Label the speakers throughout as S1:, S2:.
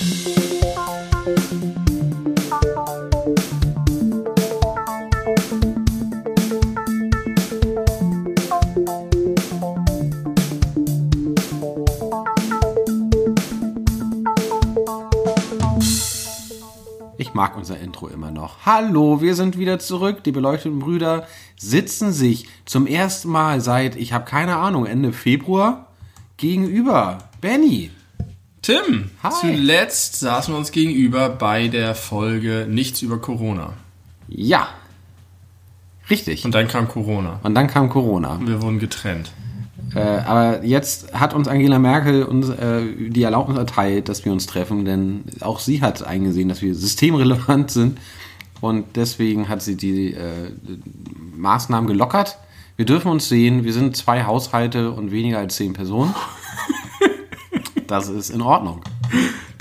S1: Ich mag unser Intro immer noch. Hallo, wir sind wieder zurück. Die beleuchteten Brüder sitzen sich zum ersten Mal seit, ich habe keine Ahnung, Ende Februar gegenüber. Benny.
S2: Tim,
S1: Hi.
S2: zuletzt saßen wir uns gegenüber bei der Folge Nichts über Corona.
S1: Ja. Richtig.
S2: Und dann kam Corona.
S1: Und dann kam Corona.
S2: Und wir wurden getrennt.
S1: Äh, aber jetzt hat uns Angela Merkel uns äh, die Erlaubnis erteilt, dass wir uns treffen, denn auch sie hat eingesehen, dass wir systemrelevant sind und deswegen hat sie die äh, Maßnahmen gelockert. Wir dürfen uns sehen, wir sind zwei Haushalte und weniger als zehn Personen. Das ist in Ordnung.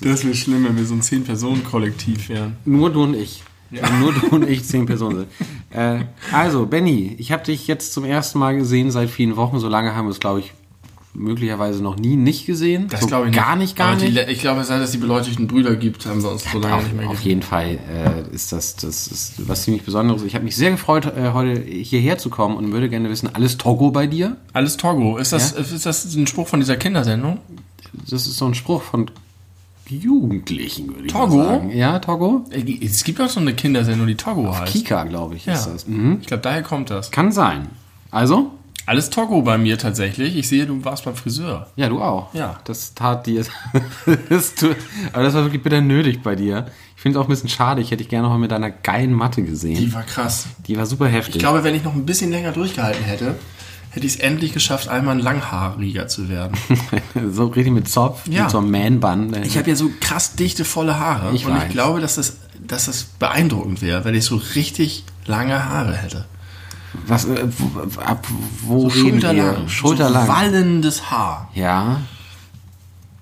S2: Das wäre schlimm, wenn wir so ein Zehn-Personen-Kollektiv wären.
S1: Nur du und ich. Nur du und ich, zehn Personen sind. Äh, also, Benny, ich habe dich jetzt zum ersten Mal gesehen seit vielen Wochen. So lange haben wir es, glaube ich, möglicherweise noch nie nicht gesehen.
S2: Das
S1: so
S2: glaube ich
S1: Gar nicht, gar
S2: Aber die
S1: nicht.
S2: le- ich glaube, es die beleuchteten Brüder gibt, haben wir uns so lange
S1: auf,
S2: nicht mehr
S1: auf
S2: gesehen.
S1: jeden Fall äh, ist das, das ist was ziemlich Besonderes. Ich habe mich sehr gefreut, äh, heute hierher zu kommen und würde gerne wissen, alles Togo bei dir?
S2: Alles Togo. Ist das,
S1: Ja?
S2: ist das ein Spruch von dieser Kindersendung?
S1: Das ist so ein Spruch von Jugendlichen, würde ich
S2: Togo?
S1: sagen. Ja, Togo?
S2: Äh, Es gibt auch so eine Kindersendung, die Togo heißt.
S1: Kika, glaube ich,
S2: ja.
S1: ist das. Mhm.
S2: Ich glaube, daher kommt das.
S1: Kann sein. Also?
S2: Alles Togo bei mir tatsächlich. Ich sehe, du warst beim Friseur.
S1: Ja, du auch.
S2: Ja.
S1: Das tat dir. das tu- aber das war wirklich bitter nötig bei dir. Ich finde es auch ein bisschen schade. Ich hätte dich gerne noch mal mit deiner geilen Matte gesehen.
S2: Die war krass.
S1: Die war super heftig.
S2: Ich glaube, wenn ich noch ein bisschen länger durchgehalten hätte, hätte ich es endlich geschafft, einmal ein Langhaariger zu werden.
S1: so richtig mit Zopf,
S2: Ja.
S1: mit so einem Man-Bun.
S2: Ich habe ja so krass dichte, volle Haare.
S1: Ich
S2: und
S1: weiß.
S2: ich glaube, dass das, dass das beeindruckend wäre, wenn ich so richtig lange Haare hätte.
S1: Was, äh, wo, ab wo
S2: So
S1: reden
S2: schulterlang.
S1: wir? Schulterlang.
S2: So wallendes Haar.
S1: ja.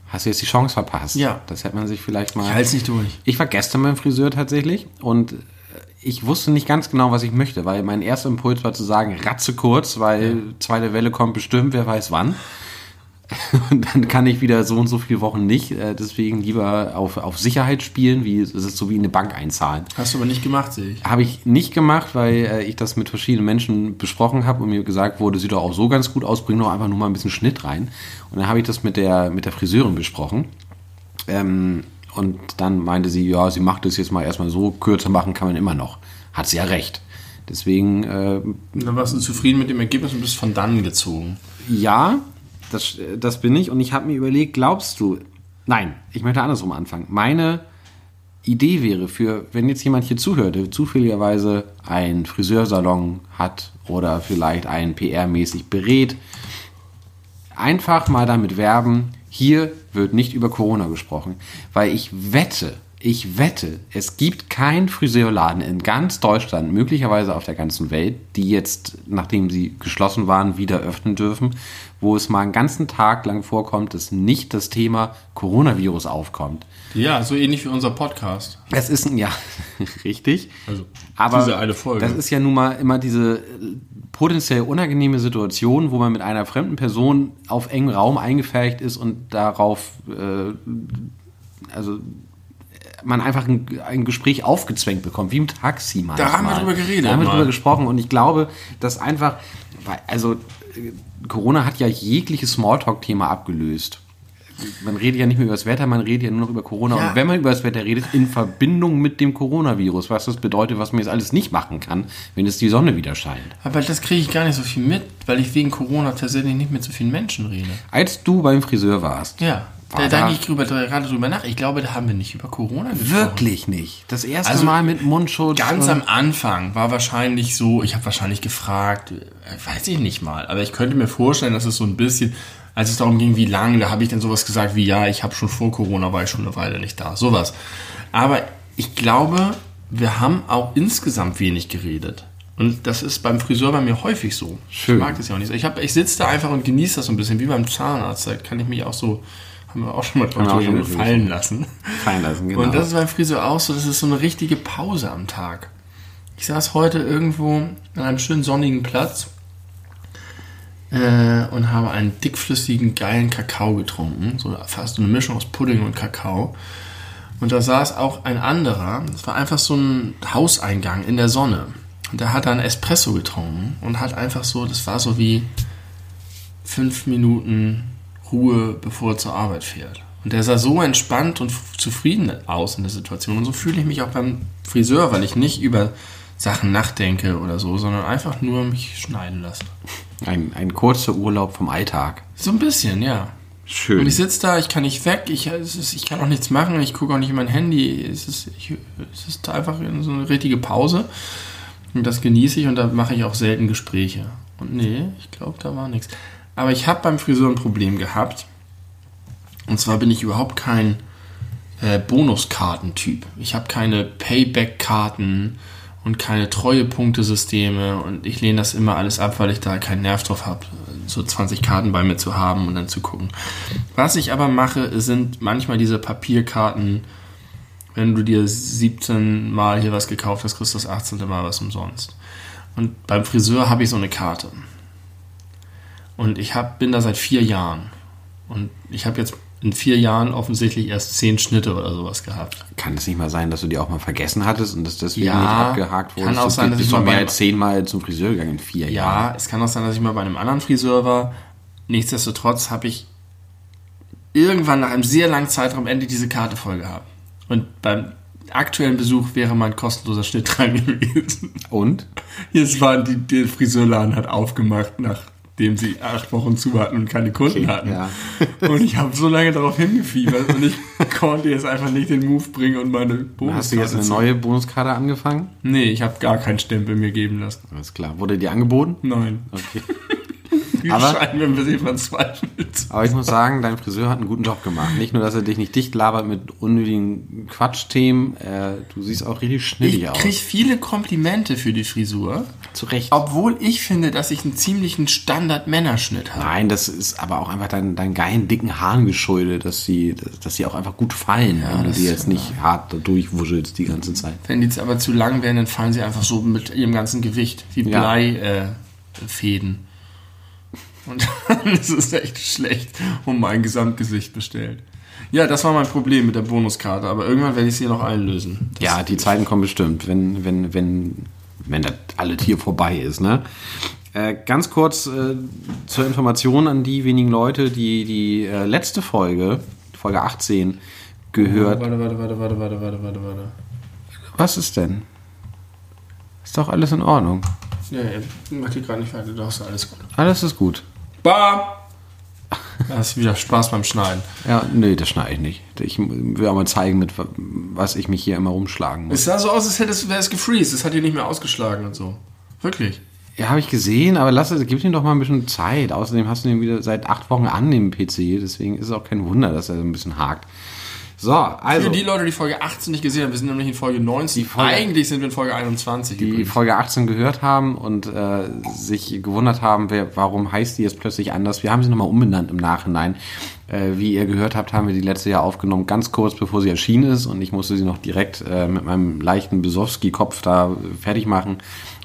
S1: Hast du jetzt die Chance verpasst?
S2: Ja.
S1: Das hätte man sich vielleicht mal.
S2: Ich halte es nicht durch.
S1: Ich war gestern beim Friseur tatsächlich und ich wusste nicht ganz genau, was ich möchte, weil mein erster Impuls war zu sagen, ratze kurz, weil zweite Welle kommt bestimmt, wer weiß wann. Und dann kann ich wieder so und so viele Wochen nicht, äh, deswegen lieber auf, auf Sicherheit spielen, wie es ist so wie in eine Bank einzahlen.
S2: Hast du aber nicht gemacht, sehe ich.
S1: Habe ich nicht gemacht, weil äh, ich das mit verschiedenen Menschen besprochen habe und mir gesagt wurde, sieht doch auch so ganz gut aus, bring doch einfach nur mal ein bisschen Schnitt rein. Und dann habe ich das mit der, mit der Friseurin besprochen. Ähm, und dann meinte sie, ja, sie macht es jetzt mal erstmal so, kürzer machen kann man immer noch. Hat sie ja recht. Deswegen, äh,
S2: dann warst du zufrieden mit dem Ergebnis und bist von dann gezogen.
S1: ja, das, das bin ich. Und ich habe mir überlegt, glaubst du, nein, ich möchte andersrum anfangen. Meine Idee wäre für, wenn jetzt jemand hier zuhört, der zufälligerweise einen Friseursalon hat oder vielleicht einen PR-mäßig berät, einfach mal damit werben, hier wird nicht über Corona gesprochen. Weil ich wette, ich wette, es gibt keinen Friseurladen in ganz Deutschland, möglicherweise auf der ganzen Welt, die jetzt, nachdem sie geschlossen waren, wieder öffnen dürfen, wo es mal einen ganzen Tag lang vorkommt, dass nicht das Thema Coronavirus aufkommt.
S2: Ja, so ähnlich wie unser Podcast.
S1: Es ist ein, ja, richtig.
S2: Also,
S1: Aber
S2: diese eine Folge.
S1: das ist ja nun mal immer diese potenziell unangenehme Situation, wo man mit einer fremden Person auf engem Raum eingefärbt ist und darauf, äh, also man einfach ein, ein Gespräch aufgezwängt bekommt, wie im Taxi manchmal.
S2: haben wir drüber geredet
S1: Da haben wir drüber gesprochen und ich glaube, dass einfach, also äh, Corona hat ja jegliches Smalltalk-Thema abgelöst. Man redet ja nicht mehr über das Wetter, man redet ja nur noch über Corona.
S2: Ja.
S1: Und wenn man über das Wetter redet, in Verbindung mit dem Coronavirus, was das bedeutet, was man jetzt alles nicht machen kann, wenn es die Sonne wieder scheint.
S2: Aber das kriege ich gar nicht so viel mit, weil ich wegen Corona tatsächlich nicht mit so vielen Menschen rede.
S1: Als du beim Friseur warst,
S2: Ja,
S1: War
S2: da
S1: da-
S2: denke ich drüber, gerade drüber nach. Ich glaube, da haben wir nicht über Corona gesprochen.
S1: wirklich nicht. Das erste
S2: Also,
S1: Mal mit Mundschutz.
S2: Ganz am Anfang war wahrscheinlich so, ich habe wahrscheinlich gefragt, äh, weiß ich nicht mal, aber ich könnte mir vorstellen, dass es so ein bisschen, als es darum ging, wie lange, da habe ich dann sowas gesagt wie, ja, ich habe schon vor Corona, war ich schon eine Weile nicht da, sowas. Aber ich glaube, wir haben auch insgesamt wenig geredet. Und das ist beim Friseur bei mir häufig so.
S1: Schön.
S2: Ich mag das ja auch nicht so. Ich, hab- ich sitze da einfach und genieße das so ein bisschen, wie beim Zahnarzt. Da kann ich mich auch so, haben wir auch schon mal
S1: auch schon
S2: fallen lassen.
S1: fallen lassen, genau.
S2: Und das ist beim Friseur auch so, das ist so eine richtige Pause am Tag. Ich saß heute irgendwo an einem schönen sonnigen Platz äh, und habe einen dickflüssigen, geilen Kakao getrunken. So fast eine Mischung aus Pudding und Kakao. Und da saß auch ein anderer, das war einfach so ein Hauseingang in der Sonne. Und der hat dann Espresso getrunken und hat einfach so, das war so wie fünf Minuten Ruhe, bevor er zur Arbeit fährt. Und der sah so entspannt und zufrieden aus in der Situation. Und so fühle ich mich auch beim Friseur, weil ich nicht über Sachen nachdenke oder so, sondern einfach nur mich schneiden lasse.
S1: Ein, ein kurzer Urlaub vom Alltag.
S2: So ein bisschen, ja.
S1: Schön.
S2: Und ich sitze da, ich kann nicht weg, ich, ist, ich kann auch nichts machen, ich gucke auch nicht in mein Handy. Es ist, ich, es ist einfach so eine richtige Pause. Und das genieße ich und da mache ich auch selten Gespräche. Und nee, ich glaube, da war nichts. Aber ich habe beim Friseur ein Problem gehabt. Und zwar bin ich überhaupt kein äh, Bonuskartentyp. Ich habe keine Payback-Karten und keine Treuepunktesysteme und ich lehne das immer alles ab, weil ich da keinen Nerv drauf habe, so 20 Karten bei mir zu haben und dann zu gucken. Was ich aber mache, sind manchmal diese Papierkarten, wenn du dir 17 Mal hier was gekauft hast, kriegst du das 18. Mal was umsonst. Und beim Friseur habe ich so eine Karte. Und ich hab, bin da seit vier Jahren. Und ich habe jetzt in vier Jahren offensichtlich erst zehn Schnitte oder sowas gehabt.
S1: Kann es nicht mal sein, dass du die auch mal vergessen hattest und dass deswegen
S2: Ja,
S1: nicht abgehakt wurde?
S2: kann auch sein, dass ich mal
S1: mehr als zehnmal zum Friseur gegangen in vier Jahren.
S2: Ja, es kann auch sein, dass ich mal bei einem anderen Friseur war. Nichtsdestotrotz habe ich irgendwann nach einem sehr langen Zeitraum endlich diese Karte voll gehabt. Und beim aktuellen Besuch wäre mein kostenloser Schnitt dran gewesen.
S1: Und?
S2: Jetzt war die, der Friseurladen hat aufgemacht, nachdem sie acht Wochen zu hatten und keine Kunden
S1: Okay,
S2: hatten.
S1: ja.
S2: Und ich habe so lange darauf hingefiebert und ich konnte jetzt einfach nicht den Move bringen und meine Bonuskarte
S1: Hast du jetzt eine
S2: zu-
S1: neue Bonuskarte angefangen?
S2: Nee, ich habe gar keinen Stempel mir geben lassen.
S1: Alles klar. Wurde dir angeboten?
S2: Nein.
S1: Okay.
S2: Die
S1: Aber-
S2: scheinen mir ein bisschen verzweifelt.
S1: Aber ich muss sagen, dein Friseur hat einen guten Job gemacht. Nicht nur, dass er dich nicht dicht labert mit unnötigen Quatschthemen, äh, du siehst auch richtig schnittig
S2: Ich
S1: aus.
S2: kriege viele Komplimente für die Frisur,
S1: Zu Recht.
S2: obwohl ich finde, dass ich einen ziemlichen Standard-Männerschnitt habe.
S1: Nein, das ist aber auch einfach deinen dein geilen, dicken Haaren geschuldet, dass sie, dass, sie auch einfach gut fallen, wenn du die jetzt nicht hart durchwuschelst die ganze Zeit.
S2: Wenn die jetzt aber zu lang werden, dann fallen sie einfach so mit ihrem ganzen Gewicht, wie
S1: Ja.
S2: Bleifäden. Äh, Fäden. Und dann ist es echt schlecht um mein Gesamtgesicht bestellt. Ja, das war mein Problem mit der Bonuskarte, aber irgendwann werde ich sie noch einlösen. Das
S1: Ja, die Zeiten kommen bestimmt, wenn, wenn, wenn, wenn das alles hier vorbei ist, ne? Äh, ganz kurz äh, zur Information an die wenigen Leute, die die äh, letzte Folge, Folge 18, gehört.
S2: Warte, warte, warte, warte, warte, warte, warte, warte.
S1: Was ist denn? Ist doch alles in Ordnung.
S2: Ja, ja, mach die gerade nicht weiter, doch ist alles gut.
S1: Alles ist gut.
S2: Bam! Da ist wieder Spaß beim Schneiden.
S1: Ja, nee, das schneide ich nicht. Ich will auch mal zeigen, mit wa- was ich mich hier immer rumschlagen muss.
S2: Es sah so aus, als hätte es, wäre es gefreezed. Es hat hier nicht mehr ausgeschlagen und so. Wirklich.
S1: Ja, habe ich gesehen, aber lass es, gib ihm doch mal ein bisschen Zeit. Außerdem hast du ihn wieder seit acht Wochen an dem PC, deswegen ist es auch kein Wunder, dass er so ein bisschen hakt. So, also
S2: Für die Leute, die Folge 18 nicht gesehen haben, wir sind nämlich in Folge 19.
S1: Die Folge-
S2: Eigentlich sind wir in Folge 21.
S1: die
S2: übrigens.
S1: Folge 18 gehört haben und äh, sich gewundert haben, wer, warum heißt die jetzt plötzlich anders. Wir haben sie nochmal umbenannt im Nachhinein. Äh, wie ihr gehört habt, haben wir die letzte Jahr aufgenommen, ganz kurz bevor sie erschienen ist und ich musste sie noch direkt äh, mit meinem leichten Besowski-Kopf da fertig machen.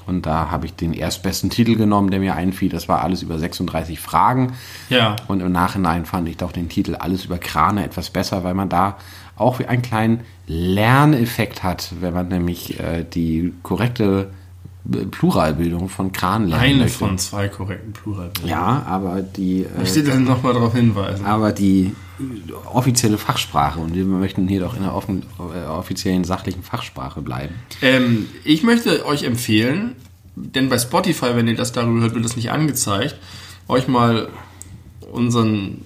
S1: Und da habe ich den erstbesten Titel genommen, der mir einfiel. Das war alles über 36 Fragen.
S2: Ja.
S1: Und im Nachhinein fand ich doch den Titel Alles über Krane etwas besser, weil man da auch wie einen kleinen Lerneffekt hat, wenn man nämlich äh, die korrekte Pluralbildung von Kran lernen
S2: Eine
S1: möchte.
S2: von zwei korrekten Pluralbildern.
S1: Ja, aber die,
S2: Ich
S1: äh,
S2: steht dann nochmal darauf hinweisen.
S1: aber die offizielle Fachsprache und wir möchten hier doch in der offen, äh, offiziellen sachlichen Fachsprache bleiben.
S2: Ähm, ich möchte euch empfehlen, denn bei Spotify, wenn ihr das darüber hört, wird das nicht angezeigt, euch mal unseren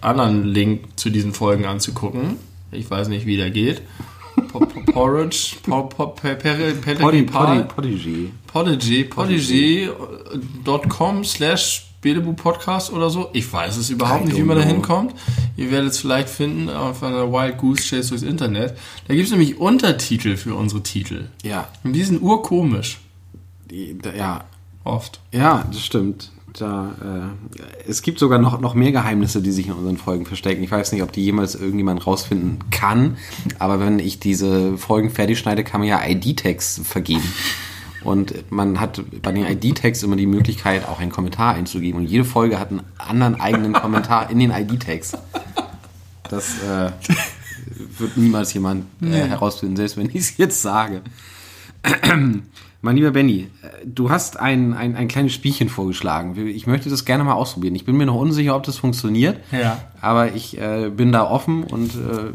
S2: anderen Link zu diesen Folgen anzugucken. Ich weiß nicht, wie der geht. Po- po- Porridge,
S1: Podigy.
S2: Podigy, podigy.com slash Bedebu Podcast oder so. Ich weiß es überhaupt nicht, wie man da hinkommt. Ihr werdet es vielleicht finden auf einer Wild Goose Chase durchs Internet. Da gibt es nämlich Untertitel für unsere Titel.
S1: Ja,
S2: Und die sind urkomisch.
S1: ja,
S2: Oft.
S1: Ja, das stimmt. Da, äh, es gibt sogar noch, noch mehr Geheimnisse, die sich in unseren Folgen verstecken. Ich weiß nicht, ob die jemals irgendjemand rausfinden kann, aber wenn ich diese Folgen fertig schneide, kann man ja ID-Tags vergeben. Und man hat bei den ID-Tags immer die Möglichkeit, auch einen Kommentar einzugeben. Und jede Folge hat einen anderen eigenen Kommentar in den ID-Tags. Das äh, wird niemals jemand äh, herausfinden, selbst wenn ich es jetzt sage. Mein lieber Benny, äh, du hast ein, ein, ein kleines Spielchen vorgeschlagen. Ich möchte das gerne mal ausprobieren. Ich bin mir noch unsicher, ob das funktioniert.
S2: Ja.
S1: Aber ich äh, bin da offen und äh,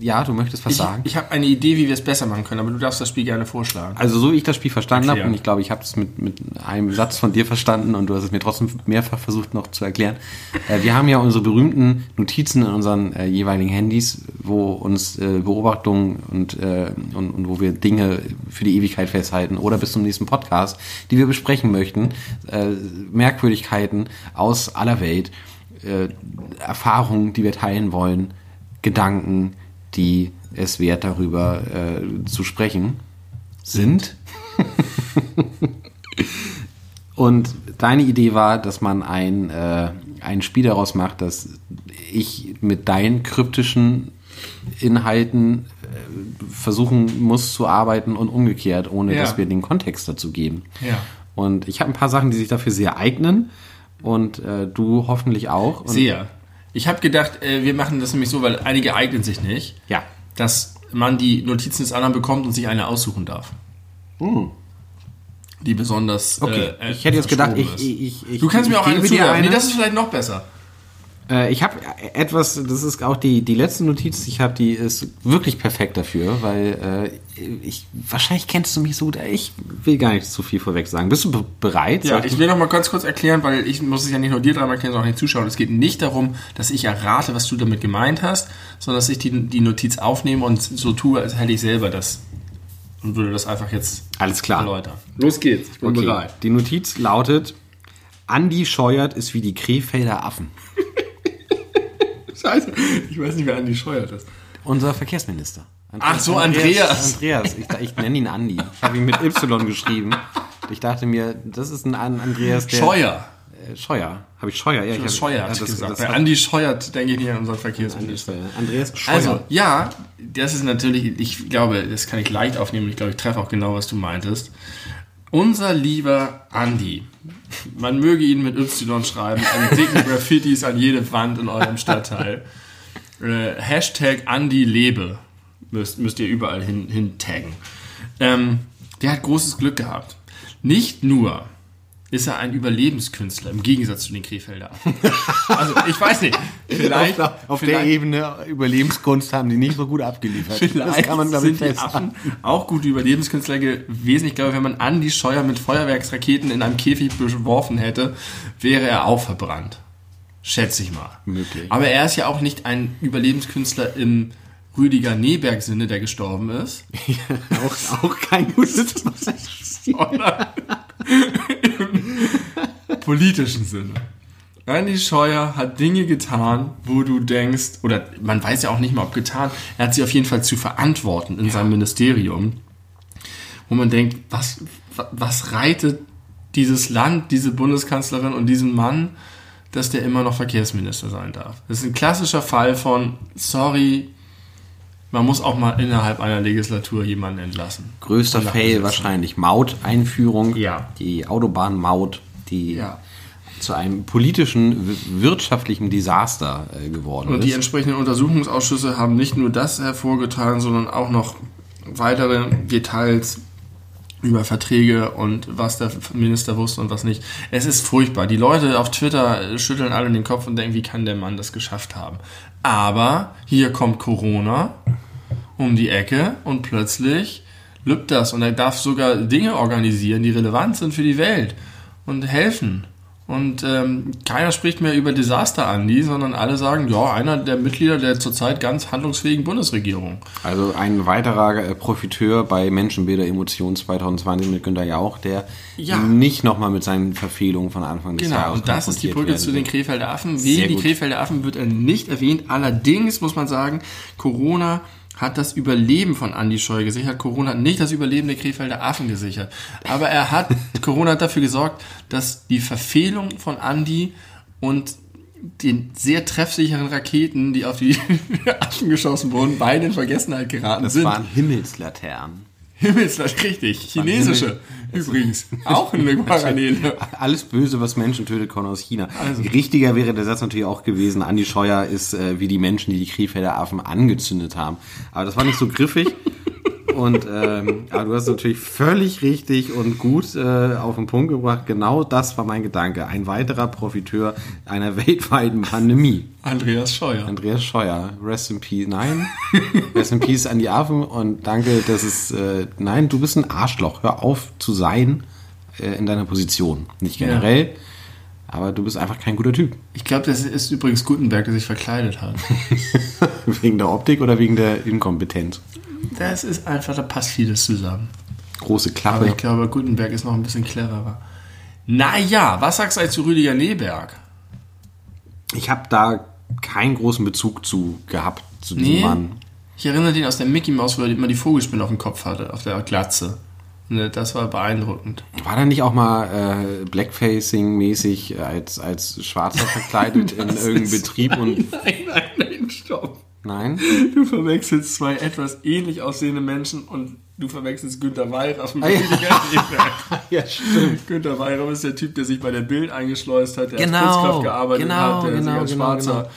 S1: ja, du möchtest was
S2: Ich,
S1: sagen.
S2: ich habe eine Idee, wie wir es besser machen können, aber du darfst das Spiel gerne vorschlagen.
S1: Also so wie ich das Spiel verstanden habe, und ich glaube, ich habe es mit, mit einem Satz von dir verstanden und du hast es mir trotzdem mehrfach versucht noch zu erklären. Äh, wir haben ja unsere berühmten Notizen in unseren äh, jeweiligen Handys, wo uns äh, Beobachtungen und, äh, und, und wo wir Dinge für die Ewigkeit festhalten oder bis zum nächsten Podcast, die wir besprechen möchten, äh, Merkwürdigkeiten aus aller Welt, äh, Erfahrungen, die wir teilen wollen, Gedanken, die es wert darüber äh, zu sprechen sind. Und deine Idee war, dass man ein, äh, ein Spiel daraus macht, dass ich mit deinen kryptischen Inhalten äh, versuchen muss zu arbeiten und umgekehrt, ohne
S2: Ja.
S1: dass wir den Kontext dazu geben.
S2: Ja.
S1: Und ich habe ein paar Sachen, die sich dafür sehr eignen und äh, du hoffentlich auch. Und,
S2: Sehr. Ich habe gedacht, äh, wir machen das nämlich so, weil einige eignen sich nicht,
S1: Ja.
S2: dass man die Notizen des anderen bekommt und sich eine aussuchen darf. Die besonders.
S1: Okay,
S2: äh,
S1: ich hätte jetzt gedacht, ich, ich, ich
S2: Du kannst mir auch eine
S1: dir
S2: zuwerfen. Nee,
S1: eine.
S2: das ist vielleicht noch besser.
S1: Äh, ich habe etwas, das ist auch die, die letzte Notiz, die ich habe, die ist wirklich perfekt dafür, weil äh, ich wahrscheinlich kennst du mich so gut. Ich will gar nicht zu viel vorweg sagen. Bist du be bereit?
S2: Ja, ich will noch mal ganz kurz erklären, weil ich muss es ja nicht nur dir dreimal erklären, sondern auch den Zuschauern. Es geht nicht darum, dass ich errate, was du damit gemeint hast, sondern dass ich die, die Notiz aufnehme und so tue, als hätte ich selber das und würde das einfach jetzt
S1: Alles klar.
S2: erläutern. Los geht's, ich bin
S1: Okay. Die Notiz lautet: Andi Scheuert ist wie die Krefelder Affen.
S2: Scheiße, ich weiß nicht, wer Andi Scheuert ist.
S1: Unser Verkehrsminister.
S2: Ach so, Andreas.
S1: Andreas. Ich, ich nenne ihn Andi. Ich habe ihn mit Y geschrieben. Ich dachte mir, das ist ein An- Andreas, der.
S2: Scheuer.
S1: Äh, Scheuer. Habe ich Scheuer? Ja, ich hab,
S2: Scheuert
S1: ja, das,
S2: gesagt.
S1: Das
S2: Andi Scheuert denke ich nicht an unseren Verkehrsminister.
S1: Andreas Scheuer.
S2: Also, ja, das ist natürlich, ich glaube, das kann ich leicht aufnehmen. Ich glaube, ich treffe auch genau, was du meintest. Unser lieber Andi, man möge ihn mit Y schreiben, an dicken Graffitis an jede Wand in eurem Stadtteil. Äh, Hashtag Andi lebe müsst, müsst ihr überall hin, hin taggen. Ähm, der hat großes Glück gehabt. Nicht nur ist er ein Überlebenskünstler im Gegensatz zu den Krefelder. Also ich weiß nicht, vielleicht
S1: auf, auf der
S2: vielleicht-
S1: Ebene Überlebenskunst haben die nicht so gut abgeliefert.
S2: Vielleicht
S1: das kann man, ich,
S2: sind die. Affen auch gute Überlebenskünstler gewesen. Ich glaube, wenn man Andi Scheuer mit Feuerwerksraketen in einem Käfig beworfen hätte, wäre er auch verbrannt. Schätze ich mal.
S1: Möglich.
S2: Aber er ist ja auch nicht ein Überlebenskünstler im Rüdiger Neberg-Sinne, der gestorben ist.
S1: auch, auch kein gutes
S2: sondern im politischen Sinne. Andi Scheuer hat Dinge getan, wo du denkst, oder man weiß ja auch nicht mal, ob getan, er hat sie auf jeden Fall zu verantworten in seinem Ministerium, wo man denkt, was, was reitet dieses Land, diese Bundeskanzlerin und diesen Mann, dass der immer noch Verkehrsminister sein darf. Das ist ein klassischer Fall von, sorry, man muss auch mal innerhalb einer Legislatur jemanden entlassen.
S1: Größter Fail wahrscheinlich Maut-Einführung.
S2: Ja.
S1: Die Autobahnmaut, die
S2: Ja.
S1: zu einem politischen, wirtschaftlichen Desaster äh, geworden
S2: Und die
S1: ist.
S2: entsprechenden Untersuchungsausschüsse haben nicht nur das hervorgetan, sondern auch noch weitere Details über Verträge und was der Minister wusste und was nicht. Es ist furchtbar. Die Leute auf Twitter schütteln alle den Kopf und denken, wie kann der Mann das geschafft haben? Aber hier kommt Corona um die Ecke und plötzlich lübt das und er darf sogar Dinge organisieren, die relevant sind für die Welt und helfen. Und ähm, keiner spricht mehr über Desaster Andi, sondern alle sagen, ja, einer der Mitglieder der zurzeit ganz handlungsfähigen Bundesregierung.
S1: Also ein weiterer äh, Profiteur bei Menschenbilder Emotion 2020 mit Günter Jauch, der
S2: Ja.
S1: nicht nochmal mit seinen Verfehlungen von Anfang des
S2: Genau,
S1: Jahres
S2: und das ist die Brücke zu den. Krefelder Affen. Wegen die. Krefelder Affen wird er nicht erwähnt. Allerdings muss man sagen, Corona hat das Überleben von Andi Scheu gesichert. Corona hat nicht das Überleben der Krefelder Affen gesichert. Aber er hat, Corona hat dafür gesorgt, dass die Verfehlung von Andi und den sehr treffsicheren Raketen, die auf die Affen geschossen wurden, beide in Vergessenheit geraten
S1: Das
S2: sind.
S1: waren Himmelslaternen.
S2: Himmelsleiter, richtig. Chinesische. Übrigens. Auch eine Parallele.
S1: Alles Böse, was Menschen tötet, kommt aus China. Richtiger wäre der Satz natürlich auch gewesen, Andi Scheuer ist äh, wie die Menschen, die die Krefelder Affen angezündet haben. Aber das war nicht so griffig. Und ähm, aber du hast natürlich völlig richtig und gut äh, auf den Punkt gebracht. Genau das war mein Gedanke. Ein weiterer Profiteur einer weltweiten Pandemie.
S2: Andreas Scheuer.
S1: Andreas Scheuer, rest in peace. Nein, rest in peace an die Affen und danke, dass es. Äh, nein, du bist ein Arschloch. Hör auf zu sein äh, in deiner Position. Nicht generell, aber du bist einfach kein guter Typ.
S2: Ich glaube, das ist übrigens Gutenberg, der sich verkleidet hat.
S1: wegen der Optik oder wegen der Inkompetenz?
S2: Das ist einfach, da passt vieles zusammen.
S1: Große
S2: Aber
S1: Klappe.
S2: ich glaube, Gutenberg ist noch ein bisschen cleverer. Naja, was sagst du zu Rüdiger Neberg?
S1: Ich habe da keinen großen Bezug zu gehabt, zu diesem
S2: Nee?
S1: Mann.
S2: Ich erinnere den aus der Mickey Mouse, wo er immer die Vogelspinne auf dem Kopf hatte, auf der Glatze. Ne, Das war beeindruckend.
S1: War da nicht auch mal äh, Blackfacing-mäßig als, als Schwarzer verkleidet in irgendeinem Betrieb und.
S2: Nein, nein, nein, stopp.
S1: Nein?
S2: Du verwechselst zwei etwas ähnlich aussehende Menschen und du verwechselst Günter Weyraff mit
S1: Ah, ja.
S2: Rüdiger Neberg.
S1: Ja, stimmt.
S2: Günter Weyraff ist der Typ, der sich bei der Bild eingeschleust hat, der
S1: Genau,
S2: als Putzkraft gearbeitet
S1: genau,
S2: hat, der
S1: genau,
S2: sich als
S1: genau,
S2: Schwarzer...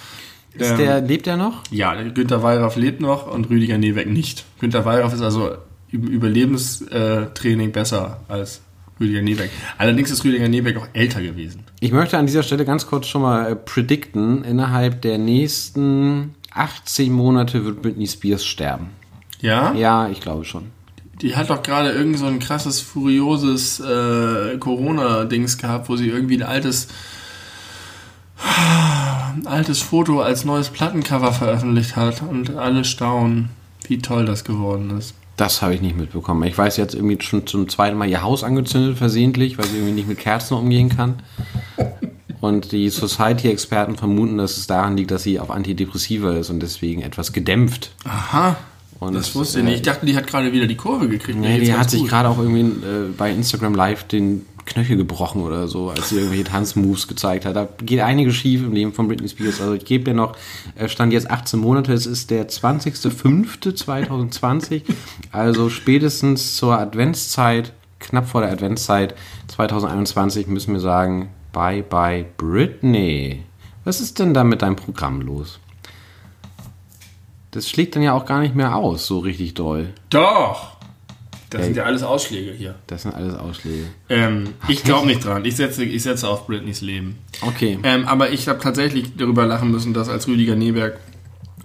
S1: Ist
S2: Ähm,
S1: der, lebt der noch?
S2: Ja, Günter Weyraff lebt noch und Rüdiger Nebeck nicht. Günter Weyraff ist also im Überlebenstraining besser als Rüdiger Nebeck. Allerdings ist Rüdiger Nebeck auch älter gewesen.
S1: Ich möchte an dieser Stelle ganz kurz schon mal äh, predikten, innerhalb der nächsten 18 Monate wird Britney Spears sterben.
S2: Ja?
S1: Ja, ich glaube schon.
S2: Die hat doch gerade irgend so ein krasses, furioses äh, Corona-Dings gehabt, wo sie irgendwie ein altes, ein altes Foto als neues Plattencover veröffentlicht hat und alle staunen, wie toll das geworden ist.
S1: Das habe ich nicht mitbekommen. Ich weiß jetzt irgendwie schon zum zweiten Mal ihr Haus angezündet, versehentlich, weil sie irgendwie nicht mit Kerzen umgehen kann. Und die Society-Experten vermuten, dass es daran liegt, dass sie auf Antidepressiva ist und deswegen etwas gedämpft.
S2: Aha,
S1: Und
S2: das wusste ich nicht. Ich dachte, die hat gerade wieder die Kurve gekriegt.
S1: Nee, die hat sich gerade auch irgendwie äh, bei Instagram Live den Knöchel gebrochen oder so, als sie irgendwelche Tanzmoves gezeigt hat. Da geht einiges schief im Leben von Britney Spears. Also ich gebe dir noch, äh, stand jetzt 18 Monate, es ist der 20.05.2020, also spätestens zur Adventszeit, knapp vor der Adventszeit 2021 müssen wir sagen, bye bye Britney. Was ist denn da mit deinem Programm los? Das schlägt dann ja auch gar nicht mehr aus, so richtig doll.
S2: Doch! Das
S1: Ey.
S2: sind ja alles Ausschläge hier.
S1: Das sind alles Ausschläge.
S2: Ähm, ich glaube nicht dran. Ich setze, ich setze auf Britneys Leben.
S1: Okay.
S2: Ähm, aber ich habe tatsächlich darüber lachen müssen, dass als Rüdiger Neberg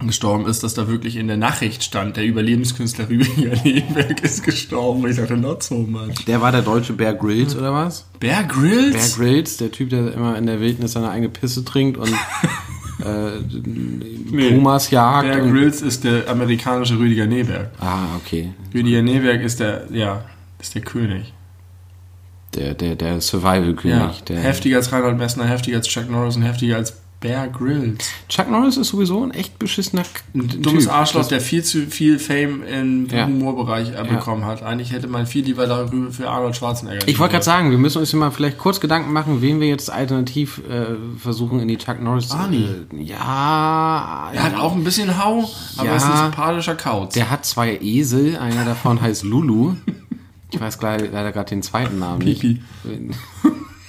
S2: gestorben ist, dass da wirklich in der Nachricht stand, der Überlebenskünstler Rüdiger Neberg ist gestorben. Ich dachte, not so much.
S1: Der war der deutsche Bear Grylls oder was?
S2: Bear
S1: Bear
S2: Grylls?
S1: Grylls, der Typ, der immer in der Wildnis seine eigene Pisse trinkt und äh, Pumas jagt.
S2: Bear Grylls ist der amerikanische Rüdiger Neberg.
S1: ah, okay.
S2: Rüdiger Neberg ist der, ja, ist der König.
S1: Der, der, der Survival-König. der
S2: Heftiger als Reinhold Messner, heftiger als Chuck Norris und heftiger als Bear Grylls.
S1: Chuck Norris ist sowieso ein echt beschissener
S2: dummes
S1: Typ.
S2: Arschloch, der viel zu viel Fame im
S1: Ja.
S2: Humorbereich äh, bekommen hat. Eigentlich hätte man viel lieber darüber für Arnold Schwarzenegger.
S1: Ich wollte gerade sagen, wir müssen uns mal vielleicht kurz Gedanken machen, wen wir jetzt alternativ äh, versuchen in die Chuck Norris.
S2: Arnie.
S1: Äh, ja,
S2: Er hat auch ein bisschen Hau, aber
S1: Ja.
S2: ist ein sympathischer Kauz.
S1: Der hat zwei Esel, einer davon heißt Lulu. Ich weiß leider gerade den zweiten Namen
S2: Pipi.
S1: nicht.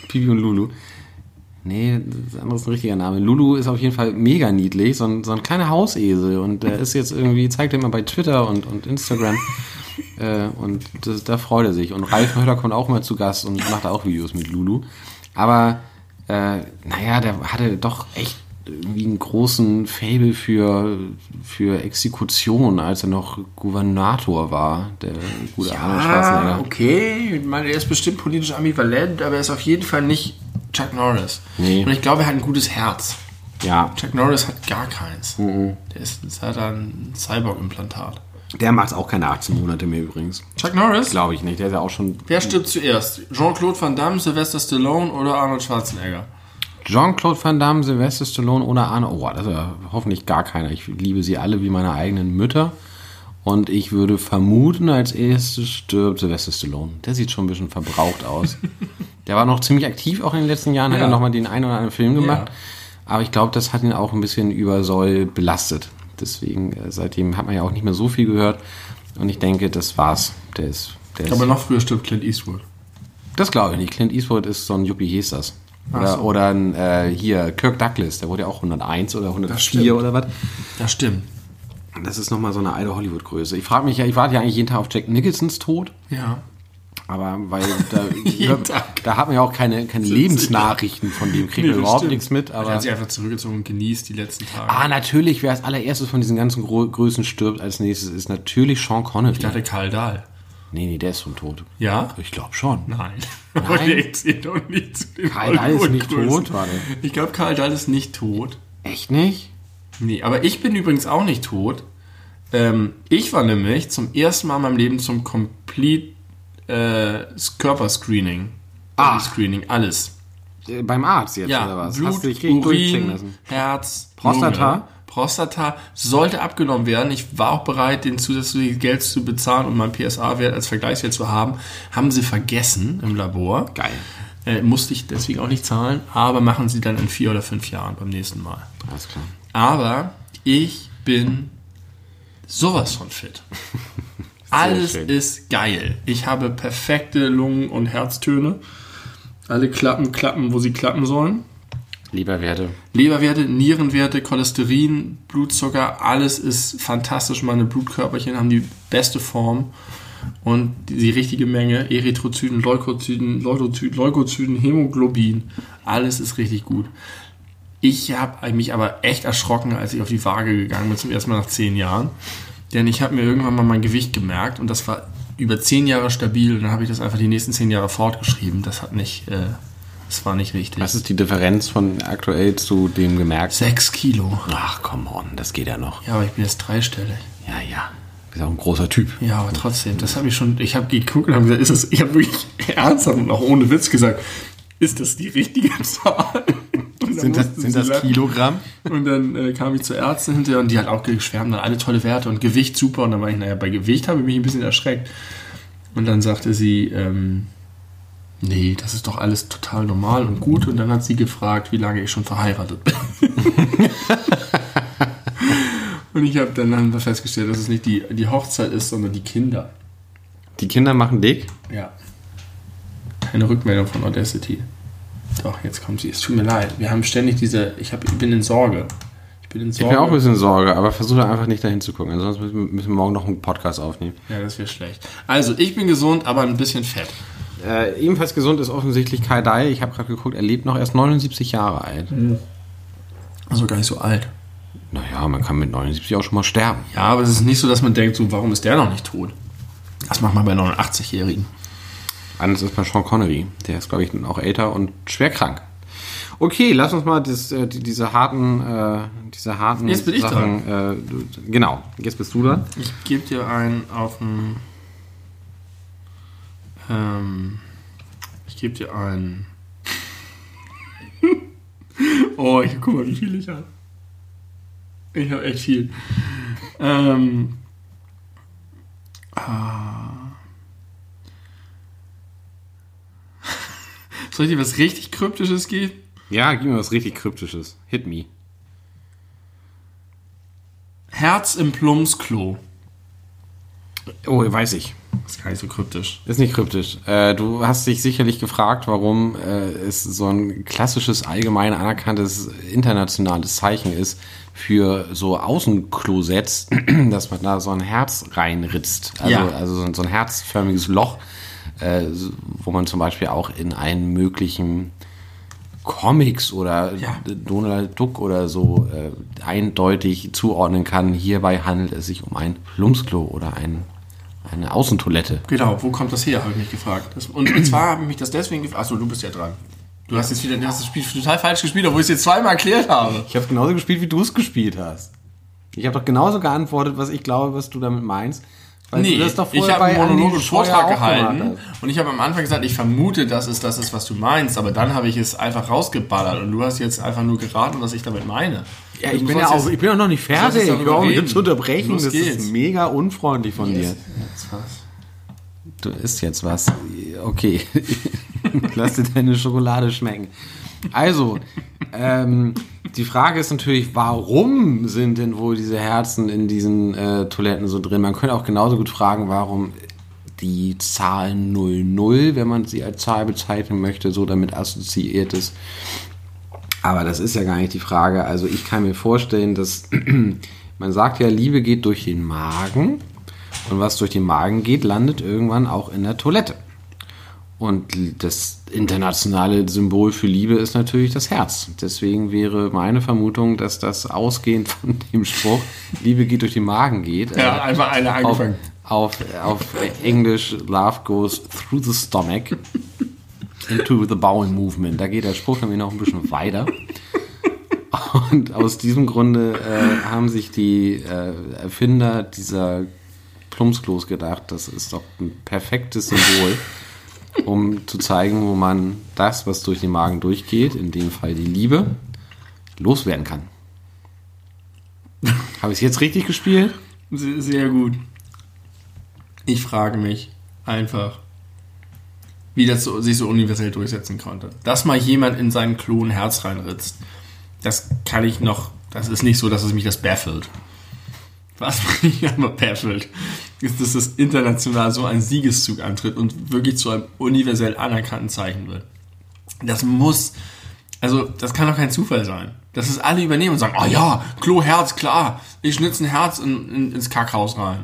S1: Pipi und Lulu. Nee, das andere ist ein richtiger Name. Lulu ist auf jeden Fall mega niedlich, so ein, so ein kleiner Hausesel. Und der ist jetzt irgendwie, zeigt er immer bei Twitter und, und Instagram. äh, und das, da freut er sich. Und Ralf Möller kommt auch mal zu Gast und macht auch Videos mit Lulu. Aber, äh, naja, der hatte doch echt irgendwie einen großen Fable für, für Exekution, als er noch Gouvernator war, der gute Arnold
S2: ah,
S1: Schwarzenegger.
S2: okay. Ich meine, er ist bestimmt politisch ambivalent, aber er ist auf jeden Fall nicht Chuck Norris.
S1: Nee.
S2: Und ich glaube, er hat ein gutes Herz.
S1: Ja,
S2: Chuck Norris hat gar keins.
S1: Mhm.
S2: Der ist, das hat ein Cyborg-Implantat.
S1: der macht auch keine 18 Monate mehr übrigens.
S2: Chuck Norris?
S1: Glaube ich nicht, der ist ja auch schon
S2: Wer stirbt zuerst? Jean-Claude Van Damme, Sylvester Stallone oder Arnold Schwarzenegger?
S1: Jean-Claude Van Damme, Sylvester Stallone oder Arne. Oh, das ist ja hoffentlich gar keiner. Ich liebe sie alle wie meine eigenen Mütter. Und ich würde vermuten, als erstes stirbt Sylvester Stallone. Der sieht schon ein bisschen verbraucht aus. Der war noch ziemlich aktiv auch in den letzten Jahren, hat
S2: Ja.
S1: er nochmal den einen oder anderen Film gemacht.
S2: Ja.
S1: Aber ich glaube, das hat ihn auch ein bisschen übersoll belastet. Deswegen, äh, seitdem hat man ja auch nicht mehr so viel gehört. Und ich denke, das war's. Der ist, der ist
S2: Aber noch früher stirbt Clint Eastwood.
S1: Das glaube ich nicht. Clint Eastwood ist so ein Yuppie.
S2: Ach
S1: Oder,
S2: so.
S1: oder ein, äh, hier, Kirk Douglas, der wurde ja auch 101 oder 104
S2: stimmt.
S1: oder was.
S2: Das stimmt.
S1: Das ist nochmal so eine alte Hollywood-Größe. Ich frage mich ja, ich warte ja eigentlich jeden Tag auf Jack Nicholsons Tod,
S2: Ja.
S1: Aber weil da, da, da hat man ja auch keine, keine Lebensnachrichten von dem, kriegt
S2: Nee,
S1: man überhaupt
S2: stimmt.
S1: nichts mit.
S2: Er
S1: Aber
S2: hat sich einfach zurückgezogen und genießt die letzten Tage.
S1: ah, natürlich, wer als allererstes von diesen ganzen Gro Größen stirbt als nächstes, ist natürlich Sean Connery.
S2: Ich dachte Karl Dahl.
S1: nee, nee, der ist schon tot.
S2: Ja?
S1: Ich glaube schon.
S2: Nein. Aber der zählt doch nicht zu den
S1: Karl Dahl ist nicht tot, warte.
S2: Ich glaube, Karl Dahl ist nicht tot.
S1: Echt nicht?
S2: Nee, aber ich bin übrigens auch nicht tot. Ähm, ich war nämlich zum ersten Mal in meinem Leben zum Complete äh, Körperscreening.
S1: Ah.
S2: Screening, alles.
S1: Äh, Beim Arzt jetzt
S2: Ja,
S1: oder was?
S2: Blut,
S1: Hast du dich
S2: Urin,
S1: lassen?
S2: Herz,
S1: Prostata?
S2: Lunge. Prostata sollte abgenommen werden. Ich war auch bereit, den zusätzlichen Geld zu bezahlen, um meinen PSA-Wert als Vergleichswert zu haben. Haben sie vergessen im Labor.
S1: Geil.
S2: Äh, musste ich deswegen auch nicht zahlen, aber machen sie dann in vier oder fünf Jahren beim nächsten Mal.
S1: Alles klar.
S2: Aber ich bin sowas von fit. Alles ist geil. Ich habe perfekte Lungen- und Herztöne. Alle klappen, klappen, wo sie klappen sollen.
S1: Leberwerte.
S2: Leberwerte, Nierenwerte, Cholesterin, Blutzucker, alles ist fantastisch. Meine Blutkörperchen haben die beste Form und die richtige Menge. Erythrozyten, Leukozyten, Leukozyten, Leukozyten Hämoglobin, alles ist richtig gut. Ich habe mich aber echt erschrocken, als ich auf die Waage gegangen bin, zum ersten Mal nach zehn Jahren. Denn ich habe mir irgendwann mal mein Gewicht gemerkt und das war über zehn Jahre stabil und dann habe ich das einfach die nächsten zehn Jahre fortgeschrieben. Das hat nicht, äh, das war nicht richtig.
S1: Was ist die Differenz von aktuell zu dem gemerkt?
S2: Sechs Kilo.
S1: Ach, come on, das geht ja noch.
S2: Ja, aber ich bin jetzt dreistellig.
S1: Ja, ja. Bist auch ein großer Typ.
S2: Ja, aber trotzdem, das habe ich schon, ich habe geguckt und habe gesagt, ist das, ich habe wirklich ernsthaft und auch ohne Witz gesagt, ist das die richtige Zahl? Dann
S1: Sind das, sind das
S2: lachen.
S1: Kilogramm?
S2: Und dann äh, kam ich zur Ärztin hinterher und die hat auch geschwärmt, dann alle tolle Werte und Gewicht super. Und dann war ich, naja, bei Gewicht habe ich mich ein bisschen erschreckt. Und dann sagte sie, ähm, nee, das ist doch alles total normal und gut. Und dann hat sie gefragt, wie lange ich schon verheiratet bin. und ich habe dann wir festgestellt, dass es nicht die, die Hochzeit ist, sondern die Kinder.
S1: Die Kinder machen dick.
S2: Ja. Keine Rückmeldung von Audacity. Doch, jetzt kommt sie. Es tut mir leid. Wir haben ständig diese. Ich, hab, ich bin in Sorge. Ich bin in
S1: Ich
S2: Sorge.
S1: bin auch ein bisschen Sorge, aber versuche einfach nicht dahin zu gucken. Ansonsten müssen wir, müssen wir morgen noch einen Podcast aufnehmen.
S2: Ja, das wäre schlecht. Also, ich bin gesund, aber ein bisschen fett.
S1: Äh, ebenfalls gesund ist offensichtlich Kai Dai. Ich habe gerade geguckt, er lebt noch erst 79 Jahre alt.
S2: Also gar nicht so alt.
S1: Naja, man kann mit 79 auch schon mal sterben.
S2: Ja, aber es ist nicht so, dass man denkt, so, warum ist der noch nicht tot? Das macht man bei 89-Jährigen.
S1: Anders ist bei Sean Connery. Der ist, glaube ich, auch älter und schwer krank. Okay, lass uns mal das, äh, die, diese harten, äh, diese harten
S2: Jetzt bin ich
S1: Sachen. Äh, genau, jetzt bist du dran.
S2: Ich gebe dir einen auf dem. Ähm, ich gebe dir einen. oh, ich guck mal, wie viel ich habe. Ich habe echt viel. Ähm, ah. Soll ich dir was richtig Kryptisches geben?
S1: Ja, gib mir was richtig Kryptisches. Hit me.
S2: Herz im Plumpsklo.
S1: Oh, weiß ich.
S2: Das ist gar nicht so kryptisch.
S1: Ist nicht kryptisch. Äh, du hast dich sicherlich gefragt, warum äh, es so ein klassisches, allgemein anerkanntes internationales Zeichen ist für so Außenklosetts, dass man da so ein Herz reinritzt. Also,
S2: Ja.
S1: also so ein, so ein herzförmiges Loch, äh, wo man zum Beispiel auch in einen möglichen Comics oder
S2: Ja.
S1: Donald Duck oder so äh, eindeutig zuordnen kann. Hierbei handelt es sich um ein Plumpsklo oder ein, eine Außentoilette.
S2: Genau, wo kommt das her, habe ich mich gefragt. Das, und zwar habe ich mich das deswegen gefragt. Achso, du bist ja dran. Du hast jetzt wieder du hast das Spiel total falsch gespielt, obwohl ich es jetzt zweimal erklärt habe.
S1: Ich habe genauso gespielt, wie du es gespielt hast. Ich habe doch genauso geantwortet, was ich glaube, was du damit meinst. Weil
S2: Nee, ich habe einen
S1: bei
S2: Monolog
S1: Andi
S2: und
S1: Scheuer
S2: Vortrag
S1: auch
S2: gehalten und ich habe am Anfang gesagt, ich vermute, dass es das ist, was du meinst, aber dann habe ich es einfach rausgeballert und du hast jetzt einfach nur geraten, was ich damit meine.
S1: Ja, ich bin ja auch, ich bin auch noch nicht fertig. Ich
S2: reden.
S1: jetzt zu unterbrechen.
S2: Los
S1: das
S2: geht's.
S1: ist mega unfreundlich von dir.
S2: Jetzt was?
S1: Du isst jetzt was. Okay. Lass dir deine Schokolade schmecken. Also, ähm, die Frage ist natürlich, warum sind denn wohl diese Herzen in diesen äh, Toiletten so drin? Man könnte auch genauso gut fragen, warum die Zahl 00, wenn man sie als Zahl bezeichnen möchte, so damit assoziiert ist. Aber das ist ja gar nicht die Frage. Also ich kann mir vorstellen, dass man sagt ja, Liebe geht durch den Magen und was durch den Magen geht, landet irgendwann auch in der Toilette. Und das internationale Symbol für Liebe ist natürlich das Herz. Deswegen wäre meine Vermutung, dass das ausgehend von dem Spruch Liebe geht durch den Magen geht.
S2: Ja, äh, einfach eine angefangen.
S1: Auf, auf, auf Englisch, Love goes through the stomach into the bowel movement. Da geht der Spruch nämlich noch ein bisschen weiter. Und aus diesem Grunde äh, haben sich die äh, Erfinder dieser Plumpsklos gedacht, das ist doch ein perfektes Symbol, um zu zeigen, wo man das, was durch den Magen durchgeht, in dem Fall die Liebe, loswerden kann. Habe ich es jetzt richtig gespielt?
S2: Sehr gut. Ich frage mich einfach, wie das so, sich so universell durchsetzen konnte. Dass mal jemand in seinen Klo ein Herz reinritzt, das kann ich noch, das ist nicht so, dass es mich das baffelt. Was mich aber baffelt, ist, dass das international so ein Siegeszug antritt und wirklich zu einem universell anerkannten Zeichen wird. Das muss, also das kann doch kein Zufall sein. Dass es alle übernehmen und sagen, oh ja, Klo, Herz, klar, ich schnitze ein Herz in, in, ins Kackhaus rein.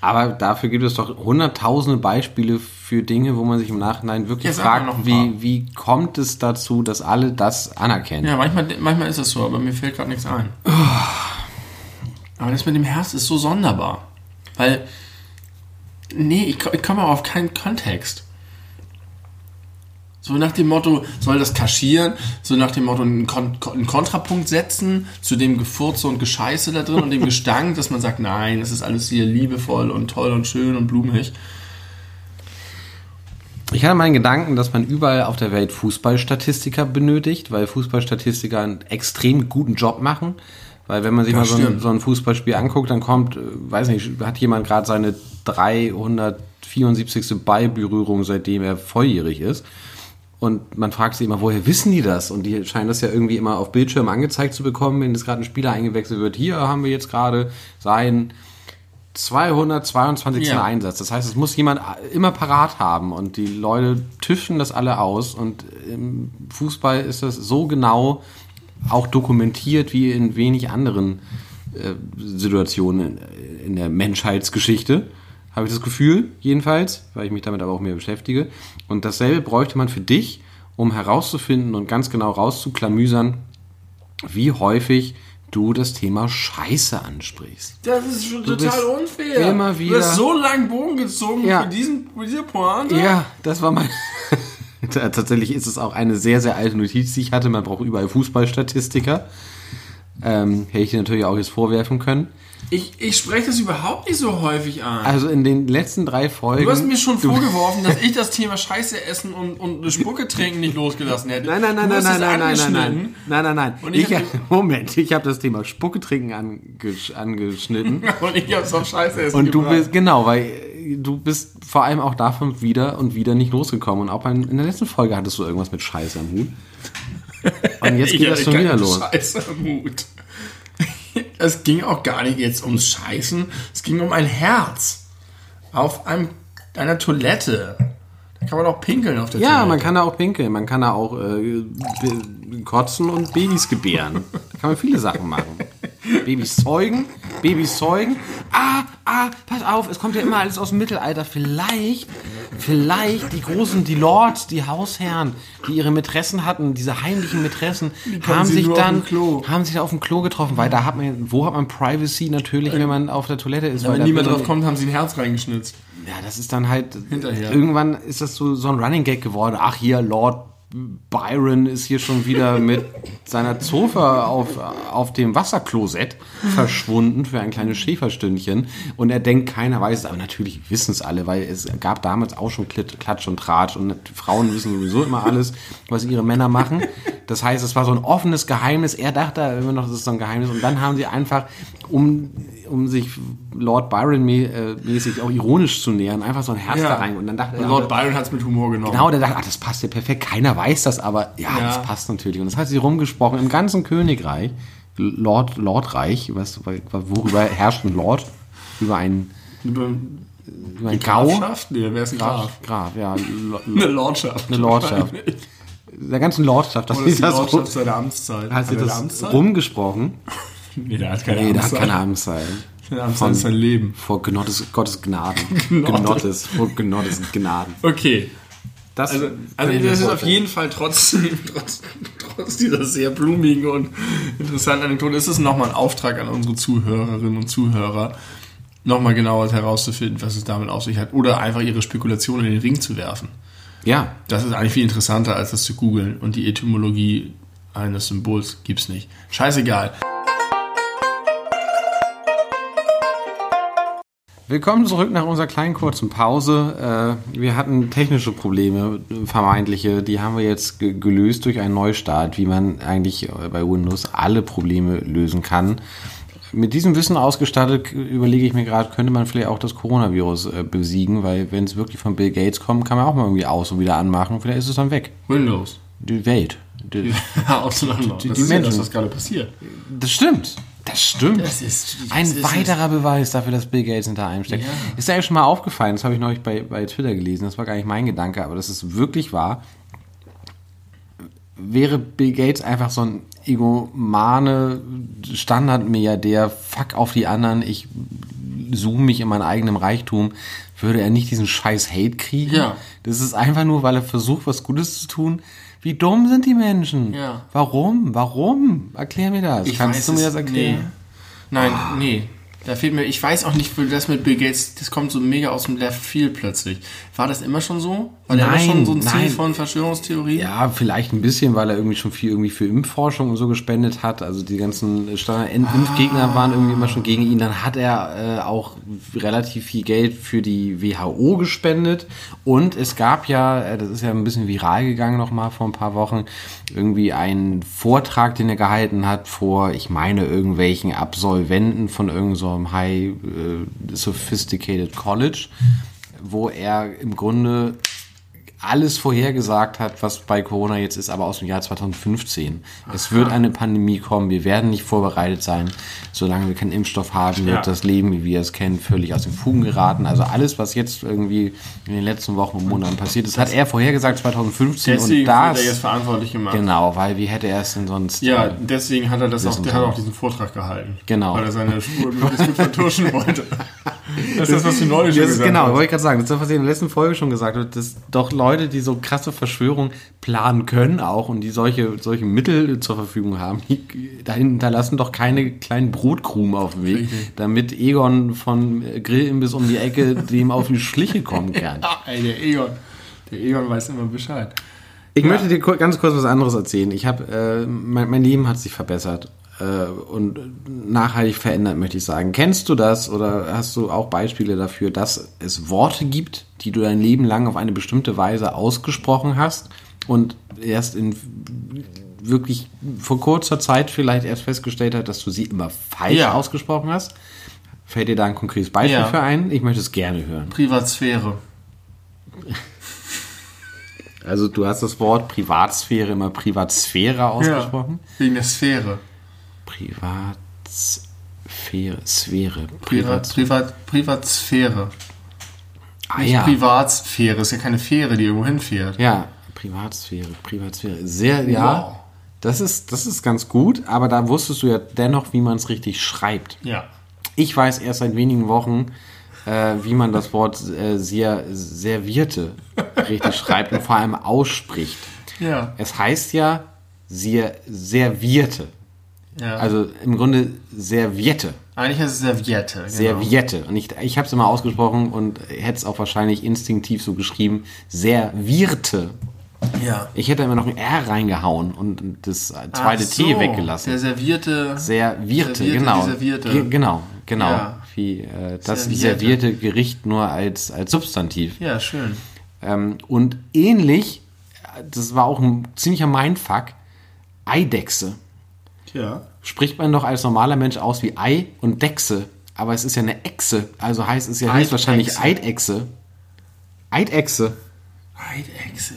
S1: Aber dafür gibt es doch hunderttausende Beispiele für Dinge, wo man sich im Nachhinein wirklich ja, fragt, wie, wie kommt es dazu, dass alle das anerkennen?
S2: Ja, manchmal, manchmal ist es so, aber mir fällt gerade nichts ein. Aber das mit dem Herz ist so sonderbar. Weil, nee, ich, ich komme auch auf keinen Kontext. So nach dem Motto, soll das kaschieren, so nach dem Motto einen, Kon einen Kontrapunkt setzen zu dem Gefurze und Gescheiße da drin und dem Gestank, dass man sagt, nein, es ist alles hier liebevoll und toll und schön und blumig.
S1: Ich hatte meinen Gedanken, dass man überall auf der Welt Fußballstatistiker benötigt, weil Fußballstatistiker einen extrem guten Job machen. Weil wenn man sich das mal so ein, so ein, Fußballspiel anguckt, dann kommt, äh, weiß nicht, hat jemand gerade seine 374. Ballberührung, seitdem er volljährig ist. Und man fragt sich immer, woher wissen die das? Und die scheinen das ja irgendwie immer auf Bildschirm angezeigt zu bekommen, wenn jetzt gerade ein Spieler eingewechselt wird. Hier haben wir jetzt gerade seinen 222. Ja. Einsatz. Das heißt, es muss jemand immer parat haben und die Leute tüften das alle aus. Und im Fußball ist das so genau auch dokumentiert wie in wenig anderen äh, Situationen in, in der Menschheitsgeschichte habe ich das Gefühl, jedenfalls, weil ich mich damit aber auch mehr beschäftige. Und dasselbe bräuchte man für dich, um herauszufinden und ganz genau rauszuklamüsern, wie häufig du das Thema Scheiße ansprichst.
S2: Das ist schon du total unfair.
S1: Immer wieder.
S2: Du hast so lange Bogen gezogen ja. für, diesen, für diese Pointe.
S1: Ja, das war mein. Tatsächlich ist es auch eine sehr, sehr alte Notiz, die ich hatte. Man braucht überall Fußballstatistiker. Ähm, hätte ich dir natürlich auch jetzt vorwerfen können.
S2: Ich, ich spreche das überhaupt nicht so häufig an.
S1: Also in den letzten drei Folgen.
S2: Du hast mir schon vorgeworfen, dass ich das Thema Scheiße essen und, und Spucke trinken nicht losgelassen hätte.
S1: Nein, nein, nein, nein, nein, nein, nein, nein, nein, nein, nein, nein. Ich, ich Moment, ich habe das Thema Spucke trinken angesch angeschnitten.
S2: und ich habe es auf Scheiße essen
S1: Und du bist, genau, weil du bist vor allem auch davon wieder und wieder nicht losgekommen. Und auch in der letzten Folge hattest du irgendwas mit Scheiße am Hut. Und jetzt geht das schon wieder los.
S2: Scheiße am Hut es ging auch gar nicht jetzt ums Scheißen, es ging um ein Herz. Auf einem, einer Toilette. Da kann man auch pinkeln auf der
S1: ja,
S2: Toilette.
S1: Ja, man kann da auch pinkeln. Man kann da auch äh, kotzen und Babys gebären. Da kann man viele Sachen machen. Babys zeugen, Babys zeugen. Ah, ah, pass auf, es kommt ja immer alles aus dem Mittelalter. Vielleicht, vielleicht die großen, die Lords, die Hausherren, die ihre Mätressen hatten, diese heimlichen Mätressen, haben sich dann, haben sich da auf dem Klo getroffen, weil da hat man, wo hat man Privacy natürlich, wenn man auf der Toilette ist.
S2: Ja, wenn niemand drauf kommt, haben sie ein Herz reingeschnitzt.
S1: Ja, das ist dann halt, Hinterher. irgendwann ist das so, so ein Running Gag geworden. Ach hier, Lord Byron ist hier schon wieder mit seiner Zofe auf, auf dem Wasserklosett verschwunden für ein kleines Schäferstündchen. Und er denkt, keiner weiß es, aber natürlich wissen es alle, weil es gab damals auch schon Klatsch und Tratsch und Frauen wissen sowieso immer alles, was ihre Männer machen. Das heißt, es war so ein offenes Geheimnis. Er dachte immer noch, das ist so ein Geheimnis. Und dann haben sie einfach, um, um sich Lord Byron-mäßig auch ironisch zu nähern, einfach so ein Herz da rein. Und dann dachte
S2: Und Lord Byron hat es mit Humor genommen.
S1: Genau, der dachte, ach, das passt ja perfekt. Keiner weiß das, aber ja,
S2: Ja.
S1: das passt natürlich. Und das hat sie rumgesprochen im ganzen Königreich, Lord, Lordreich, du, worüber herrscht ein Lord? Über ein,
S2: Über
S1: über ein Gau?
S2: Grafschaft? Nee, wer ist ein Graf?
S1: Graf, ja.
S2: Eine Lordschaft.
S1: Eine Lordschaft. Der ganzen Lordschaft. Das
S2: ist
S1: ist
S2: die
S1: das
S2: Lordschaft seiner Amtszeit?
S1: hat sie das
S2: Amtszeit?
S1: rumgesprochen.
S2: Nee, der hat keine
S1: Nee, der hat
S2: Amtszeit.
S1: keine Amtszeit.
S2: Amtszeit ist sein Leben.
S1: Vor Gnottes, Gottes Gnaden.
S2: Gnottes.
S1: Gnottes, vor Gnottes Gnaden.
S2: Okay.
S1: Das,
S2: Also, also das ist auf jeden Fall trotzdem, trotz, trotz dieser sehr blumigen und interessanten Anekdote, ist es nochmal ein Auftrag an unsere Zuhörerinnen und Zuhörer, nochmal genauer herauszufinden, was es damit auf sich hat. Oder einfach ihre Spekulationen in den Ring zu werfen.
S1: Ja,
S2: Das ist eigentlich viel interessanter, als das zu googeln. Und die Etymologie eines Symbols gibt's nicht. Scheißegal.
S1: Willkommen zurück nach unserer kleinen kurzen Pause. Äh, Wir hatten technische Probleme, vermeintliche, die haben wir jetzt ge- gelöst durch einen Neustart, wie man eigentlich äh, bei Windows alle Probleme lösen kann. Mit diesem Wissen ausgestattet überlege ich mir gerade, könnte man vielleicht auch das Coronavirus äh, besiegen, weil wenn es wirklich von Bill Gates kommt, kann man auch mal irgendwie aus und wieder anmachen, vielleicht ist es dann weg.
S2: Windows.
S1: Die Welt. Die,
S2: Auseinander.
S1: die
S2: das ist ja
S1: Menschen.
S2: das, was gerade passiert.
S1: das stimmt. Das stimmt.
S2: Das ist- das
S1: ein
S2: ist-
S1: weiterer Beweis dafür, dass Bill Gates hinter einem steckt.
S2: Ja.
S1: Ist eigentlich schon mal aufgefallen, das habe ich neulich bei, bei Twitter gelesen, das war gar nicht mein Gedanke, aber das ist wirklich wahr. Wäre Bill Gates einfach so ein egomane Standardmilliardär, fuck auf die anderen, ich zoome mich in meinem eigenen Reichtum, würde er nicht diesen scheiß Hate kriegen?
S2: Ja.
S1: Das ist einfach nur, weil er versucht, was Gutes zu tun. Wie dumm sind die Menschen?
S2: Ja.
S1: Warum? Warum? Erklär mir das. Kannst du mir das erklären?
S2: Nee. Nein, nee. Da fehlt mir, ich weiß auch nicht, das mit Bill Gates, das kommt so mega aus dem Left Field plötzlich. War das immer schon so? War der immer
S1: Nein,
S2: schon so ein Ziel
S1: nein.
S2: von Verschwörungstheorien?
S1: Ja, vielleicht ein bisschen, weil er irgendwie schon viel irgendwie für Impfforschung und so gespendet hat. Also die ganzen Standard-Impfgegner waren irgendwie immer schon gegen ihn. Dann hat er äh, auch relativ viel Geld für die WHO gespendet. Und es gab ja, äh, das ist ja ein bisschen viral gegangen nochmal vor ein paar Wochen, irgendwie einen Vortrag, den er gehalten hat vor, ich meine, irgendwelchen Absolventen von irgendeinem so einem High äh, Sophisticated College, wo er im Grunde alles vorhergesagt hat, was bei Corona jetzt ist, aber aus dem Jahr 2015. Es wird eine Pandemie kommen, wir werden nicht vorbereitet sein. Solange wir keinen Impfstoff haben, wird
S2: Ja.
S1: das Leben, wie wir es kennen, völlig aus den Fugen geraten. Also alles, was jetzt irgendwie in den letzten Wochen und Monaten passiert ist, hat er vorhergesagt 2015
S2: Deswegen
S1: und
S2: wird er
S1: das...
S2: jetzt verantwortlich gemacht.
S1: Genau, weil wie hätte er es denn sonst...
S2: Ja,
S1: äh,
S2: deswegen hat er das auch, der hat auch diesen Vortrag gehalten.
S1: Genau.
S2: Weil er seine Spuren möglichst gut vertuschen wollte. Das ist das, was du neulich schon
S1: Das
S2: gesagt
S1: genau,
S2: hast.
S1: wollte ich gerade sagen. Das ist das, was ich in der letzten Folge schon gesagt habe, dass doch Leute, die so krasse Verschwörungen planen können auch und die solche, solche Mittel zur Verfügung haben, die da hinterlassen doch keine kleinen Brotkrumen auf dem Weg, damit Egon von Grillimbiss um die Ecke dem auf die Schliche kommen kann.
S2: Ah, ey, der Egon. Der Egon weiß immer Bescheid.
S1: Ich möchte dir ganz kurz was anderes erzählen. Ich habe, äh, mein, mein Leben hat sich verbessert äh, und nachhaltig verändert, möchte ich sagen. Kennst du das oder hast du auch Beispiele dafür, dass es Worte gibt, die du dein Leben lang auf eine bestimmte Weise ausgesprochen hast und erst in wirklich vor kurzer Zeit vielleicht erst festgestellt hast, dass du sie immer falsch
S2: Ja.
S1: ausgesprochen hast? Fällt dir da ein konkretes Beispiel
S2: Ja.
S1: für ein? Ich möchte es gerne hören.
S2: Privatsphäre.
S1: Also du hast das Wort Privatsphäre immer Privatsphäre ausgesprochen.
S2: Ja, wegen der Sphäre.
S1: Privatsphäre, Sphäre,
S2: Privat, Privat, Privatsphäre.
S1: ah,
S2: Nicht
S1: ja.
S2: Privatsphäre. Ist ja keine Fähre, die irgendwo hinfährt.
S1: ja, Privatsphäre, Privatsphäre. Sehr, ja.
S2: Wow.
S1: Das ist, das ist ganz gut, aber da wusstest du ja dennoch, wie man es richtig schreibt.
S2: Ja.
S1: Ich weiß erst seit wenigen Wochen, äh, wie man das Wort äh, sehr servierte richtig schreibt und vor allem ausspricht.
S2: Ja.
S1: Es heißt ja sehr servierte.
S2: Ja.
S1: Also im Grunde Serviette.
S2: Eigentlich heißt es Serviette. Genau.
S1: Serviette. Und ich, ich habe es immer ausgesprochen und hätte es auch wahrscheinlich instinktiv so geschrieben. Servierte.
S2: Ja.
S1: Ich hätte immer noch ein R reingehauen und das zweite
S2: so,
S1: T weggelassen.
S2: Der servierte.
S1: Servierte,
S2: Servierte,
S1: genau.
S2: Servierte.
S1: Ge genau, genau.
S2: Ja.
S1: Wie äh, das
S2: Serviette.
S1: servierte Gericht nur als, als Substantiv.
S2: Ja, schön.
S1: Ähm, und ähnlich, äh, das war auch ein ziemlicher Mindfuck, Eidechse.
S2: Ja.
S1: Spricht man doch als normaler Mensch aus wie Ei und Dechse. aber es ist ja eine Echse. Also heißt es ja
S2: Eidechse.
S1: höchstwahrscheinlich Eidechse. Eidechse.
S2: Eidechse.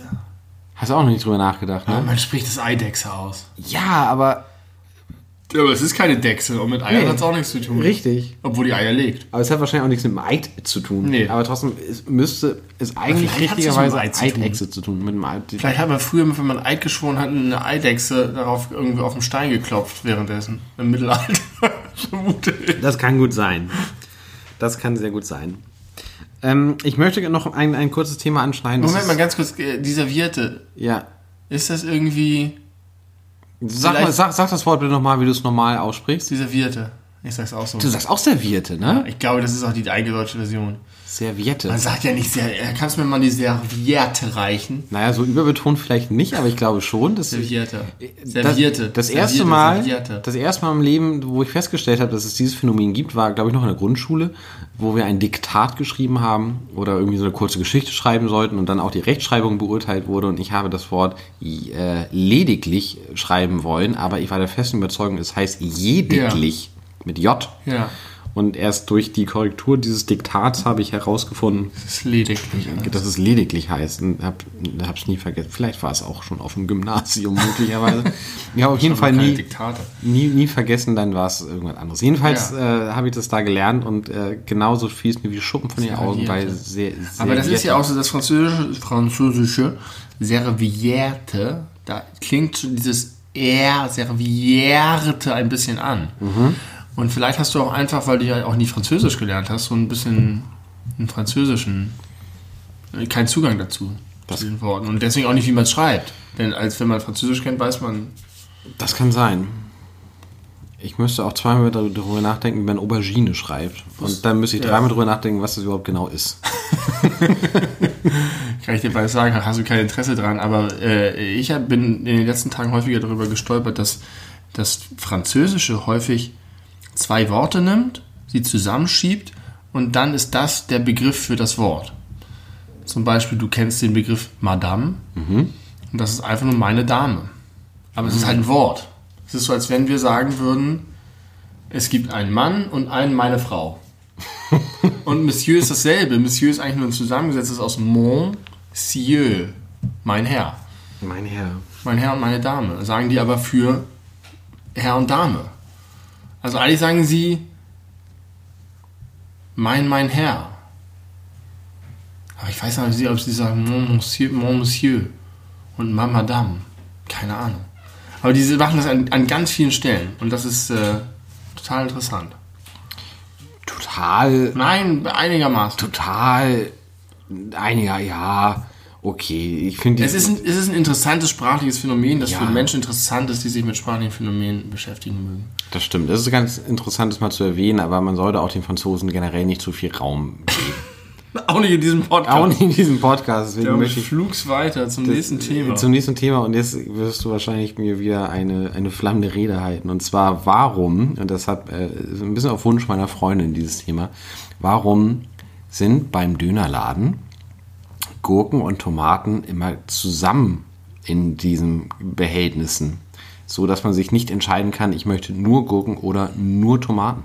S1: Hast du auch noch nicht drüber nachgedacht,
S2: Ja,
S1: ne?
S2: man spricht das Eidechse aus.
S1: Ja, aber
S2: Aber es ist keine Dechse und mit Eiern
S1: Nee.
S2: hat es auch nichts zu tun.
S1: richtig.
S2: Obwohl die Eier legt.
S1: Aber es hat wahrscheinlich auch nichts mit dem Eid zu tun.
S2: Nee.
S1: Aber trotzdem es müsste es eigentlich
S2: vielleicht
S1: richtigerweise
S2: mit Eid zu tun.
S1: Eidechse zu tun. Mit dem Eid.
S2: Vielleicht hat man früher, wenn man Eid geschworen hat, eine Eidechse darauf irgendwie auf den Stein geklopft währenddessen. Im Mittelalter.
S1: Das kann gut sein. Das kann sehr gut sein. Ähm, ich möchte noch ein, ein kurzes Thema anschneiden.
S2: Moment mal ganz kurz, äh, die Serviette.
S1: Ja.
S2: Ist das irgendwie
S1: Sag, mal, sag, sag das Wort bitte nochmal, wie du es normal aussprichst.
S2: die Serviette? Ich sag's auch so.
S1: Du sagst auch Serviette, ne?
S2: Ich glaube, das ist auch die eingedeutschte Version.
S1: Serviette.
S2: Man sagt ja nicht sehr. Kannst du mir mal die Serviette reichen?
S1: Naja, so überbetont vielleicht nicht, aber ich glaube schon, dass
S2: Serviette.
S1: das,
S2: Serviette.
S1: das erste
S2: Serviette,
S1: Mal,
S2: Serviette.
S1: das erste Mal im Leben, wo ich festgestellt habe, dass es dieses Phänomen gibt, war, glaube ich, noch in der Grundschule, wo wir ein Diktat geschrieben haben oder irgendwie so eine kurze Geschichte schreiben sollten und dann auch die Rechtschreibung beurteilt wurde und ich habe das Wort äh, lediglich schreiben wollen, aber ich war der festen Überzeugung, es heißt jediglich mit J.
S2: Ja.
S1: Und erst durch die Korrektur dieses Diktats habe ich herausgefunden,
S2: Das ist lediglich.
S1: dass es lediglich heißt. Und hab, hab's nie vergessen. Vielleicht war es auch schon auf dem Gymnasium möglicherweise. Ich habe auf jeden Fall nie, nie, nie vergessen, dann war es irgendwas anderes. Jedenfalls äh, habe ich das da gelernt und äh, genauso fiel es mir wie Schuppen von den Augen bei sehr, sehr
S2: Aber das ist ja auch so das französische, französische Serviette. Da klingt dieses R, Serviette ein bisschen an. Und vielleicht hast du auch einfach, weil du ja auch nie Französisch gelernt hast, so ein bisschen einen französischen, äh, keinen Zugang dazu. zu den Worten. Und deswegen auch nicht, wie man es schreibt. Denn als wenn man Französisch kennt, weiß man,
S1: Das kann sein. Ich müsste auch zweimal darüber nachdenken, wie man Aubergine schreibt. Und dann müsste ich
S2: Ja.
S1: dreimal darüber nachdenken, was das überhaupt genau ist.
S2: kann ich dir bald sagen, hast du kein Interesse dran, aber äh, ich bin in den letzten Tagen häufiger darüber gestolpert, dass das Französische häufig zwei Worte nimmt, sie zusammenschiebt und dann ist das der Begriff für das Wort. Zum Beispiel, du kennst den Begriff Madame und das ist einfach nur meine Dame. Aber es ist halt ein Wort. Es ist so, als wenn wir sagen würden, es gibt einen Mann und einen meine Frau. Und Monsieur ist dasselbe. Monsieur ist eigentlich nur ein zusammengesetztes aus Monsieur, mein Herr.
S1: Mein Herr.
S2: Mein Herr und meine Dame. Sagen die aber für Herr und Dame. Also eigentlich sagen sie mein, mein Herr. Aber ich weiß nicht, ob sie sagen Mon Monsieur, Mon Monsieur und Ma Madame. Keine Ahnung. Aber diese machen das an, an ganz vielen Stellen. Und das ist äh, total interessant.
S1: Total
S2: Nein, einigermaßen.
S1: total einiger, ja, okay. Ich finde
S2: Es ist, ein, es ist ein interessantes sprachliches Phänomen, das
S1: Ja.
S2: für Menschen interessant ist, die sich mit sprachlichen Phänomenen beschäftigen mögen.
S1: das stimmt. Das ist ganz interessant, das mal zu erwähnen, aber man sollte auch den Franzosen generell nicht zu viel Raum geben.
S2: Auch nicht in diesem Podcast.
S1: auch nicht in diesem Podcast. Deswegen
S2: Damit
S1: möchte ich
S2: flugs weiter zum nächsten Thema.
S1: zum nächsten Thema und jetzt wirst du wahrscheinlich mir wieder eine, eine flammende Rede halten. Und zwar, warum, und das hat äh, ist ein bisschen auf Wunsch meiner Freundin dieses Thema, warum sind beim Dönerladen Gurken und Tomaten immer zusammen in diesen Behältnissen? So dass man sich nicht entscheiden kann, ich möchte nur Gurken oder nur Tomaten.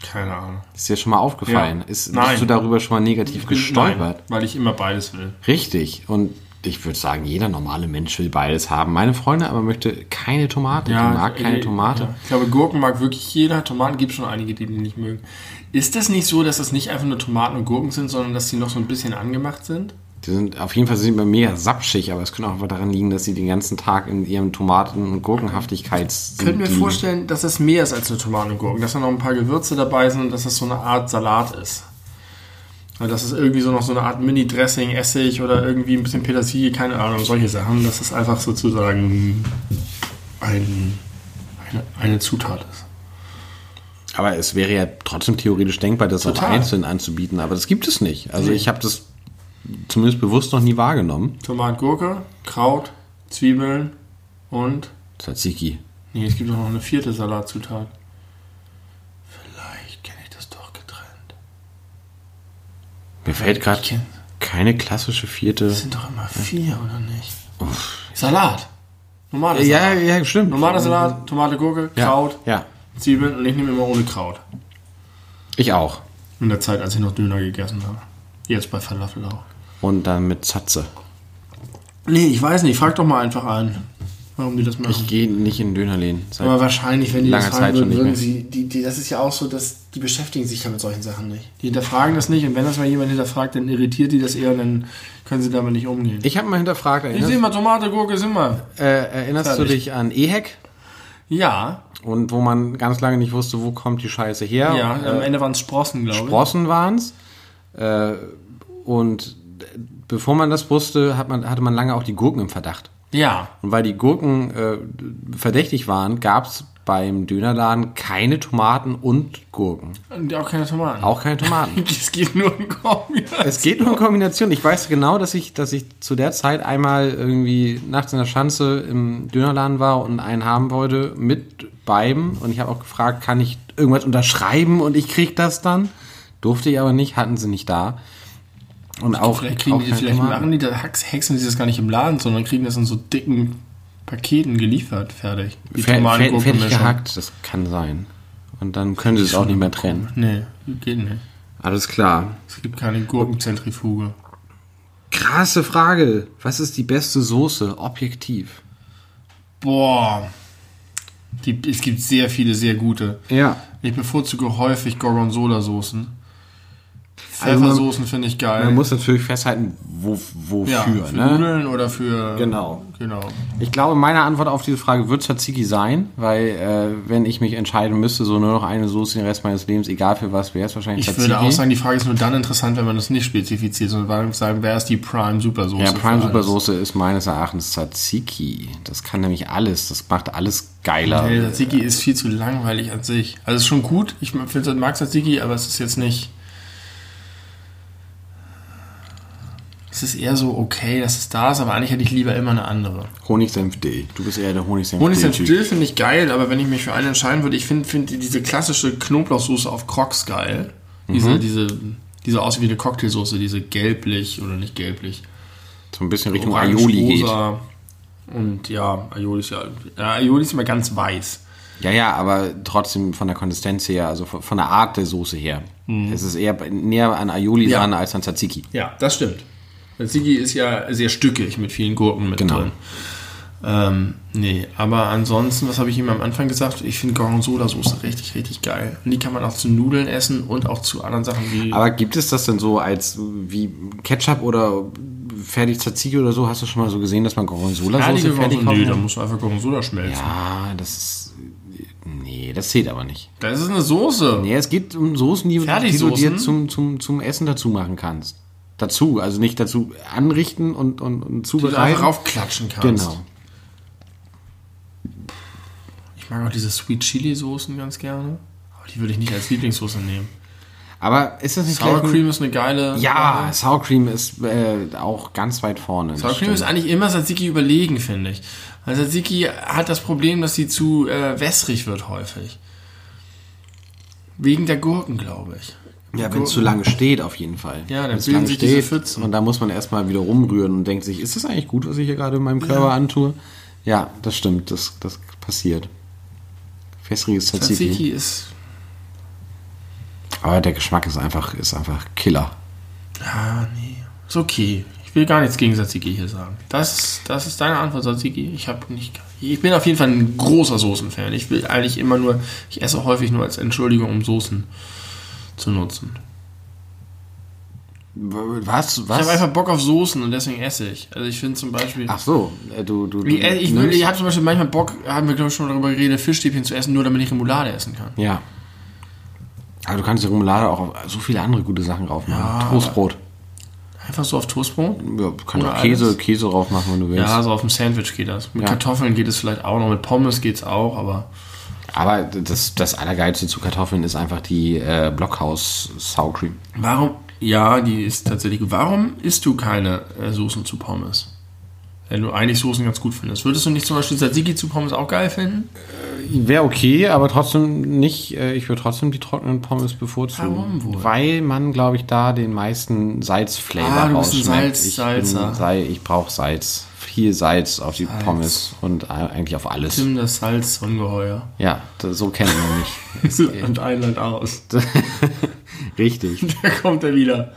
S2: Keine Ahnung.
S1: Ist dir schon mal aufgefallen?
S2: Ja.
S1: Ist,
S2: Nein.
S1: bist du darüber schon mal negativ gestolpert?
S2: Nein, weil ich immer beides will.
S1: Richtig. Und ich würde sagen, jeder normale Mensch will beides haben. Meine Freundin aber möchte keine Tomate. die mag keine
S2: äh,
S1: Tomate.
S2: Ja. Ich glaube, Gurken mag wirklich jeder. Tomaten gibt schon einige, die die nicht mögen. Ist das nicht so, dass das nicht einfach nur Tomaten und Gurken sind, sondern dass die noch so ein bisschen angemacht sind?
S1: Die sind auf jeden Fall sind immer mega sapschig, aber es könnte auch einfach daran liegen, dass sie den ganzen Tag in ihrem Tomaten- und Gurkenhaftigkeits.
S2: Ich könnte mir vorstellen, dass das mehr ist als nur Tomaten und Gurken. Dass da noch ein paar Gewürze dabei sind und dass das so eine Art Salat ist. Dass es irgendwie so noch so eine Art Mini-Dressing, Essig oder irgendwie ein bisschen Petersilie, keine Ahnung, solche Sachen. Dass es einfach sozusagen ein, eine, eine Zutat ist.
S1: Aber es wäre ja trotzdem theoretisch denkbar, das auch
S2: Total.
S1: einzeln anzubieten, aber das gibt es nicht. Also ich habe das zumindest bewusst noch nie wahrgenommen.
S2: Tomat, Gurke, Kraut, Zwiebeln und...
S1: Tzatziki.
S2: Nee, es gibt auch noch eine vierte Salatzutat. Vielleicht kenne ich das doch getrennt.
S1: Mir fällt gerade keine klassische vierte.
S2: Das sind doch immer vier, oder nicht? Salat. Normaler
S1: Ja,
S2: Salat.
S1: ja, stimmt.
S2: Normaler Salat, Tomate, Gurke,
S1: Ja,
S2: Kraut,
S1: Ja.
S2: Zwiebeln und ich nehme immer ohne Kraut.
S1: Ich auch.
S2: In der Zeit, als ich noch Döner gegessen habe. Jetzt bei Falafel auch.
S1: Und dann mit Zatze.
S2: Nee, ich weiß nicht. Frag doch mal einfach an, warum die das machen.
S1: Ich gehe nicht in Dönerläden.
S2: Aber wahrscheinlich, wenn die das
S1: Zeit
S2: fragen würden, würden sie, die, die, das ist ja auch so, dass die beschäftigen sich ja mit solchen Sachen nicht. Die hinterfragen das nicht und wenn das mal jemand hinterfragt, dann irritiert die das eher und dann können sie damit nicht umgehen.
S1: Ich habe mal hinterfragt,
S2: Ich sehe mal Tomate, Gurke, sind wir.
S1: äh, erinnerst du
S2: Fertig.
S1: dich an EHEC?
S2: Ja,
S1: Und wo man ganz lange nicht wusste, wo kommt die Scheiße her?
S2: ja, am
S1: äh,
S2: Ende waren es Sprossen, glaube ich.
S1: Sprossen waren es. Äh, und bevor man das wusste, hat man, hatte man lange auch die Gurken im Verdacht.
S2: Ja,
S1: Und weil die Gurken äh, verdächtig waren, gab es beim Dönerladen keine Tomaten und Gurken.
S2: und auch keine Tomaten.
S1: Auch keine Tomaten.
S2: Es geht nur um Kombination.
S1: Es geht nur um Kombination. Ich weiß genau, dass ich, dass ich zu der Zeit einmal irgendwie nachts in der Schanze im Dönerladen war und einen haben wollte mit beiden. Und ich habe auch gefragt, kann ich irgendwas unterschreiben und ich krieg das dann? Durfte ich aber nicht, hatten sie nicht da. Und auch,
S2: Vielleicht, kriegen
S1: auch
S2: die, vielleicht
S1: Tomaten.
S2: machen die da Hex- Hexen die das gar nicht im Laden, sondern kriegen das in so dicken Paketen geliefert, fertig. Die
S1: Fer-
S2: Tomaten-Gurken-Mischung.
S1: fertig gehackt, das kann sein. Und dann können sie es auch nicht mehr trennen.
S2: Nee, geht nicht.
S1: Alles klar.
S2: Es gibt keine Gurkenzentrifuge.
S1: Krasse Frage. Was ist die beste Soße, objektiv?
S2: Boah. Die, es gibt sehr viele sehr gute.
S1: Ja.
S2: Ich bevorzuge häufig Gorgonzola-Soßen.
S1: Also man-
S2: Pfeffersoßen finde ich geil.
S1: Man muss natürlich festhalten, wo, wofür.
S2: ja, für
S1: ne?
S2: Nudeln oder für...
S1: Genau.
S2: Genau.
S1: Ich glaube, meine Antwort auf diese Frage wird Tzatziki sein, weil äh, wenn ich mich entscheiden müsste, so nur noch eine Soße den Rest meines Lebens, egal für was, wäre es wahrscheinlich
S2: Ich würde auch sagen, die Frage ist nur dann interessant, wenn man das nicht spezifiziert, sondern sagen, wer ist die Prime Supersoße?
S1: ja, Prime? Supersoße ist meines Erachtens Tzatziki. Das kann nämlich alles. Das macht alles geiler.
S2: Nee, Tzatziki ist viel zu langweilig an sich. Also es ist schon gut, ich finde, mag Tzatziki, aber es ist jetzt nicht... Es ist eher so okay, dass es da ist, aber eigentlich hätte ich lieber immer eine andere.
S1: Honigsenf Dill. Du bist eher der Honigsenf Dill.
S2: Honigsenf
S1: Typ.
S2: Dill finde ich geil, aber wenn ich mich für einen entscheiden würde, ich finde find diese klassische Knoblauchsoße auf Crocs geil. Diese,
S1: Mhm.
S2: diese, diese aussieht wie eine Cocktailsoße, diese gelblich oder nicht gelblich.
S1: So ein bisschen Richtung
S2: Orange,
S1: Aioli geht.
S2: rosa. Und ja, Aioli ist ja, ja, Aioli ist immer ganz weiß.
S1: Ja, ja, aber trotzdem von der Konsistenz her, also von von der Art der Soße her. Es ist eher näher an Aioli
S2: Mhm. Ja.
S1: dran als an Tzatziki.
S2: Ja, das stimmt. Tzatziki ist ja sehr stückig mit vielen Gurken mit
S1: Genau.
S2: drin. Ähm, nee, aber ansonsten, was habe ich ihm am Anfang gesagt? Ich finde Gorgonzola-Soße richtig, richtig geil. Und die kann man auch zu Nudeln essen und auch zu anderen Sachen wie.
S1: Aber gibt es das denn so als wie Ketchup oder fertig Tzatziki oder so? Hast du schon mal so gesehen, dass man Gorgonzola-Soße fertig
S2: Gorgonzola, nee, da musst du einfach Gorgonzola schmelzen.
S1: Ja, das ist... Nee, das zählt aber nicht.
S2: Das ist eine Soße.
S1: Nee, es geht um Soßen, die, die du dir zum, zum, zum Essen dazu machen kannst. Dazu, also nicht dazu anrichten und, und, und
S2: Die du
S1: zubereiten.
S2: raufklatschen kannst.
S1: Genau.
S2: Ich mag auch diese Sweet Chili Soßen ganz gerne. Aber die würde ich nicht als Lieblingssoße nehmen.
S1: Aber ist das nicht
S2: Sour Cream ist eine geile.
S1: Ja, Sour Cream ist äh, auch ganz weit vorne.
S2: Sour Cream ist eigentlich immer Tzatziki überlegen, finde ich. Weil Tzatziki hat das Problem, dass sie zu äh, wässrig wird häufig. Wegen der Gurken, glaube ich.
S1: Ja, wenn es zu lange steht, auf jeden Fall.
S2: Ja, dann bilden sich diese Pfützen.
S1: Und da muss man erstmal wieder rumrühren und denkt sich, ist das eigentlich gut, was ich hier gerade in meinem Körper antue? Ja, das stimmt, das, das passiert. Wässriges Tzatziki.
S2: Tzatziki ist.
S1: Aber der Geschmack ist einfach, ist einfach Killer.
S2: Ah, nee. Ist okay. Ich will gar nichts gegen Tzatziki hier sagen. Das, ist- das ist deine Antwort, Tzatziki. Ich habe nicht. Ich bin auf jeden Fall ein großer Soßenfan. Ich will eigentlich immer nur. Ich esse häufig nur als Entschuldigung, um Soßen zu nutzen.
S1: Was?
S2: Ich
S1: Was?
S2: habe einfach Bock auf Soßen und deswegen esse ich. Also ich finde zum Beispiel.
S1: Ach so, äh, du, du, du
S2: Ich, äh, ich, ich habe zum Beispiel manchmal Bock, haben wir glaube ich schon darüber geredet, Fischstäbchen zu essen, nur damit ich Remoulade essen kann.
S1: Ja. Aber du kannst die Remoulade auch auf so viele andere gute Sachen drauf machen.
S2: Ja.
S1: Toastbrot.
S2: Einfach so auf Toastbrot.
S1: Ja, du kannst auch Käse,
S2: alles?
S1: Käse drauf machen, wenn du willst.
S2: Ja, so auf dem Sandwich geht das. Mit
S1: Ja.
S2: Kartoffeln geht es vielleicht auch noch, mit Pommes geht es auch, aber
S1: Aber das, das Allergeilste zu Kartoffeln ist einfach die äh, Blockhaus Sour Cream.
S2: warum? Ja, die ist tatsächlich. Warum isst du keine äh, Soßen zu Pommes? Wenn du eigentlich Soßen ganz gut findest. Würdest du nicht zum Beispiel Tzatziki zu Pommes auch geil finden?
S1: Wäre okay, aber trotzdem nicht, äh, ich würde trotzdem die trockenen Pommes bevorzugen.
S2: Warum wohl?
S1: Weil man, glaube ich, da den meisten Salzflavor
S2: Ah, du bist ein. Salz-
S1: ich
S2: Salzer.
S1: bin, Sei, ich brauche Salz. Viel Salz auf die Pommes und eigentlich auf alles.
S2: Tim das Salzungeheuer.
S1: Ja, das, so kennt man mich.
S2: Und ein Land aus.
S1: Richtig.
S2: Da kommt er wieder.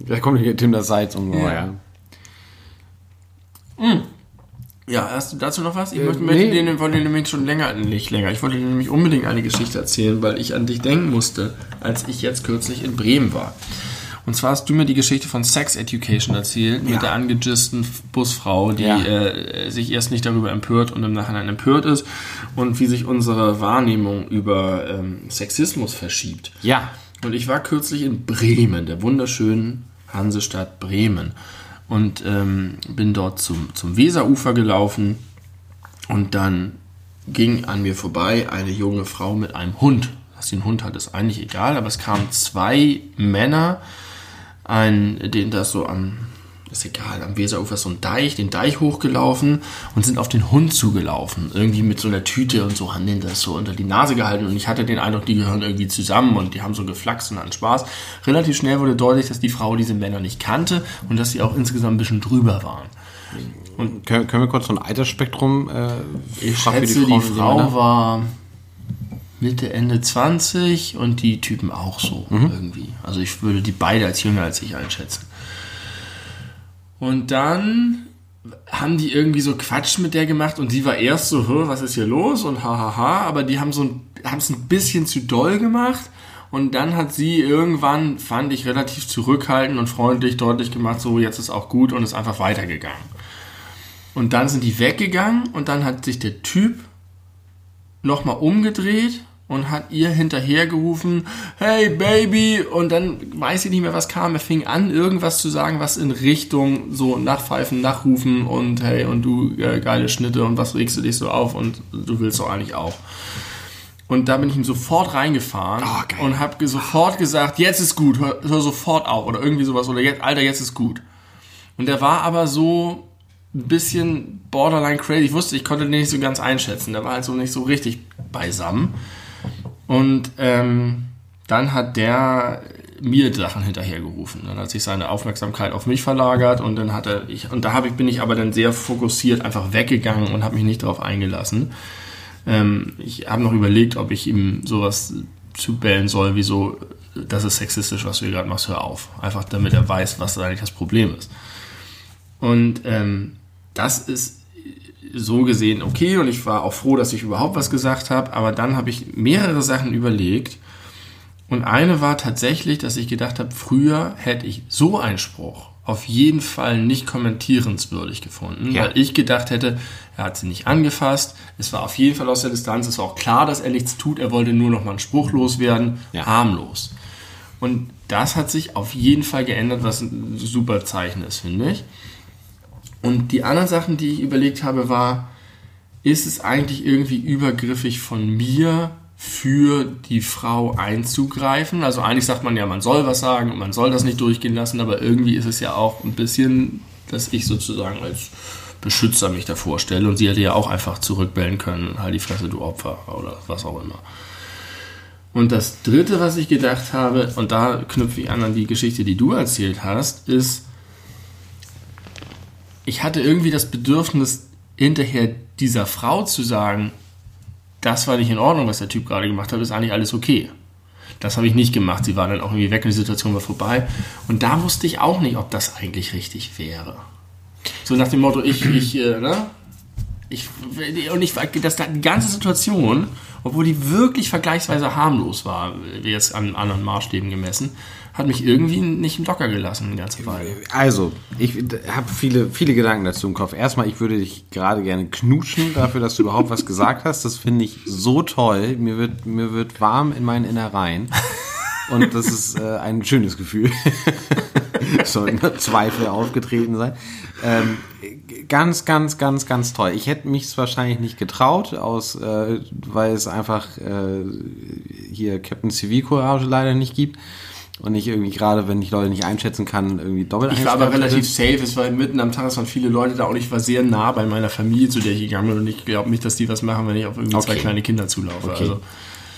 S1: Da kommt hier Tim das Salz ungeheuer.
S2: Ja, hast du dazu noch was? Ich
S1: Äh,
S2: möchte,
S1: nee.
S2: dir, wollte dir nämlich schon länger, nicht länger, ich wollte dir nämlich unbedingt eine Geschichte erzählen, weil ich an dich denken musste, als ich jetzt kürzlich in Bremen war. Und zwar hast du mir die Geschichte von Sex Education erzählt, mit der angegissten Busfrau, die
S1: Ja.
S2: äh, sich erst nicht darüber empört und im Nachhinein empört ist und wie sich unsere Wahrnehmung über ähm, Sexismus verschiebt.
S1: Ja.
S2: Und ich war kürzlich in Bremen, der wunderschönen Hansestadt Bremen. Und ähm, bin dort zum, zum Weserufer gelaufen. Und dann ging an mir vorbei eine junge Frau mit einem Hund. Dass sie einen Hund hat, ist eigentlich egal, aber es kamen zwei Männer, ein, den das so am, ist egal, am Weserufer so ein Deich, den Deich hochgelaufen und sind auf den Hund zugelaufen. Irgendwie mit so einer Tüte und so haben den das so unter die Nase gehalten und ich hatte den Eindruck, die gehören irgendwie zusammen und die haben so geflaxt und hatten Spaß. Relativ schnell wurde deutlich, dass die Frau diese Männer nicht kannte und dass sie auch insgesamt ein bisschen drüber waren.
S1: Können, können wir kurz so ein Altersspektrum äh,
S2: Ich schätze, die,
S1: Frauen und
S2: Frau war Mitte, Ende 20 und die Typen auch so
S1: Mhm.
S2: irgendwie. Also ich würde die beide als jünger als ich einschätzen. Und dann haben die irgendwie so Quatsch mit der gemacht und sie war erst so, "Hä, was ist hier los und hahaha, aber die haben so ein, haben es ein bisschen zu doll gemacht und dann hat sie irgendwann, fand ich, relativ zurückhaltend und freundlich deutlich gemacht, so jetzt ist auch gut und ist einfach weitergegangen. Und dann sind die weggegangen und dann hat sich der Typ nochmal umgedreht und hat ihr hinterhergerufen, hey Baby, und dann weiß ich nicht mehr, was kam. Er fing an, irgendwas zu sagen, was in Richtung so nachpfeifen, nachrufen und hey, und du äh, geile Schnitte und was regst du dich so auf und du willst doch eigentlich auch. Und da bin ich ihm sofort reingefahren
S1: Oh,
S2: und habe sofort gesagt, jetzt ist gut, hör, hör sofort auf oder irgendwie sowas oder jetzt, Alter, jetzt ist gut. Und der war aber so ein bisschen borderline crazy. Ich wusste, ich konnte den nicht so ganz einschätzen. Der war halt so nicht so richtig beisammen. Und ähm, dann hat der mir Sachen hinterhergerufen. Dann hat sich seine Aufmerksamkeit auf mich verlagert und dann hat er, ich, und da hab ich, bin ich aber dann sehr fokussiert einfach weggegangen und habe mich nicht darauf eingelassen. Ähm, ich habe noch überlegt, ob ich ihm sowas zubellen soll, wie so, das ist sexistisch, was du hier gerade machst, hör auf. Einfach damit er weiß, was eigentlich das Problem ist. Und ähm, das ist so gesehen okay und ich war auch froh, dass ich überhaupt was gesagt habe, aber dann habe ich mehrere Sachen überlegt und eine war tatsächlich, dass ich gedacht habe, früher hätte ich so einen Spruch auf jeden Fall nicht kommentierenswürdig gefunden,
S1: Ja.
S2: weil ich gedacht hätte, er hat sie nicht angefasst, es war auf jeden Fall aus der Distanz, es war auch klar, dass er nichts tut, er wollte nur noch mal einen Spruch loswerden,
S1: Ja.
S2: harmlos. Und das hat sich auf jeden Fall geändert, was ein super Zeichen ist, finde ich. Und die anderen Sachen, die ich überlegt habe, war, ist es eigentlich irgendwie übergriffig von mir für die Frau einzugreifen? Also eigentlich sagt man ja, man soll was sagen und man soll das nicht durchgehen lassen, aber irgendwie ist es ja auch ein bisschen, dass ich sozusagen als Beschützer mich davor stelle und sie hätte ja auch einfach zurückbellen können, halt die Fresse, du Opfer oder was auch immer. Und das dritte, was ich gedacht habe, und da knüpfe ich an an die Geschichte, die du erzählt hast, ist, ich hatte irgendwie das Bedürfnis, hinterher dieser Frau zu sagen, das war nicht in Ordnung, was der Typ gerade gemacht hat, ist eigentlich alles okay. Das habe ich nicht gemacht. Sie war dann auch irgendwie weg und die Situation war vorbei. Und da wusste ich auch nicht, ob das eigentlich richtig wäre. So nach dem Motto, ich, ich, äh, ne? Ich, und ich, das, die ganze Situation, obwohl die wirklich vergleichsweise harmlos war, jetzt an anderen Maßstäben gemessen, hat mich irgendwie nicht locker gelassen eine ganze Weile.
S1: Also, ich habe viele, viele Gedanken dazu im Kopf. Erstmal, ich würde dich gerade gerne knutschen dafür, dass du überhaupt was gesagt hast. Das finde ich so toll. Mir wird, mir wird warm in meinen Innereien. Und das ist äh, ein schönes Gefühl. Sollten Zweifel aufgetreten sein. Ähm, ganz, ganz, ganz, ganz toll. Ich hätte mich wahrscheinlich nicht getraut, aus, äh, weil es einfach äh, hier Captain Zivilcourage leider nicht gibt. Und ich irgendwie gerade, wenn ich Leute nicht einschätzen kann, irgendwie doppelt
S2: Ich war aber relativ safe, es war mitten am Tag, es waren viele Leute da und ich war sehr nah bei meiner Familie, zu der ich gegangen bin und ich glaube nicht, dass die was machen, wenn ich auf irgendwie zwei
S1: Okay.
S2: kleine Kinder zulaufe.
S1: Okay.
S2: Also,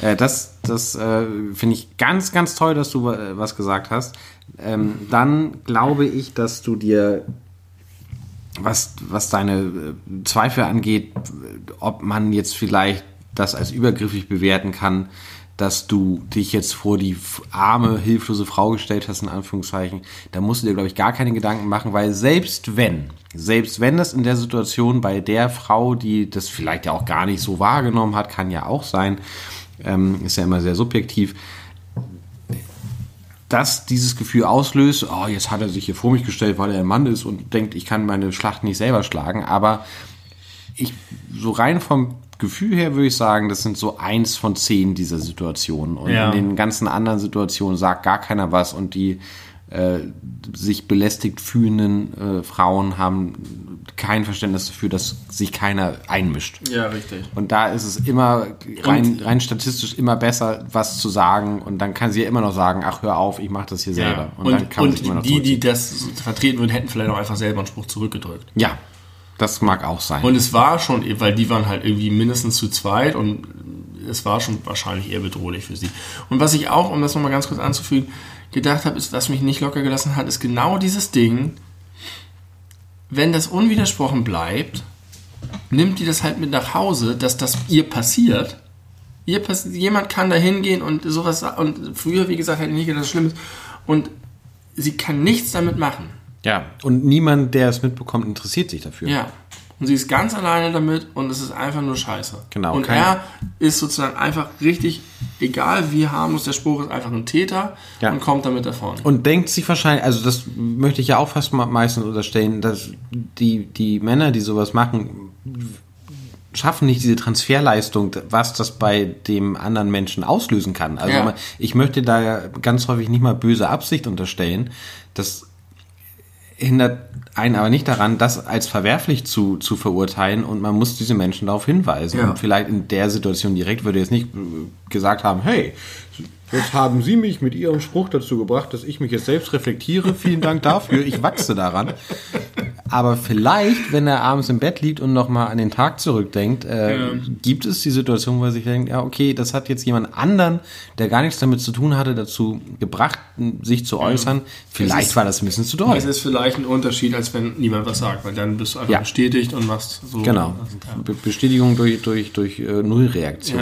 S1: Äh, das das äh, finde ich ganz, ganz toll, dass du äh, was gesagt hast. Ähm, dann glaube ich, dass du dir was, was deine äh, Zweifel angeht, ob man jetzt vielleicht das als übergriffig bewerten kann, dass du dich jetzt vor die arme, hilflose Frau gestellt hast, in Anführungszeichen, da musst du dir, glaube ich, gar keine Gedanken machen, weil selbst wenn, selbst wenn das in der Situation bei der Frau, die das vielleicht ja auch gar nicht so wahrgenommen hat, kann ja auch sein, ähm, ist ja immer sehr subjektiv, dass dieses Gefühl auslöst, oh, jetzt hat er sich hier vor mich gestellt, weil er ein Mann ist und denkt, ich kann meine Schlacht nicht selber schlagen, aber ich, so rein vom Gefühl her würde ich sagen, das sind so eins von zehn dieser Situationen. Und ja. in den ganzen anderen Situationen sagt gar keiner was und die äh, sich belästigt fühlenden äh, Frauen haben kein Verständnis dafür, dass sich keiner einmischt.
S2: Ja, richtig.
S1: Und da ist es immer rein, rein statistisch immer besser, was zu sagen. Und dann kann sie ja immer noch sagen, ach hör auf, ich mache das hier ja. selber.
S2: Und, und, dann kann und sich immer noch die, die das vertreten würden, hätten vielleicht auch einfach selber einen Spruch zurückgedrückt.
S1: Ja, das mag auch sein.
S2: Und es war schon, weil die waren halt irgendwie mindestens zu zweit und es war schon wahrscheinlich eher bedrohlich für sie. Und was ich auch, um das nochmal ganz kurz anzufügen, gedacht habe, ist, was mich nicht locker gelassen hat, ist genau dieses Ding, wenn das unwidersprochen bleibt, nimmt die das halt mit nach Hause, dass das ihr passiert. Ihr pass jemand kann da hingehen und sowas, und früher, wie gesagt, hätte ich nicht gedacht, das schlimm ist. Und sie kann nichts damit machen.
S1: Ja, und niemand, der es mitbekommt, interessiert sich dafür.
S2: Ja. Und sie ist ganz alleine damit und es ist einfach nur scheiße.
S1: Genau.
S2: Und er ist sozusagen einfach richtig, egal wie harmlos der Spruch ist, einfach ein Täter ja. und kommt damit davon.
S1: Und denkt sich wahrscheinlich, also das möchte ich ja auch fast meistens unterstellen, dass die, die Männer, die sowas machen, schaffen nicht diese Transferleistung, was das bei dem anderen Menschen auslösen kann. Also ja. ich möchte da ganz häufig nicht mal böse Absicht unterstellen. Das hindert einen aber nicht daran, das als verwerflich zu, zu verurteilen und man muss diese Menschen darauf hinweisen. Ja. Und vielleicht in der Situation direkt würde jetzt nicht gesagt haben, hey, Jetzt haben Sie mich mit Ihrem Spruch dazu gebracht, dass ich mich jetzt selbst reflektiere. Vielen Dank dafür. Ich wachse daran. Aber vielleicht, wenn er abends im Bett liegt und nochmal an den Tag zurückdenkt, äh, ja. gibt es die Situation, wo er sich denkt, ja, okay, das hat jetzt jemand anderen, der gar nichts damit zu tun hatte, dazu gebracht, sich zu äußern. Ja. Vielleicht ist, war das ein bisschen zu doll.
S2: Es ist vielleicht ein Unterschied, als wenn niemand was sagt, weil dann bist du einfach ja. bestätigt und machst so.
S1: Genau. Bestätigung durch, durch, durch äh, Nullreaktion.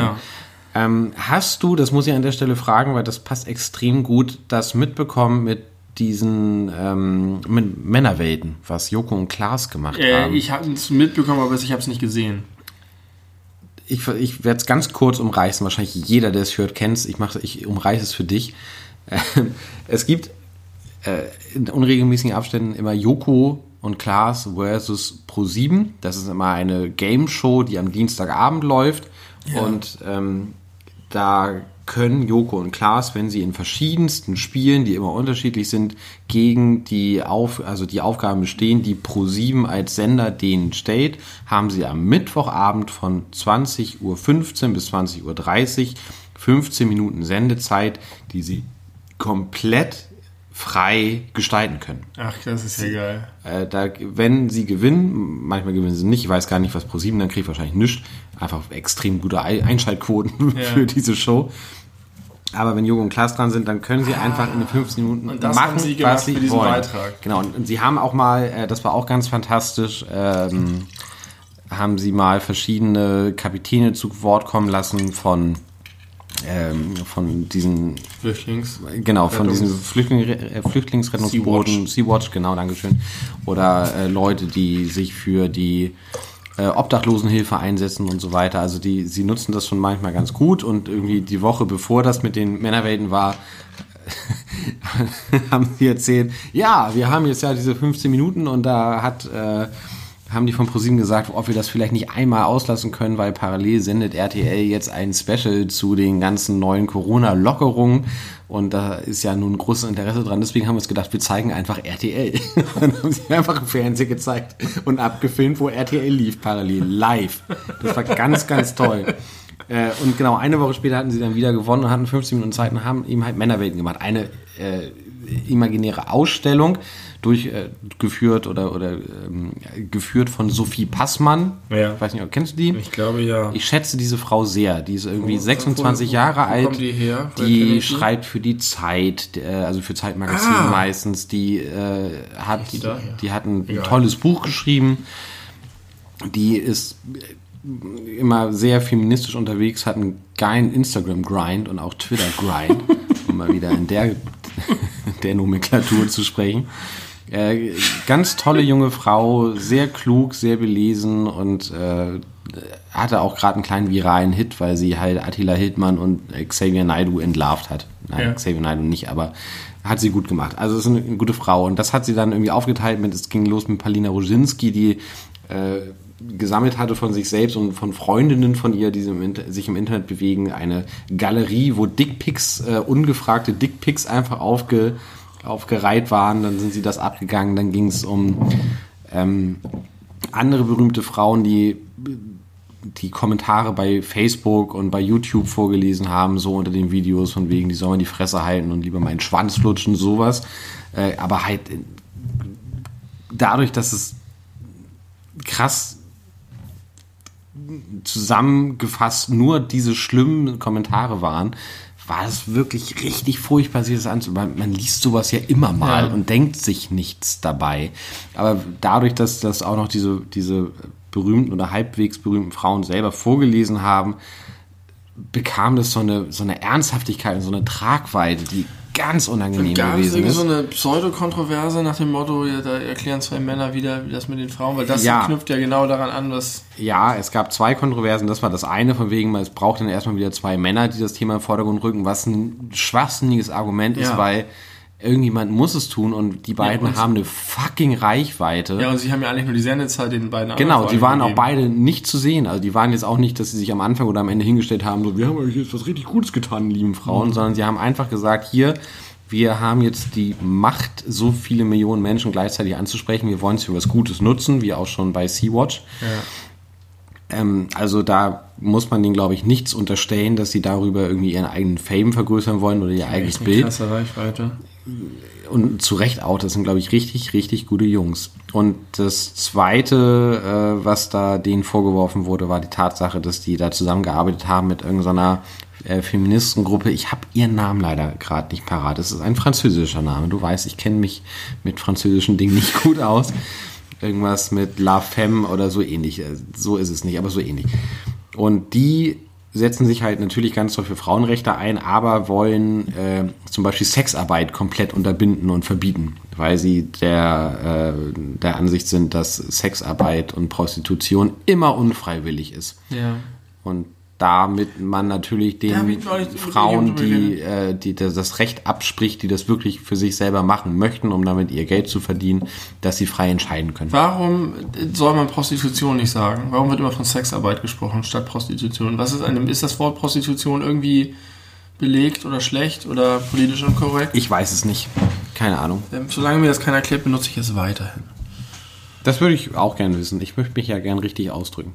S1: Ähm, hast du, das muss ich an der Stelle fragen, weil das passt extrem gut, das mitbekommen mit diesen ähm, Männerwelten, was Joko und Klaas gemacht
S2: äh,
S1: haben?
S2: Ich habe es mitbekommen, aber ich habe es nicht gesehen.
S1: Ich, ich werde es ganz kurz umreißen. Wahrscheinlich jeder, der es hört, kennt es. Ich, ich umreiße es für dich. es gibt äh, in unregelmäßigen Abständen immer Joko und Klaas versus Pro7. Das ist immer eine Game Show, die am Dienstagabend läuft. Ja. Und ähm, da können Joko und Klaas, wenn sie in verschiedensten Spielen, die immer unterschiedlich sind, gegen die Auf, also die Aufgaben bestehen, die Pro7 als Sender denen stellt, haben sie am Mittwochabend von 20.15 Uhr bis 20.30 Uhr 15 Minuten Sendezeit, die sie komplett frei gestalten können.
S2: Ach, das ist ja geil.
S1: Äh, da, wenn sie gewinnen, manchmal gewinnen sie nicht, ich weiß gar nicht, was ProSieben dann kriegt, wahrscheinlich nichts. Einfach extrem gute Einschaltquoten ja. für diese Show. Aber wenn Jogo und Klaas dran sind, dann können sie ah, einfach in den 15 Minuten und das machen, haben sie was sie für diesen wollen. Beitrag. Genau, und, und, sie haben auch mal, äh, das war auch ganz fantastisch, ähm, haben sie mal verschiedene Kapitäne zu Wort kommen lassen von ähm, von diesen
S2: Flüchtlings
S1: genau von diesen Flüchtling, äh, Flüchtlingsrettungsbooten Sea-Watch. Sea genau Dankeschön oder äh, Leute die sich für die äh, Obdachlosenhilfe einsetzen und so weiter also die sie nutzen das schon manchmal ganz gut und irgendwie die Woche bevor das mit den Männerwelten war haben sie erzählt ja wir haben jetzt ja diese 15 Minuten und da hat äh, haben die von ProSieben gesagt, ob wir das vielleicht nicht einmal auslassen können, weil parallel sendet RTL jetzt ein Special zu den ganzen neuen Corona-Lockerungen. Und da ist ja nun großes Interesse dran. Deswegen haben wir uns gedacht, wir zeigen einfach RTL. Dann haben sie einfach im Fernsehen gezeigt und abgefilmt, wo RTL lief, parallel, live. Das war ganz, ganz toll. Äh, und genau eine Woche später hatten sie dann wieder gewonnen und hatten 15 Minuten Zeit und haben ihm halt Männerwelten gemacht. Eine äh, imaginäre Ausstellung durchgeführt oder, oder ähm, geführt von Sophie Passmann.
S2: Ja.
S1: Ich weiß nicht, kennst du die?
S2: Ich glaube ja.
S1: Ich schätze diese Frau sehr. Die ist irgendwie
S2: Wo-
S1: 26
S2: wo- wo-
S1: Jahre
S2: wo
S1: alt.
S2: kommt die her?
S1: Die schreibt für die Zeit, äh, also für Zeitmagazin
S2: Ah.
S1: meistens. Die äh, hat,
S2: die
S1: die hat ein
S2: Egal.
S1: tolles Buch geschrieben. Die ist immer sehr feministisch unterwegs, hat einen geilen Instagram-Grind und auch Twitter-Grind, um mal wieder in der, der Nomenklatur zu sprechen. Äh, ganz tolle junge Frau, sehr klug, sehr belesen und äh, hatte auch gerade einen kleinen viralen Hit, weil sie halt Attila Hildmann und Xavier Naidoo entlarvt hat. Nein,
S2: Ja.
S1: Xavier Naidoo nicht, aber hat sie gut gemacht. Also ist eine, gute Frau und das hat sie dann irgendwie aufgeteilt mit, es ging los mit Palina Roginski, die äh, gesammelt hatte von sich selbst und von Freundinnen von ihr, die sich im Internet bewegen, eine Galerie, wo Dickpics, äh, ungefragte Dickpics einfach aufge, aufgereiht waren. Dann sind sie das abgegangen. Dann ging es um ähm, andere berühmte Frauen, die die Kommentare bei Facebook und bei YouTube vorgelesen haben, so unter den Videos von wegen, die sollen die Fresse halten und lieber meinen Schwanz lutschen, sowas. Äh, aber halt äh, dadurch, dass es krass zusammengefasst nur diese schlimmen Kommentare waren, war es wirklich richtig furchtbar, sich das anzusehen. Man liest sowas ja immer mal
S2: Ja.
S1: und denkt sich nichts dabei. Aber dadurch, dass das auch noch diese, diese berühmten oder halbwegs berühmten Frauen selber vorgelesen haben, bekam das so eine, so eine Ernsthaftigkeit und so eine Tragweite, die ganz unangenehm
S2: Gab es
S1: gewesen
S2: irgendwie
S1: ist.
S2: so eine Pseudokontroverse nach dem Motto, ja, da erklären zwei Männer wieder wie das mit den Frauen, weil das
S1: Ja.
S2: knüpft ja genau daran an, was.
S1: Ja, es gab zwei Kontroversen. Das war das eine, von wegen, es braucht dann erstmal wieder zwei Männer, die das Thema in den Vordergrund rücken, was ein schwachsinniges Argument ist,
S2: Ja.
S1: weil irgendjemand muss es tun und die beiden
S2: und-
S1: haben eine fucking Reichweite.
S2: Ja, und sie haben ja eigentlich nur die Sendezeit den beiden
S1: Genau, die waren auch
S2: gegeben.
S1: beide nicht zu sehen. Also die waren jetzt auch nicht, dass sie sich am Anfang oder am Ende hingestellt haben, so, wir haben euch jetzt was richtig Gutes getan, lieben Frauen,
S2: Mhm.
S1: sondern sie haben einfach gesagt, hier, wir haben jetzt die Macht, so viele Millionen Menschen gleichzeitig anzusprechen. Wir wollen es für was Gutes nutzen, wie auch schon bei Sea-Watch. Ähm, also da muss man denen, glaube ich, nichts unterstellen, dass sie darüber irgendwie ihren eigenen Fame vergrößern wollen oder ihr eigenes Bild
S2: krasse Reichweite.
S1: Und zu Recht auch, das sind, glaube ich, richtig, richtig gute Jungs. Und das Zweite, äh, was da denen vorgeworfen wurde, war die Tatsache, dass die da zusammengearbeitet haben mit irgendeiner äh, Feministengruppe. Ich habe ihren Namen leider gerade nicht parat. Es ist ein französischer Name. Du weißt, ich kenne mich mit französischen Dingen nicht gut aus. Irgendwas mit La Femme oder so ähnlich. Äh, So ist es nicht, aber so ähnlich. Und die setzen sich halt natürlich ganz toll für Frauenrechte ein, aber wollen äh, zum Beispiel Sexarbeit komplett unterbinden und verbieten, weil sie der, äh, der Ansicht sind, dass Sexarbeit und Prostitution immer unfreiwillig ist.
S2: Ja.
S1: Und damit man natürlich den Frauen, die, äh, die das Recht abspricht, die das wirklich für sich selber machen möchten, um damit ihr Geld zu verdienen, dass sie frei entscheiden können.
S2: Warum soll man Prostitution nicht sagen? Warum wird immer von Sexarbeit gesprochen statt Prostitution? Was ist einem, ist das Wort Prostitution irgendwie belegt oder schlecht oder politisch unkorrekt?
S1: Ich weiß es nicht. Keine Ahnung.
S2: Ähm, Solange mir das keiner erklärt, benutze ich es weiterhin.
S1: Das würde ich auch gerne wissen. Ich möchte mich ja gern richtig ausdrücken.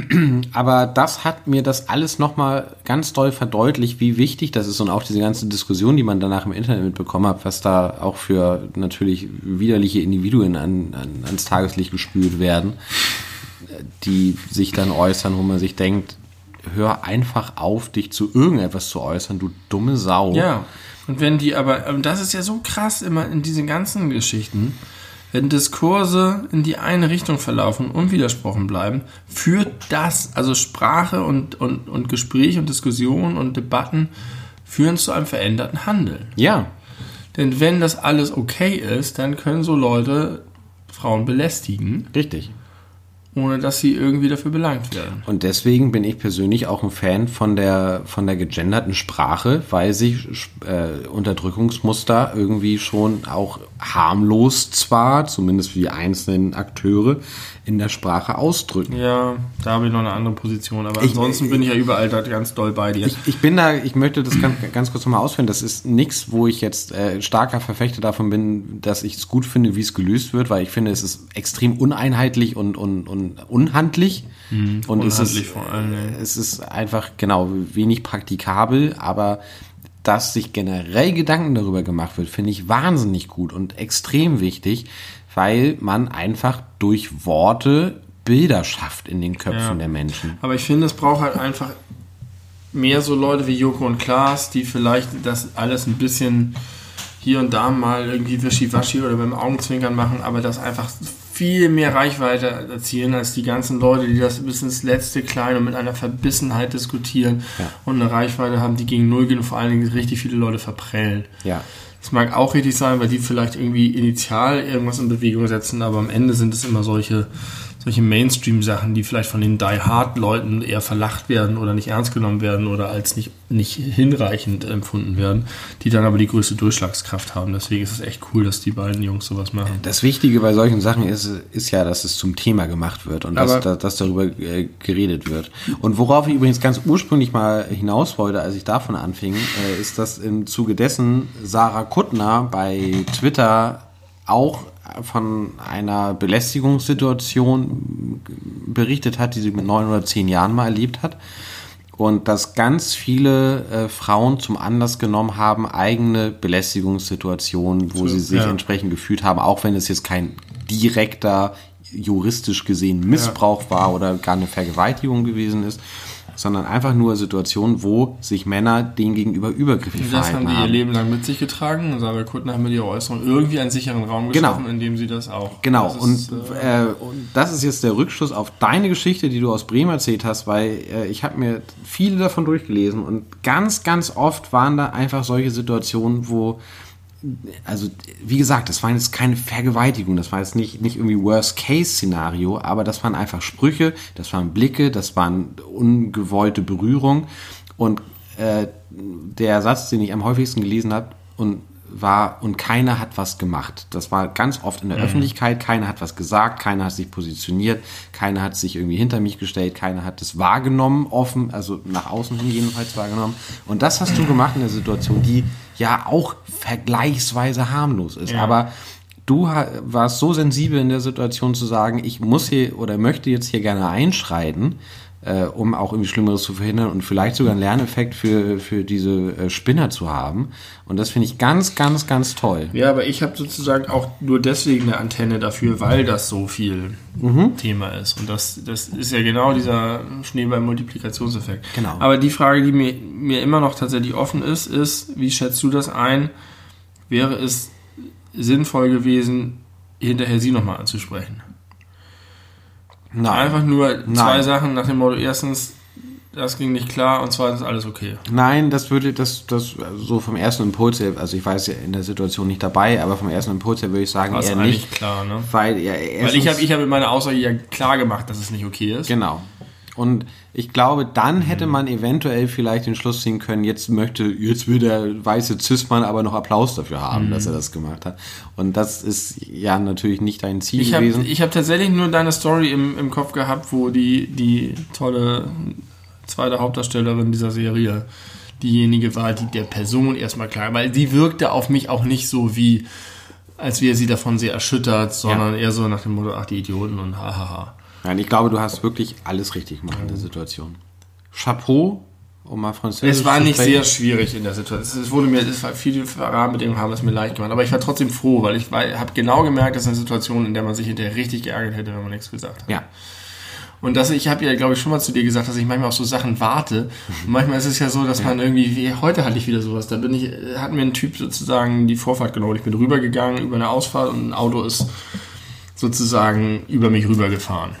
S1: Aber das hat mir das alles nochmal ganz doll verdeutlicht, wie wichtig das ist und auch diese ganze Diskussion, die man danach im Internet mitbekommen hat, was da auch für natürlich widerliche Individuen an, an, ans Tageslicht gespült werden, die sich dann äußern, wo man sich denkt, hör einfach auf, dich zu irgendetwas zu äußern, du dumme Sau.
S2: Ja. Und wenn die aber, das ist ja so krass immer in diesen ganzen Geschichten, wenn Diskurse in die eine Richtung verlaufen, unwidersprochen bleiben, führt das, also Sprache und, und, und Gespräch und Diskussion und Debatten, führen zu einem veränderten Handeln.
S1: Ja,
S2: Denn wenn das alles okay ist, dann können so Leute Frauen belästigen,
S1: richtig.
S2: ohne dass sie irgendwie dafür belangt werden.
S1: Und deswegen bin ich persönlich auch ein Fan von der, von der gegenderten Sprache, weil sich äh, Unterdrückungsmuster irgendwie schon auch harmlos zwar, zumindest für die einzelnen Akteure, in der Sprache ausdrücken.
S2: Ja, da habe ich noch eine andere Position, aber
S1: Ich-
S2: ansonsten bin ich ja überall da ganz doll bei dir.
S1: Ich, ich bin da, ich möchte das ganz, ganz kurz nochmal ausführen. Das ist nichts, wo ich jetzt äh, starker Verfechter davon bin, dass ich es gut finde, wie es gelöst wird, weil ich finde, es ist extrem uneinheitlich und, und, und unhandlich. und es
S2: unhandlich
S1: ist,
S2: vor allem, ja.
S1: es ist einfach, genau, wenig praktikabel, aber dass sich generell Gedanken darüber gemacht wird, finde ich wahnsinnig gut und extrem wichtig, weil man einfach durch Worte Bilder schafft in den Köpfen
S2: Ja.
S1: der Menschen.
S2: Aber ich finde, es braucht halt einfach mehr so Leute wie Joko und Klaas, die vielleicht das alles ein bisschen hier und da mal irgendwie wischiwaschi oder beim Augenzwinkern machen, aber das einfach viel mehr Reichweite erzielen als die ganzen Leute, die das bis ins letzte Kleine und mit einer Verbissenheit diskutieren
S1: Ja.
S2: und eine Reichweite haben, die gegen Null gehen und vor allen Dingen richtig viele Leute verprellen.
S1: Ja.
S2: Das mag auch richtig sein, weil die vielleicht irgendwie initial irgendwas in Bewegung setzen, aber am Ende sind es immer solche, solche Mainstream-Sachen, die vielleicht von den Die Hard-Leuten eher verlacht werden oder nicht ernst genommen werden oder als nicht, nicht hinreichend empfunden werden, die dann aber die größte Durchschlagskraft haben. Deswegen ist es echt cool, dass die beiden Jungs sowas machen.
S1: Das Wichtige bei solchen Sachen ist, ist ja, dass es zum Thema gemacht wird und dass, dass, dass darüber äh, geredet wird. Und worauf ich übrigens ganz ursprünglich mal hinaus wollte, als ich davon anfing, äh, ist, dass im Zuge dessen Sarah Kuttner bei Twitter auch von einer Belästigungssituation berichtet hat, die sie mit neun oder zehn Jahren mal erlebt hat. Und dass ganz viele äh, Frauen zum Anlass genommen haben, eigene Belästigungssituationen, wo
S2: So,
S1: sie sich
S2: ja.
S1: entsprechend gefühlt haben, auch wenn es jetzt kein direkter, juristisch gesehen Missbrauch war oder gar eine Vergewaltigung gewesen ist, sondern einfach nur Situationen, wo sich Männer denen gegenüber übergriffig
S2: Und das haben
S1: verhalten
S2: die ihr
S1: haben.
S2: Leben lang mit sich getragen und Sarah Kuttner haben mit ihrer Äußerung irgendwie einen sicheren Raum
S1: Genau.
S2: geschaffen, in dem sie das auch.
S1: Genau,
S2: Das
S1: und,
S2: ist, äh,
S1: äh, und das ist jetzt der Rückschluss auf deine Geschichte, die du aus Bremen erzählt hast, weil äh, ich habe mir viele davon durchgelesen und ganz, ganz oft waren da einfach solche Situationen, wo, also wie gesagt, das waren jetzt keine Vergewaltigung, das war jetzt nicht, nicht irgendwie Worst-Case-Szenario, aber das waren einfach Sprüche, das waren Blicke, das waren ungewollte Berührung. Und äh, der Satz, den ich am häufigsten gelesen habe und war und keiner hat was gemacht. Das war ganz oft in der Öffentlichkeit, keiner hat was gesagt, keiner hat sich positioniert, keiner hat sich irgendwie hinter mich gestellt, keiner hat es wahrgenommen, offen, also nach außen hin jedenfalls wahrgenommen. Und das hast du gemacht in der Situation, die ja auch vergleichsweise harmlos ist.
S2: Ja.
S1: Aber du warst so sensibel in der Situation zu sagen, ich muss hier oder möchte jetzt hier gerne einschreiten, äh, um auch irgendwie Schlimmeres zu verhindern und vielleicht sogar einen Lerneffekt für, für diese äh, Spinner zu haben. Und das finde ich ganz, ganz, ganz toll.
S2: Ja, aber ich habe sozusagen auch nur deswegen eine Antenne dafür, weil das so viel
S1: Mhm.
S2: Thema ist. Und das, das ist ja genau dieser Schneeball-Multiplikationseffekt.
S1: Genau.
S2: Aber die Frage, die mir, mir immer noch tatsächlich offen ist, ist, wie schätzt du das ein? Wäre es sinnvoll gewesen, hinterher sie nochmal anzusprechen?
S1: Nein.
S2: Einfach nur zwei
S1: Nein.
S2: Sachen nach dem Motto, erstens, das ging nicht klar und zweitens, alles okay.
S1: Nein, das würde, das, das, so vom ersten Impuls her, also ich weiß ja in der Situation nicht dabei, aber vom ersten Impuls her würde ich sagen,
S2: War es
S1: eher nicht.
S2: klar, ne?
S1: Weil, ja,
S2: Weil ich habe ich hab mit meiner Aussage ja klar gemacht, dass es nicht okay ist.
S1: Genau. Und ich glaube, dann hätte man eventuell vielleicht den Schluss ziehen können, jetzt möchte, jetzt will der weiße Cis-Mann aber noch Applaus dafür haben, dass er das gemacht hat. Und das ist ja natürlich nicht dein Ziel
S2: Ich habe
S1: gewesen.
S2: ich hab tatsächlich nur deine Story im, im Kopf gehabt, wo die, die tolle zweite Hauptdarstellerin dieser Serie diejenige war, die der Person erstmal klar, weil sie wirkte auf mich auch nicht so wie, als wäre sie davon sehr erschüttert, sondern eher so nach dem Motto, ach die Idioten und hahaha.
S1: Nein, ich glaube, du hast wirklich alles richtig gemacht in der Situation. Chapeau, um mal französisch
S2: Es war nicht sehr schwierig in der Situation. Es wurde mir, es war viele Rahmenbedingungen haben es mir leicht gemacht, aber ich war trotzdem froh, weil ich habe genau gemerkt, das ist eine Situation, in der man sich hinterher richtig geärgert hätte, wenn man nichts gesagt hat.
S1: Ja.
S2: Und das, ich habe ja, glaube ich, schon mal zu dir gesagt, dass ich manchmal auf so Sachen warte. Und manchmal ist es ja so, dass man irgendwie, wie, heute hatte ich wieder sowas, da bin ich, hat mir ein Typ sozusagen die Vorfahrt genommen. Ich bin rübergegangen über eine Ausfahrt und ein Auto ist sozusagen über mich rübergefahren.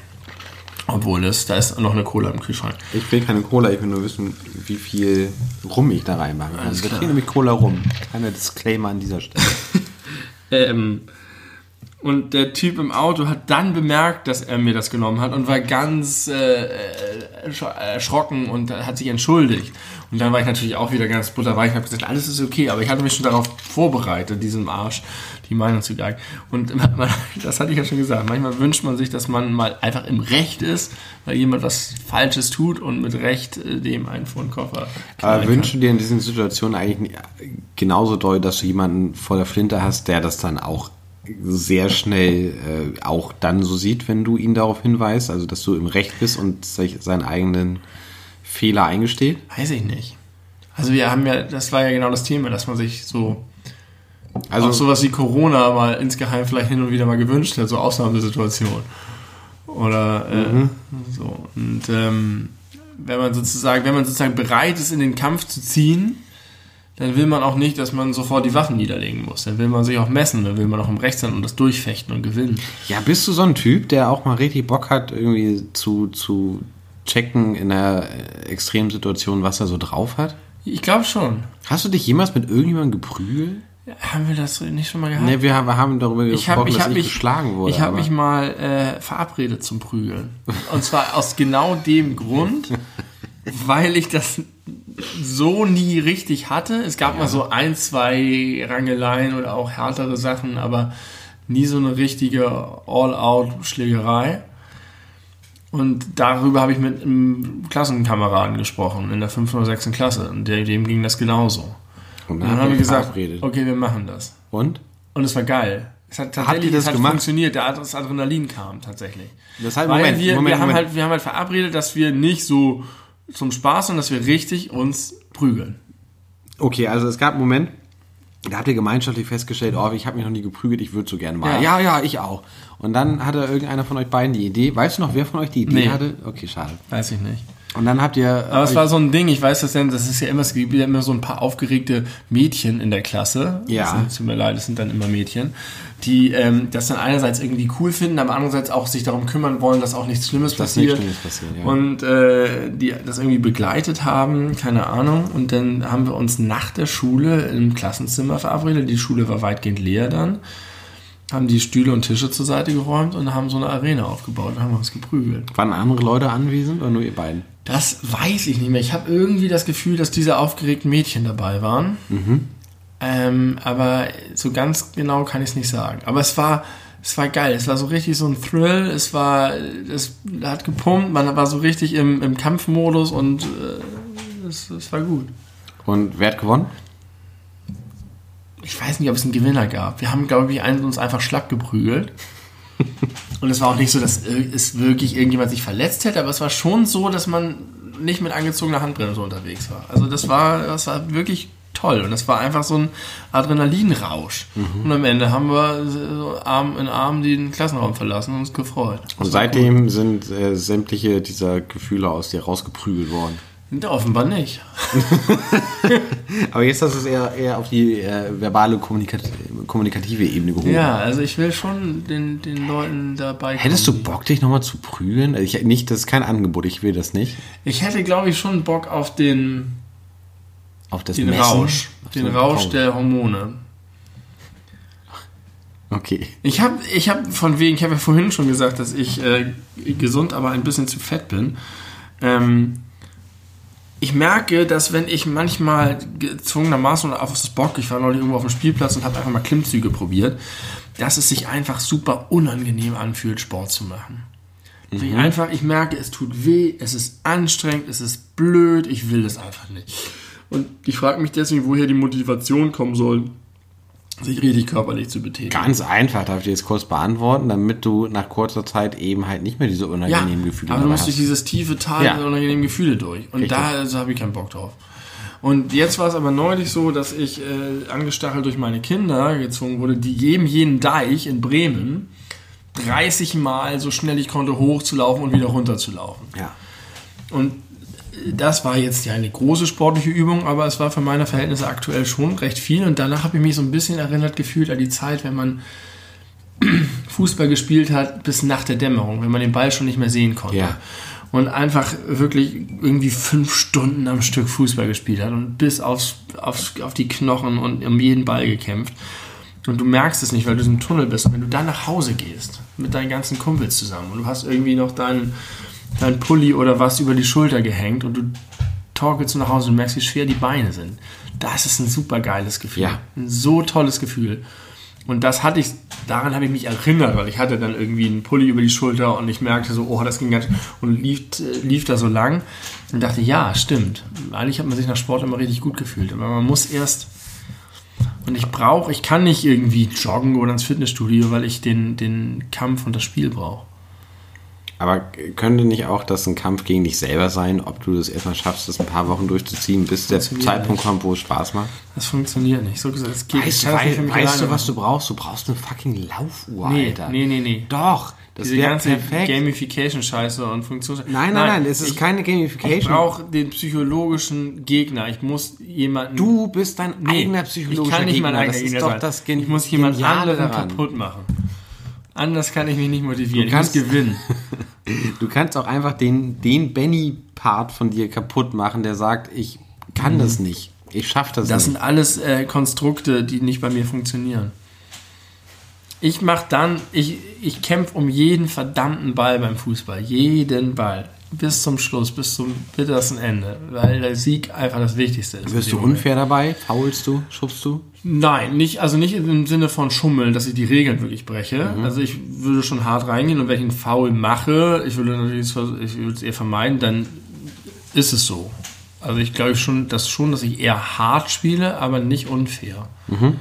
S2: Obwohl es, da ist noch eine Cola im Kühlschrank.
S1: Ich will keine Cola, ich will nur wissen, wie viel Rum ich da reinmachen kann.
S2: Alles
S1: Da steht nämlich Cola rum. Kleiner Disclaimer an dieser Stelle.
S2: Ähm, und der Typ im Auto hat dann bemerkt, dass er mir das genommen hat und war ganz äh, äh, ersch- erschrocken und hat sich entschuldigt. Und dann war ich natürlich auch wieder ganz butterweich und habe gesagt, alles ist okay, aber ich hatte mich schon darauf vorbereitet, diesem Arsch die Meinung zu geigen. Und man, das hatte ich ja schon gesagt, manchmal wünscht man sich, dass man mal einfach im Recht ist, weil jemand was Falsches tut und mit Recht äh, dem einen vor den Koffer
S1: Aber wünschst du dir in diesen Situationen eigentlich genauso doll, dass du jemanden vor der Flinte hast, der das dann auch sehr schnell äh, auch dann so sieht, wenn du ihn darauf hinweist, also dass du im Recht bist und sich seinen eigenen Fehler eingesteht?
S2: Weiß ich nicht. Also wir haben ja, das war ja genau das Thema, dass man sich so
S1: Also
S2: auch sowas wie Corona mal insgeheim vielleicht hin und wieder mal gewünscht hat, so Ausnahmesituation. Oder äh, so. Und ähm, wenn man sozusagen, wenn man sozusagen bereit ist, in den Kampf zu ziehen, dann will man auch nicht, dass man sofort die Waffen niederlegen muss. Dann will man sich auch messen, dann will man auch im Recht sein und das durchfechten und gewinnen.
S1: Ja, bist du so ein Typ, der auch mal richtig Bock hat, irgendwie zu, zu checken in einer äh, extremen Situation, was er so drauf hat?
S2: Ich glaube schon.
S1: Hast du dich jemals mit irgendjemandem geprügelt?
S2: Haben wir das nicht schon mal gehabt?
S1: Ne, wir haben, darüber
S2: ich habe
S1: gesprochen,
S2: ich
S1: dass
S2: hab
S1: ich
S2: mich,
S1: geschlagen wurde.
S2: ich habe mich mal äh, verabredet zum Prügeln. Und zwar aus genau dem Grund, weil ich das so nie richtig hatte. Es gab mal so ein, zwei Rangeleien oder auch härtere Sachen, aber nie so eine richtige All-Out-Schlägerei. Und darüber habe ich mit einem Klassenkameraden gesprochen in der 5. oder 6. Klasse. Und dem ging das genauso.
S1: Und
S2: Und dann haben wir gesagt,
S1: verabredet.
S2: okay, wir machen das.
S1: Und?
S2: Und es war geil. Es hat tatsächlich
S1: das
S2: es hat
S1: gemacht?
S2: funktioniert. Der, das Adrenalin kam tatsächlich.
S1: Das heißt, Moment,
S2: wir,
S1: Moment,
S2: wir, haben
S1: Moment.
S2: Halt, wir haben halt verabredet, dass wir nicht so zum Spaß, sondern dass wir richtig uns prügeln.
S1: Okay, also es gab einen Moment, da habt ihr gemeinschaftlich festgestellt, oh, ich habe mich noch nie geprügelt, ich würde so gerne mal.
S2: Ja.
S1: Ja. ja, ich auch. Und dann hatte irgendeiner von euch beiden die Idee. Weißt du noch, wer von euch die Idee
S2: Nee.
S1: hatte? Okay, schade.
S2: Weiß ich nicht.
S1: Und dann habt ihr.
S2: Aber es war so ein Ding, ich weiß das denn, das ist ja immer, es gibt ja immer so ein paar aufgeregte Mädchen in der Klasse.
S1: Ja.
S2: Das sind, tut mir leid, das sind dann immer Mädchen, die ähm, das dann einerseits irgendwie cool finden, aber andererseits auch sich darum kümmern wollen, dass auch nichts Schlimmes
S1: Dass
S2: passiert.
S1: nichts Schlimmes passiert, ja.
S2: Und äh, die das irgendwie begleitet haben, keine Ahnung. Und dann haben wir uns nach der Schule im Klassenzimmer verabredet. Die Schule war weitgehend leer dann. Haben die Stühle und Tische zur Seite geräumt und haben so eine Arena aufgebaut und haben uns geprügelt.
S1: Waren andere Leute anwesend oder nur ihr beiden?
S2: Das weiß ich nicht mehr. Ich habe irgendwie das Gefühl, dass diese aufgeregten Mädchen dabei waren. Ähm, aber so ganz genau kann ich es nicht sagen. Aber es war, es war geil. Es war so richtig so ein Thrill. Es war, es hat gepumpt. Man war so richtig im, im Kampfmodus und äh, es, es war gut.
S1: Und wer hat gewonnen?
S2: Ich weiß nicht, ob es einen Gewinner gab. Wir haben, glaube ich, uns einfach schlapp geprügelt. Und es war auch nicht so, dass es wirklich irgendjemand sich verletzt hätte, aber es war schon so, dass man nicht mit angezogener Handbremse unterwegs war. Also das war, das war wirklich toll. Und das war einfach so ein Adrenalinrausch. Und am Ende haben wir so Arm in Arm den Klassenraum verlassen und uns gefreut.
S1: Und seitdem sind äh, sämtliche dieser Gefühle aus dir rausgeprügelt worden.
S2: cool. Ja, offenbar nicht.
S1: Aber jetzt hast du es eher, eher auf die äh, verbale kommunikat kommunikative Ebene gehoben.
S2: Ja, also ich will schon den, den Leuten dabei
S1: Hättest du Bock, dich nochmal zu prügeln? Also Ich, nicht, das ist kein Angebot, ich will das nicht.
S2: Ich hätte, glaube ich, schon Bock auf den,
S1: Auf das
S2: den
S1: Messen.
S2: Rausch. Den
S1: so
S2: Rausch der Hormone.
S1: Okay.
S2: Ich habe ich hab von wegen, ich habe ja vorhin schon gesagt, dass ich äh, gesund, aber ein bisschen zu fett bin. Ähm, ich merke, dass wenn ich manchmal gezwungenermaßen oder auf das Bock, ich war neulich irgendwo auf dem Spielplatz und habe einfach mal Klimmzüge probiert, dass es sich einfach super unangenehm anfühlt, Sport zu machen. Dass Ich einfach, ich merke, es tut weh, es ist anstrengend, es ist blöd, ich will das einfach nicht. Und ich frage mich deswegen, woher die Motivation kommen soll, sich richtig körperlich zu betätigen.
S1: Ganz einfach, darf ich dir jetzt kurz beantworten, damit du nach kurzer Zeit eben halt nicht mehr diese unangenehmen Gefühle
S2: aber du musst durch dieses tiefe Tal
S1: Ja.
S2: der unangenehmen Gefühle durch. Und
S1: Richtig.
S2: da also, habe ich keinen Bock drauf. Und jetzt war es aber neulich so, dass ich äh, angestachelt durch meine Kinder gezwungen wurde, die jedem jenen Deich in Bremen 30 Mal so schnell ich konnte hochzulaufen und wieder runterzulaufen.
S1: Ja.
S2: Und das war jetzt ja eine große sportliche Übung, aber es war für meine Verhältnisse aktuell schon recht viel. Und danach habe ich mich so ein bisschen erinnert gefühlt an die Zeit, wenn man Fußball gespielt hat bis nach der Dämmerung, wenn man den Ball schon nicht mehr sehen konnte.
S1: Ja.
S2: Und einfach wirklich irgendwie fünf Stunden am Stück Fußball gespielt hat und bis aufs, aufs, auf die Knochen und um jeden Ball gekämpft. Und du merkst es nicht, weil du diesem Tunnel bist. Und wenn du dann nach Hause gehst, mit deinen ganzen Kumpels zusammen und du hast irgendwie noch deinen dein Pulli oder was über die Schulter gehängt und du torkelst nach Hause und merkst, wie schwer die Beine sind. Das ist ein super geiles Gefühl.
S1: Ja.
S2: Ein so tolles Gefühl. Und das hatte ich, daran habe ich mich erinnert, weil ich hatte dann irgendwie einen Pulli über die Schulter und ich merkte so, oh, das ging ganz, und lief, lief da so lang und dachte, ja, stimmt. Eigentlich hat man sich nach Sport immer richtig gut gefühlt, aber man muss erst, und ich brauche, ich kann nicht irgendwie joggen oder ins Fitnessstudio, weil ich den, den Kampf und das Spiel brauche.
S1: Aber könnte nicht auch das ein Kampf gegen dich selber sein, ob du das erstmal schaffst, das ein paar Wochen durchzuziehen, bis der Zeitpunkt
S2: nicht.
S1: kommt, wo es Spaß macht?
S2: Das funktioniert nicht. So gesagt, es geht
S1: Weißt,
S2: ich
S1: wei weißt du, was du brauchst? Du brauchst eine fucking Laufuhr,
S2: Nee,
S1: Alter.
S2: nee, nee, nee.
S1: Doch, das
S2: Diese ganze. Gamification-Scheiße und Funktions...
S1: nein, nein, nein, es ist
S2: ich,
S1: keine
S2: Ich
S1: Gamification.
S2: brauche den psychologischen Gegner. Ich muss jemanden...
S1: du bist dein
S2: Nee,
S1: eigener psychologischer
S2: ich kann nicht
S1: Gegner.
S2: mein eigener Gegner sein. Ich muss jemand anderen kaputt machen. Anders kann ich mich nicht motivieren.
S1: Du kannst-
S2: gewinnen.
S1: Du kannst auch einfach den, den Benny-Part von dir kaputt machen, der sagt, ich kann das nicht. Ich schaff das,
S2: Mhm. Das
S1: nicht.
S2: sind alles äh, Konstrukte, die nicht bei mir funktionieren. Ich mach dann, ich, ich kämpfe um jeden verdammten Ball beim Fußball. Jeden Ball. Bis zum Schluss, bis zum bittersten Ende. Weil der Sieg einfach das Wichtigste ist.
S1: Wirst du
S2: dem Moment.
S1: unfair dabei? Faulst du? Schubst du?
S2: Nein, nicht, also nicht im Sinne von Schummeln, dass ich die Regeln wirklich breche.
S1: Mhm.
S2: Also ich würde schon hart reingehen und wenn ich einen Foul mache, ich würde natürlich, ich würde es eher vermeiden, dann ist es so. Also ich glaube schon, dass schon, dass ich eher hart spiele, aber nicht unfair.
S1: Mhm.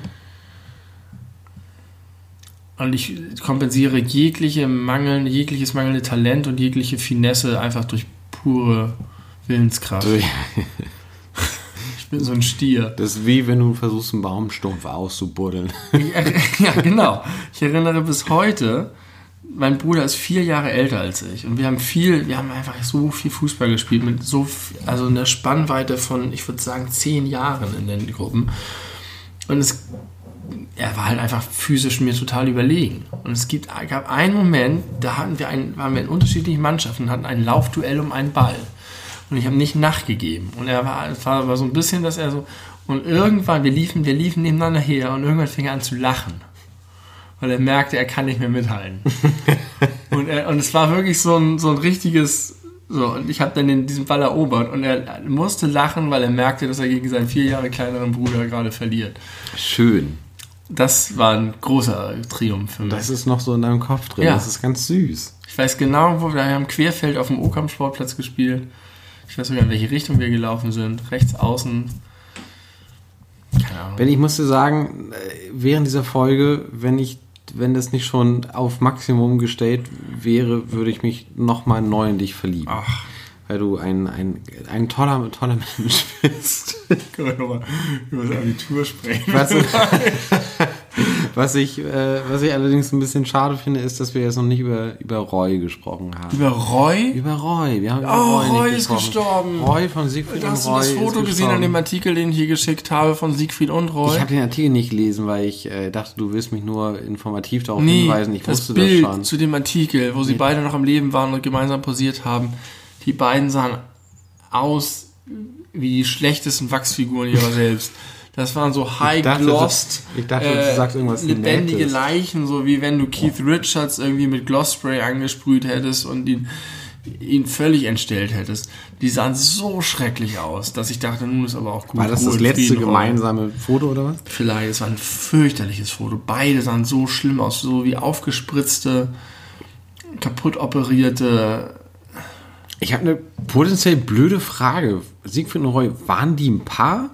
S2: Und ich kompensiere jegliche Mangel, jegliches mangelnde Talent und jegliche Finesse einfach durch pure Willenskraft. Ich bin so ein Stier.
S1: Das ist wie wenn du versuchst, einen Baumstumpf auszubuddeln.
S2: Ja, genau. Ich erinnere bis heute, mein Bruder ist vier Jahre älter als ich und wir haben viel, wir haben einfach so viel Fußball gespielt mit so, viel, also einer Spannweite von, ich würde sagen, zehn Jahren in den Gruppen. Und es, er war halt einfach physisch mir total überlegen. Und es gibt, gab einen Moment, da hatten wir ein, waren wir in unterschiedlichen Mannschaften und hatten ein Laufduell um einen Ball. Und ich habe nicht nachgegeben. Und er war, es war aber so ein bisschen, dass er so, und irgendwann, wir liefen, wir liefen nebeneinander her und irgendwann fing er an zu lachen. Weil er merkte, er kann nicht mehr mithalten. und, er, und es war wirklich so ein, so ein richtiges, so, und ich habe dann den, diesen Ball erobert und er musste lachen, weil er merkte, dass er gegen seinen vier Jahre kleineren Bruder gerade verliert.
S1: Schön.
S2: Das war ein großer Triumph für mich.
S1: Das ist noch so in deinem Kopf drin.
S2: Ja.
S1: Das ist ganz süß.
S2: Ich weiß genau, wo wir haben Querfeld auf dem Okamp Sportplatz gespielt. Ich weiß sogar, in welche Richtung wir gelaufen sind. Rechts außen. Keine Ahnung.
S1: Ben, ich muss dir sagen, äh, während dieser Folge, wenn ich, wenn das nicht schon auf Maximum gestellt wäre, würde ich mich nochmal neu in dich verlieben.
S2: Ach,
S1: Weil du ein, ein, ein toller, toller Mensch bist.
S2: können wir nochmal über das Abitur sprechen.
S1: Was, was, ich, äh, was ich allerdings ein bisschen schade finde, ist, dass wir jetzt noch nicht über, über Roy gesprochen haben.
S2: Über Roy?
S1: Über Roy. Wir haben über
S2: Oh,
S1: Roy,
S2: Roy ist
S1: gesprochen.
S2: gestorben.
S1: Roy von Siegfried
S2: Hast
S1: und
S2: du
S1: Roy
S2: das Foto gesehen an dem Artikel, den ich hier geschickt habe von Siegfried und Roy?
S1: Ich habe den Artikel nicht gelesen, weil ich äh, dachte, du willst mich nur informativ darauf
S2: Nee,
S1: hinweisen. Ich
S2: das
S1: wusste
S2: Bild
S1: das schon.
S2: zu dem Artikel, wo sie beide noch am Leben waren und gemeinsam posiert haben, die beiden sahen aus wie die schlechtesten Wachsfiguren ihrer selbst. Das waren so high
S1: dachte,
S2: glossed,
S1: das- ich dachte, irgendwas
S2: lebendige
S1: Nettes.
S2: Leichen, so wie wenn du Keith Richards irgendwie mit Glossspray angesprüht hättest und ihn, ihn völlig entstellt hättest. Die sahen so schrecklich aus, dass ich dachte, nun ist aber auch gut.
S1: War das
S2: Ruhe
S1: das letzte gemeinsame Foto oder was?
S2: Vielleicht, es war ein fürchterliches Foto. Beide sahen so schlimm aus, so wie aufgespritzte, kaputt operierte.
S1: Ich habe eine potenziell blöde Frage. Siegfried und Roy, waren die ein Paar?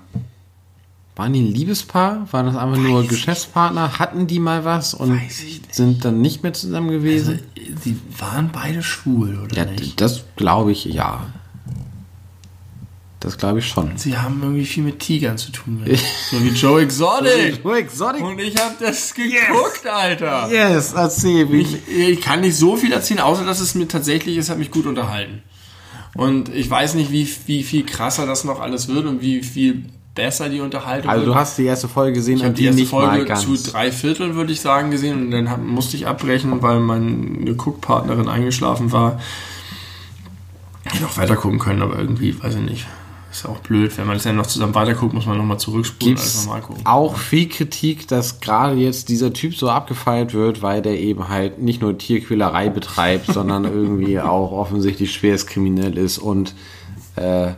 S1: Waren die ein Liebespaar? Waren das einfach nur
S2: ich
S1: Geschäftspartner? Hatten die mal was und
S2: Weiß
S1: sind dann nicht mehr zusammen gewesen?
S2: Die waren beide schwul, oder
S1: ja,
S2: nicht?
S1: das glaube ich, ja. Das glaube ich schon.
S2: Sie haben irgendwie viel mit Tigern zu tun. so wie Joe Exotic.
S1: Oh, Exotic.
S2: Und ich habe das geguckt, Alter.
S1: Yes, erzähl. Wie,
S2: Ich, ich kann nicht so viel erzählen, außer dass es mir tatsächlich, es hat mich gut unterhalten. Und ich weiß nicht, wie, wie viel krasser das noch alles wird und wie viel besser die Unterhaltung
S1: also
S2: wird.
S1: du hast die erste Folge gesehen
S2: Ich
S1: und
S2: die
S1: die
S2: erste
S1: nicht mal
S2: Folge
S1: ganz.
S2: zu drei Vierteln, würde ich sagen, gesehen und dann musste ich abbrechen, weil meine Guckpartnerin eingeschlafen war. Ich hätte auch weiter gucken können, aber irgendwie, weiß ich nicht. Ist auch blöd, wenn man es dann noch zusammen weiterguckt, muss man nochmal zurückspulen,
S1: Gibt's
S2: als nochmal gucken.
S1: auch viel Kritik, dass gerade jetzt dieser Typ so abgefeiert wird, weil der eben halt nicht nur Tierquälerei betreibt, sondern irgendwie auch offensichtlich schwerst kriminell ist und äh,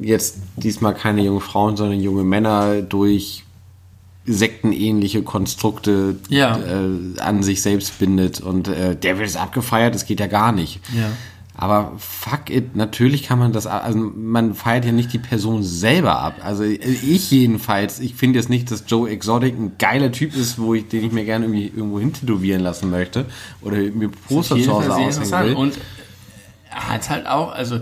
S1: jetzt diesmal keine jungen Frauen, sondern junge Männer durch sektenähnliche Konstrukte
S2: Ja.
S1: äh, an sich selbst bindet und äh, der wird es abgefeiert, das geht ja gar nicht.
S2: Ja.
S1: Aber fuck it, natürlich kann man das, also man feiert ja nicht die Person selber ab. Also ich jedenfalls, ich finde jetzt nicht, dass Joe Exotic ein geiler Typ ist, wo ich, den ich mir gerne irgendwie irgendwo hintätowieren lassen möchte oder mir Poster zu Hause aushängen will.
S2: Und er hat halt auch, also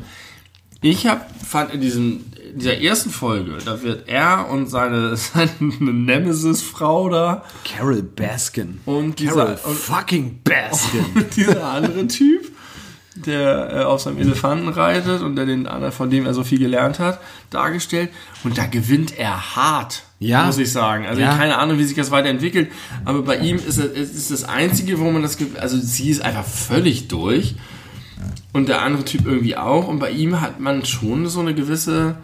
S2: ich hab, fand in diesem, dieser ersten Folge, da wird er und seine, seine Nemesis-Frau da
S1: Carol Baskin.
S2: und
S1: Carol
S2: dieser, und,
S1: fucking Baskin.
S2: und dieser andere Typ, der äh, auf seinem Elefanten reitet und der den anderen, von dem er so viel gelernt hat, dargestellt. Und da gewinnt er hart,
S1: Ja.
S2: muss ich sagen. Also
S1: Ja.
S2: keine Ahnung, wie sich das weiterentwickelt. Aber bei ihm ist es, ist das Einzige, wo man das, also sie ist einfach völlig durch. Und der andere Typ irgendwie auch. Und bei ihm hat man schon so eine gewisse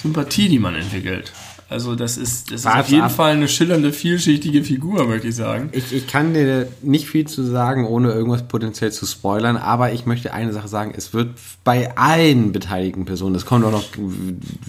S2: Sympathie, die man entwickelt. Also das ist, das ist auf jeden
S1: ab.
S2: Fall eine schillernde, vielschichtige Figur, möchte ich sagen.
S1: Ich, ich kann dir nicht viel zu sagen, ohne irgendwas potenziell zu spoilern, aber ich möchte eine Sache sagen, es wird bei allen beteiligten Personen, es kommen auch noch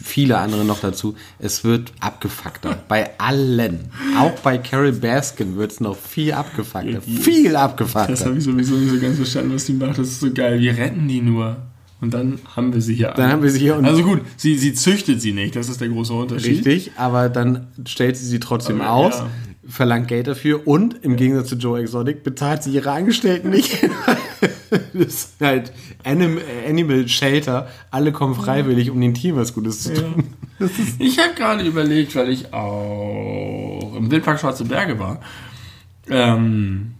S1: viele andere noch dazu, es wird abgefuckter. bei allen. Auch bei Carol Baskin wird es noch viel abgefuckter. Viel
S2: Das
S1: abgefuckter.
S2: habe ich sowieso nicht so ganz verstanden, was die macht. Das ist so geil. Wir retten die nur. Und dann haben wir sie hier.
S1: Dann haben wir sie hier
S2: Also gut, sie, sie züchtet sie nicht. Das ist der große Unterschied.
S1: richtig, aber dann stellt sie sie trotzdem
S2: Aber,
S1: aus.
S2: ja.
S1: Verlangt Geld dafür und im Gegensatz zu Joe Exotic bezahlt sie ihre Angestellten nicht. das ist halt Anim Animal Shelter. Alle kommen freiwillig, um den Tieren was Gutes zu tun.
S2: Ich habe gerade überlegt, weil ich auch im Wildpark Schwarze Berge war. Ähm,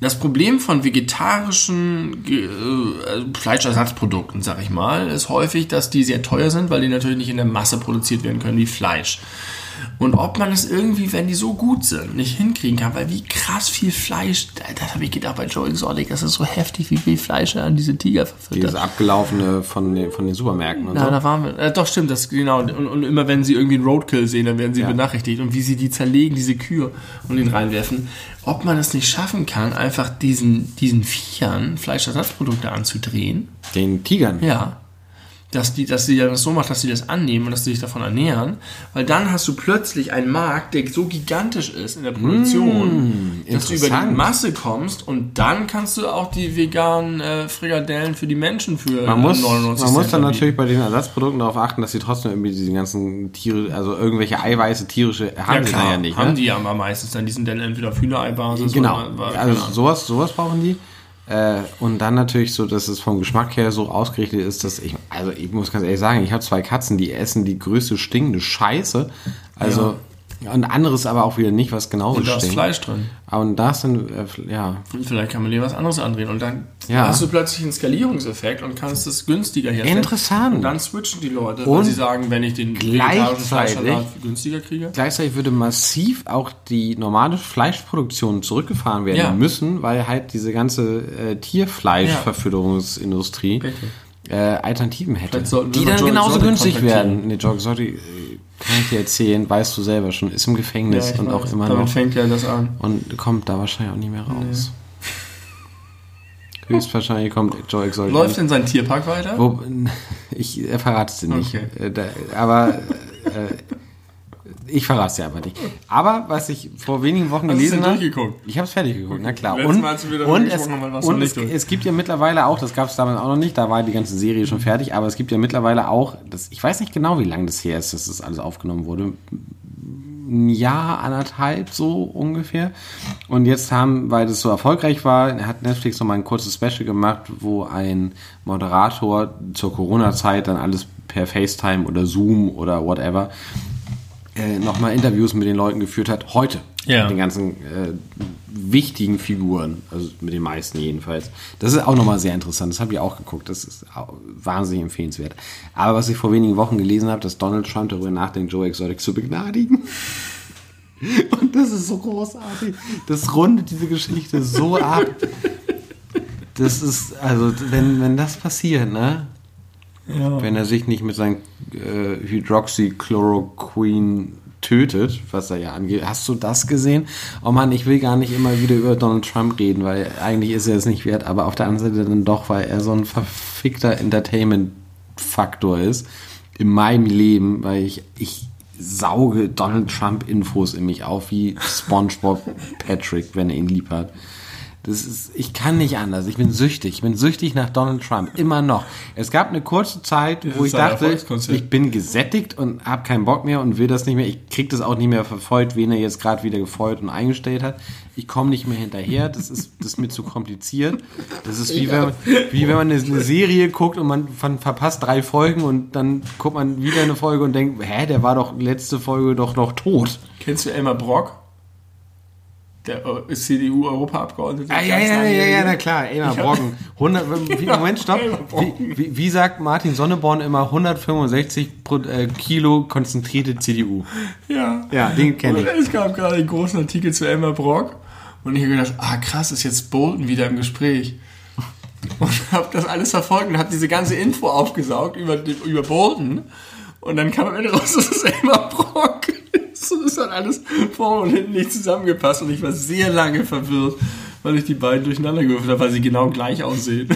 S2: das Problem von vegetarischen Ge- äh, Fleischersatzprodukten, sag ich mal, ist häufig, dass die sehr teuer sind, weil die natürlich nicht in der Masse produziert werden können wie Fleisch. Und ob man es irgendwie, wenn die so gut sind, nicht hinkriegen kann, weil wie krass viel Fleisch, das habe ich gedacht bei Joe Exotic, das ist so heftig, wie viel Fleisch er an diese Tiger verfüttert.
S1: Dieses abgelaufene von den, von den Supermärkten und
S2: Ja,
S1: so.
S2: da waren wir. Äh, doch, stimmt, das genau. Und, und immer wenn sie irgendwie einen Roadkill sehen, dann werden sie
S1: Ja.
S2: benachrichtigt. Und wie sie die zerlegen, diese Kühe und ihn reinwerfen. Ob man es nicht schaffen kann, einfach diesen, diesen Viechern Fleischersatzprodukte anzudrehen.
S1: Den Tigern.
S2: Ja. Dass die, dass sie das so macht, dass sie das annehmen und dass sie sich davon ernähren. Weil dann hast du plötzlich einen Markt, der so gigantisch ist in der Produktion, dass du über die. Masse kommst und dann kannst du auch die veganen äh, Frikadellen für die Menschen für
S1: Man muss,
S2: 99
S1: man muss
S2: Cent
S1: dann
S2: anbieten.
S1: natürlich bei den Ersatzprodukten darauf achten, dass sie trotzdem irgendwie diese ganzen Tiere, also irgendwelche Eiweiße, tierische, haben
S2: Ja, klar,
S1: da ja nicht.
S2: haben
S1: ne?
S2: die ja aber meistens dann, die sind dann entweder auf Hühnereibasis
S1: Genau,
S2: oder, oder
S1: also sowas, sowas brauchen die. Äh, und dann natürlich so, dass es vom Geschmack her so ausgerichtet ist, dass ich, also ich muss ganz ehrlich sagen, ich habe zwei Katzen, die essen die größte stinkende Scheiße. Also, und anderes aber auch wieder nicht, was genauso
S2: und da ist. Fleisch drin.
S1: Und da ist dann, äh, ja,
S2: Vielleicht kann man dir was anderes andrehen und dann
S1: Ja.
S2: hast du plötzlich einen Skalierungseffekt und kannst es günstiger herstellen.
S1: Interessant.
S2: Und dann switchen die Leute,
S1: Und
S2: weil sie sagen, wenn ich den vegetarischen Fleischsalat günstiger kriege.
S1: Gleichzeitig würde massiv auch die normale Fleischproduktion zurückgefahren werden
S2: Ja.
S1: müssen, weil halt diese ganze äh, Tierfleischverfütterungsindustrie äh, Alternativen hätte. Die dann genauso günstig werden. Nee, Exotic, äh, kann ich dir erzählen, weißt du selber schon, ist im Gefängnis
S2: ich
S1: und
S2: weiß.
S1: auch immer
S2: Damit
S1: noch.
S2: fängt ja das an.
S1: Und kommt da wahrscheinlich auch nicht mehr raus. Höchstwahrscheinlich kommt Joe Exotic.
S2: Läuft denn sein Tierpark weiter?
S1: Wo, ich verrate es dir nicht.
S2: Okay.
S1: Äh, aber äh, ich verrate es dir aber nicht. Aber was ich vor wenigen Wochen
S2: Hast
S1: gelesen habe. Ich habe es fertig geguckt, na klar.
S2: Letztes
S1: Und,
S2: Mal, wieder
S1: und, es,
S2: haben,
S1: und es, es gibt ja mittlerweile auch, das gab es damals auch noch nicht, da war die ganze Serie schon fertig, aber es gibt ja mittlerweile auch, das, ich weiß nicht genau, wie lange das her ist, dass das alles aufgenommen wurde. Ein Jahr, anderthalb so ungefähr. Und jetzt haben, weil das so erfolgreich war, hat Netflix nochmal ein kurzes Special gemacht, wo ein Moderator zur Corona-Zeit dann alles per FaceTime oder Zoom oder whatever äh, nochmal Interviews mit den Leuten geführt hat. Heute.
S2: Ja.
S1: Mit den ganzen äh, wichtigen Figuren. Also mit den meisten jedenfalls. Das ist auch nochmal sehr interessant. Das habe ich auch geguckt. Das ist wahnsinnig empfehlenswert. Aber was ich vor wenigen Wochen gelesen habe, dass Donald Trump darüber nachdenkt, Joe Exotic zu begnadigen. Und das ist so großartig. Das rundet diese Geschichte so ab. Das ist, also, wenn, wenn das passiert, ne?
S2: Ja.
S1: Wenn er sich nicht mit seinem äh, Hydroxychloroquin tötet, was er ja angeht. Hast du das gesehen? Oh Mann, ich will gar nicht immer wieder über Donald Trump reden, weil eigentlich ist er es nicht wert, aber auf der anderen Seite dann doch, weil er so ein verfickter Entertainment-Faktor ist in meinem Leben, weil ich, ich sauge Donald Trump-Infos in mich auf, wie SpongeBob Patrick, wenn er ihn lieb hat. Das ist, ich kann nicht anders. Ich bin süchtig. Ich bin süchtig nach Donald Trump. Immer noch. Es gab eine kurze Zeit, wo ich dachte, ich bin gesättigt und habe keinen Bock mehr und will das nicht mehr. Ich krieg das auch nicht mehr verfolgt, wen er jetzt gerade wieder gefeuert und eingestellt hat. Ich komme nicht mehr hinterher. Das ist, das ist mir zu kompliziert. Das ist wie wenn, man, wie wenn man eine, eine Serie guckt und man ver- verpasst drei Folgen und dann guckt man wieder eine Folge und denkt, hä, der war doch letzte Folge doch noch tot.
S2: Kennst du Elmar Brock? Der äh, CDU-Europaabgeordnete.
S1: Ah, ja, ja, ja, ja, na klar,
S2: hab-
S1: Brocken. 100, wie, Moment, stopp. Wie, wie, sagt Martin Sonneborn immer 165 Pro, äh, Kilo konzentrierte CDU?
S2: Ja.
S1: Ja, den kenne ich.
S2: Es gab gerade einen großen Artikel zu Elmar Brock und ich habe gedacht, ah krass, ist jetzt Bolton wieder im Gespräch. Und habe das alles verfolgt und habe diese ganze Info aufgesaugt über, über Bolton. Und dann kam am Ende raus, dass es Elmar Brock ist. Hat alles vorne und hinten nicht zusammengepasst. Und ich war sehr lange verwirrt, weil ich die beiden durcheinander gewürfelt habe, weil sie genau gleich aussehen.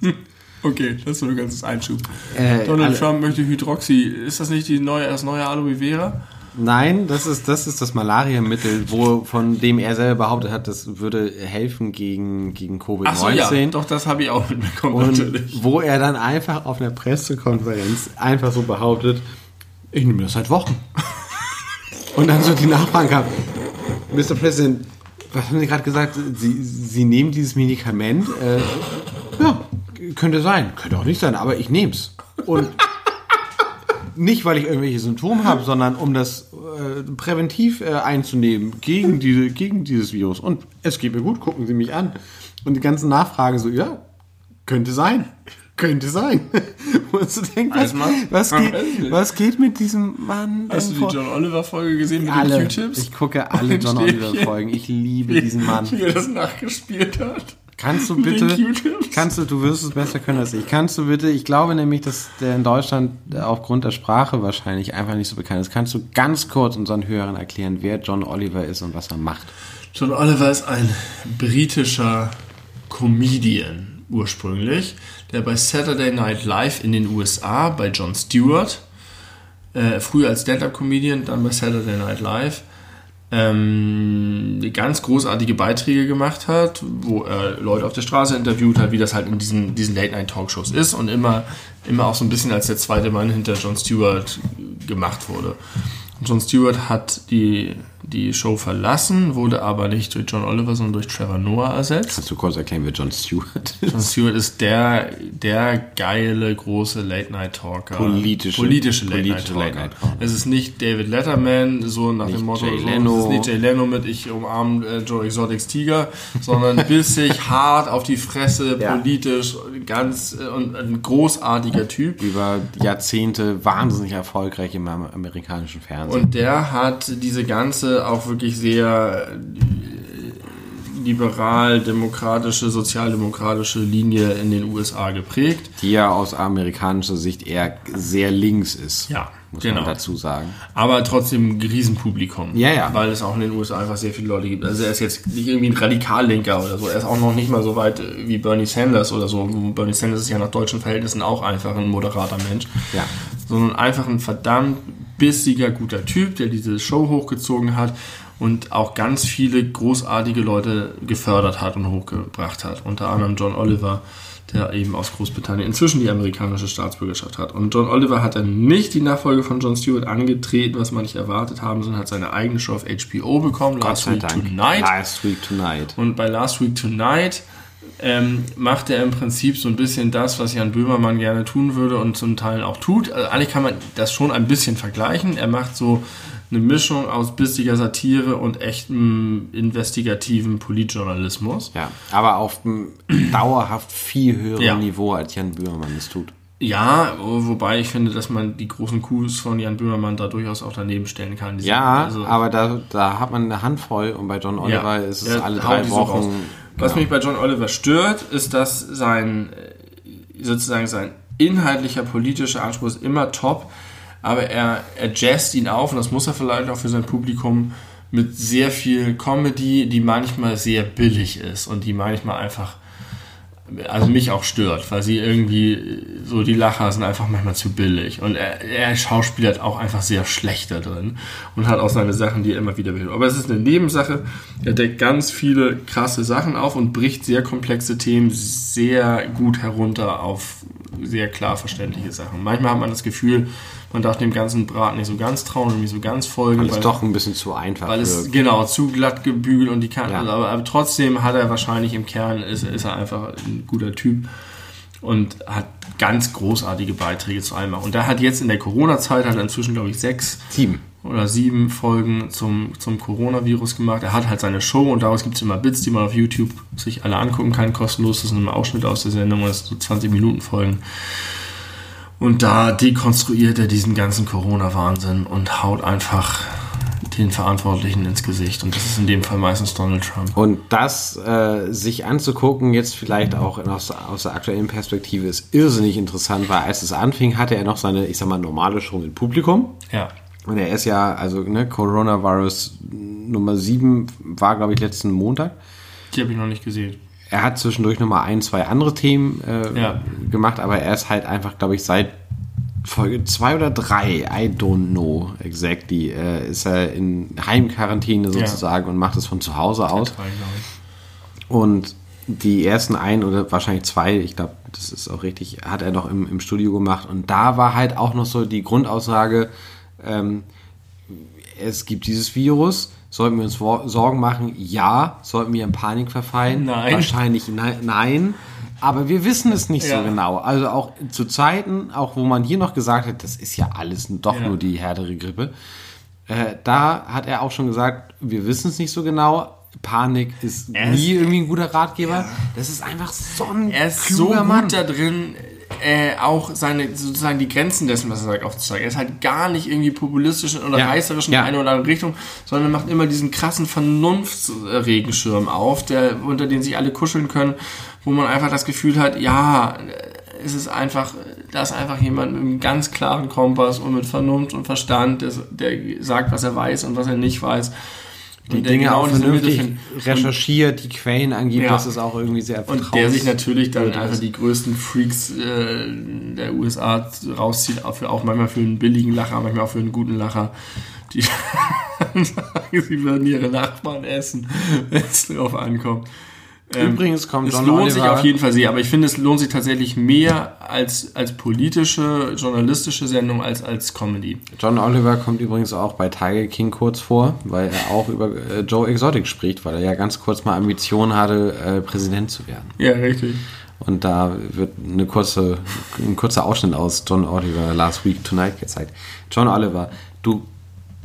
S2: Okay, das war nur ganz Einschub.
S1: Äh,
S2: Donald
S1: alle-
S2: Trump möchte Hydroxy. Ist das nicht die neue, das neue Aloe Vera?
S1: Nein, das ist, das ist das Malariamittel, wo, von dem er selber behauptet hat, das würde helfen gegen, gegen Covid-19.
S2: Ach so, ja, doch, das habe ich auch mitbekommen, natürlich.
S1: Und wo er dann einfach auf einer Pressekonferenz einfach so behauptet, ich nehme das seit Wochen. Und dann so die Nachfragen kam, Mr. President, was haben Sie gerade gesagt? Sie, Sie nehmen dieses Medikament? Äh, ja, könnte sein. Könnte auch nicht sein, aber ich nehme es. Und nicht, weil ich irgendwelche Symptome habe, sondern um das äh, präventiv äh, einzunehmen gegen, diese, gegen dieses Virus. Und es geht mir gut, gucken Sie mich an. Und die ganzen Nachfragen so, ja, könnte sein. Könnte sein. Und du denkst, was, was, geht, was geht mit diesem Mann?
S2: Hast du die
S1: vor?
S2: John Oliver-Folge gesehen mit
S1: alle.
S2: den Q-Tips?
S1: Ich gucke alle John. Oliver-Folgen. Ich liebe diesen Mann.
S2: Wie er das nachgespielt hat.
S1: Kannst du bitte, kannst du, du wirst es besser können als ich. Kannst du bitte, ich glaube nämlich, dass der in Deutschland aufgrund der Sprache wahrscheinlich einfach nicht so bekannt ist. Kannst du ganz kurz unseren Hörern erklären, wer John Oliver ist und was er macht?
S2: John Oliver ist ein britischer Comedian ursprünglich, der bei Saturday Night Live in den USA bei Jon Stewart, äh, früher als Stand-Up-Comedian, dann bei Saturday Night Live, ähm, ganz großartige Beiträge gemacht hat, wo er Leute auf der Straße interviewt hat, wie das halt in diesen, diesen Late-Night-Talkshows ist und immer, immer auch so ein bisschen als der zweite Mann hinter Jon Stewart gemacht wurde. Jon Stewart hat die, die Show verlassen, wurde aber nicht durch John Oliver, sondern durch Trevor Noah ersetzt.
S1: Kannst du kurz erklären, wer John Stewart ist?
S2: Jon Stewart ist der, der geile, große Late-Night-Talker.
S1: Politische-
S2: politische Late-Night-Talker. Es ist nicht David Letterman, so nach
S1: Nicht
S2: dem Motto,
S1: Jay Leno.
S2: es ist nicht Jay Leno mit Ich umarme äh, Joe Exotics Tiger, sondern bissig, hart auf die Fresse,
S1: Ja.
S2: politisch, ganz äh, und ein großartiger Typ.
S1: Über Jahrzehnte wahnsinnig erfolgreich im am- amerikanischen Fernsehen.
S2: Und der hat diese ganze auch wirklich sehr äh, liberal-demokratische, sozialdemokratische Linie in den USA geprägt.
S1: die ja aus amerikanischer Sicht eher sehr links ist.
S2: Ja,
S1: muss
S2: genau.
S1: man dazu sagen.
S2: Aber trotzdem ein Riesenpublikum.
S1: Ja, ja.
S2: Weil es auch in den USA einfach sehr viele Leute gibt. Also er ist jetzt nicht irgendwie ein Radikallinker oder so. Er ist auch noch nicht mal so weit äh, wie Bernie Sanders oder so. Bernie Sanders ist ja nach deutschen Verhältnissen auch einfach ein moderater Mensch.
S1: Ja.
S2: Sondern einfach ein verdammt bissiger, guter Typ, der diese Show hochgezogen hat und auch ganz viele großartige Leute gefördert hat und hochgebracht hat. Unter anderem John Oliver, der eben aus Großbritannien inzwischen die amerikanische Staatsbürgerschaft hat. Und John Oliver hat dann nicht die Nachfolge von John Stewart angetreten, was man nicht erwartet haben, sondern hat seine eigene Show auf HBO bekommen, Last Week
S1: Dank.
S2: Tonight.
S1: Last Week Tonight.
S2: Und bei Last Week Tonight ähm, macht er im Prinzip so ein bisschen das, was Jan Böhmermann gerne tun würde und zum Teil auch tut. Also eigentlich kann man das schon ein bisschen vergleichen. Er macht so eine Mischung aus bissiger Satire und echtem investigativen Politjournalismus.
S1: Ja, aber auf einem dauerhaft viel höheren
S2: Ja.
S1: Niveau, als Jan Böhmermann es tut.
S2: Ja, wobei ich finde, dass man die großen Coups von Jan Böhmermann da durchaus auch daneben stellen kann.
S1: Ja,
S2: also-
S1: aber da, da hat man eine Handvoll und bei John Oliver ist es alle drei
S2: die so.
S1: Wochen.
S2: Was
S1: genau.
S2: mich bei John Oliver stört, ist, dass sein äh, sozusagen sein inhaltlicher politischer Anspruch ist immer top, aber er, er jazzt ihn auf und das muss er vielleicht auch für sein Publikum mit sehr viel Comedy, die manchmal sehr billig ist und die manchmal einfach also mich auch stört, weil sie irgendwie, so die Lacher sind einfach manchmal zu billig. Und er, er schauspielert auch einfach sehr schlecht da drin und hat auch seine Sachen, die er immer wieder will. Aber es ist eine Nebensache. Er deckt ganz viele krasse Sachen auf und bricht sehr komplexe Themen sehr gut herunter auf sehr klar verständliche Sachen. Manchmal hat man das Gefühl, man darf dem ganzen Braten nicht so ganz trauen und nicht so ganz folgen.
S1: Weil es doch ein bisschen zu einfach
S2: Weil es, genau, zu glatt gebügelt und die Kanten. Ja. Aber, aber, trotzdem hat er wahrscheinlich im Kern, ist, ist er einfach ein guter Typ und hat ganz großartige Beiträge zu allem. Und er hat jetzt in der Corona-Zeit, hat er inzwischen, glaube ich, sechs.
S1: Sieben
S2: oder sieben Folgen zum, zum Coronavirus gemacht. Er hat halt seine Show und daraus gibt es immer Bits, die man auf YouTube sich alle angucken kann, kostenlos. Das sind immer Ausschnitte aus der Sendung, das sind so 20 Minuten Folgen. Und da dekonstruiert er diesen ganzen Corona-Wahnsinn und haut einfach den Verantwortlichen ins Gesicht. Und das ist in dem Fall meistens Donald Trump.
S1: Und das äh, sich anzugucken, jetzt vielleicht auch aus, aus, der aktuellen Perspektive, ist irrsinnig interessant, weil als es anfing, hatte er noch seine, ich sag mal, normale Show im Publikum.
S2: Ja.
S1: Und er ist ja, also ne, Coronavirus Nummer 7 war, glaube ich, letzten Montag.
S2: Die habe ich noch nicht gesehen
S1: er hat zwischendurch nochmal ein, zwei andere Themen äh, ja. gemacht, aber er ist halt einfach, glaube ich, seit Folge zwei oder drei, I don't know exactly, äh, ist er in Heimquarantäne sozusagen ja. und macht es von zu Hause aus. Drei, und die ersten ein oder wahrscheinlich zwei, ich glaube, das ist auch richtig, hat er noch im, im Studio gemacht. Und da war halt auch noch so die Grundaussage, ähm, es gibt dieses Virus, Sollten wir uns Sorgen machen? Ja. Sollten wir in Panik verfallen?
S2: Nein.
S1: Wahrscheinlich ne nein. Aber wir wissen es nicht ja. so genau. Also auch zu Zeiten, auch wo man hier noch gesagt hat, das ist ja alles doch ja. nur die härtere Grippe. Äh, da hat er auch schon gesagt, wir wissen es nicht so genau. Panik ist er nie irgendwie ein guter Ratgeber. Ja. Das ist einfach so ein
S2: Er ist so gut Mann. da drin, äh, auch seine, sozusagen die Grenzen dessen, was er sagt, aufzuzeigen. Er ist halt gar nicht irgendwie populistisch oder ja. reißerisch in ja. eine oder andere Richtung, sondern macht immer diesen krassen Vernunftsregenschirm auf, der, unter den sich alle kuscheln können, wo man einfach das Gefühl hat, ja, es ist einfach, da ist einfach jemand mit einem ganz klaren Kompass und mit Vernunft und Verstand, der, der sagt, was er weiß und was er nicht weiß
S1: die Dinge genau auch vernünftig recherchiert, die Quellen angibt, ja. das ist auch irgendwie sehr
S2: Und der sich natürlich dann einfach die größten Freaks äh, der USA rauszieht, auch, für, auch manchmal für einen billigen Lacher, manchmal auch für einen guten Lacher. Die sagen, sie würden ihre Nachbarn essen, wenn es drauf ankommt.
S1: Ähm, Übrigens kommt
S2: es John lohnt Oliver. sich auf jeden Fall sehr, aber ich finde, es lohnt sich tatsächlich mehr als, als politische, journalistische Sendung als als Comedy.
S1: John Oliver kommt übrigens auch bei Tiger King kurz vor, weil er auch über äh, Joe Exotic spricht, weil er ja ganz kurz mal Ambitionen hatte, äh, Präsident zu werden.
S2: Ja, richtig.
S1: Und da wird eine kurze, ein kurzer Ausschnitt aus John Oliver Last Week Tonight gezeigt. John Oliver, du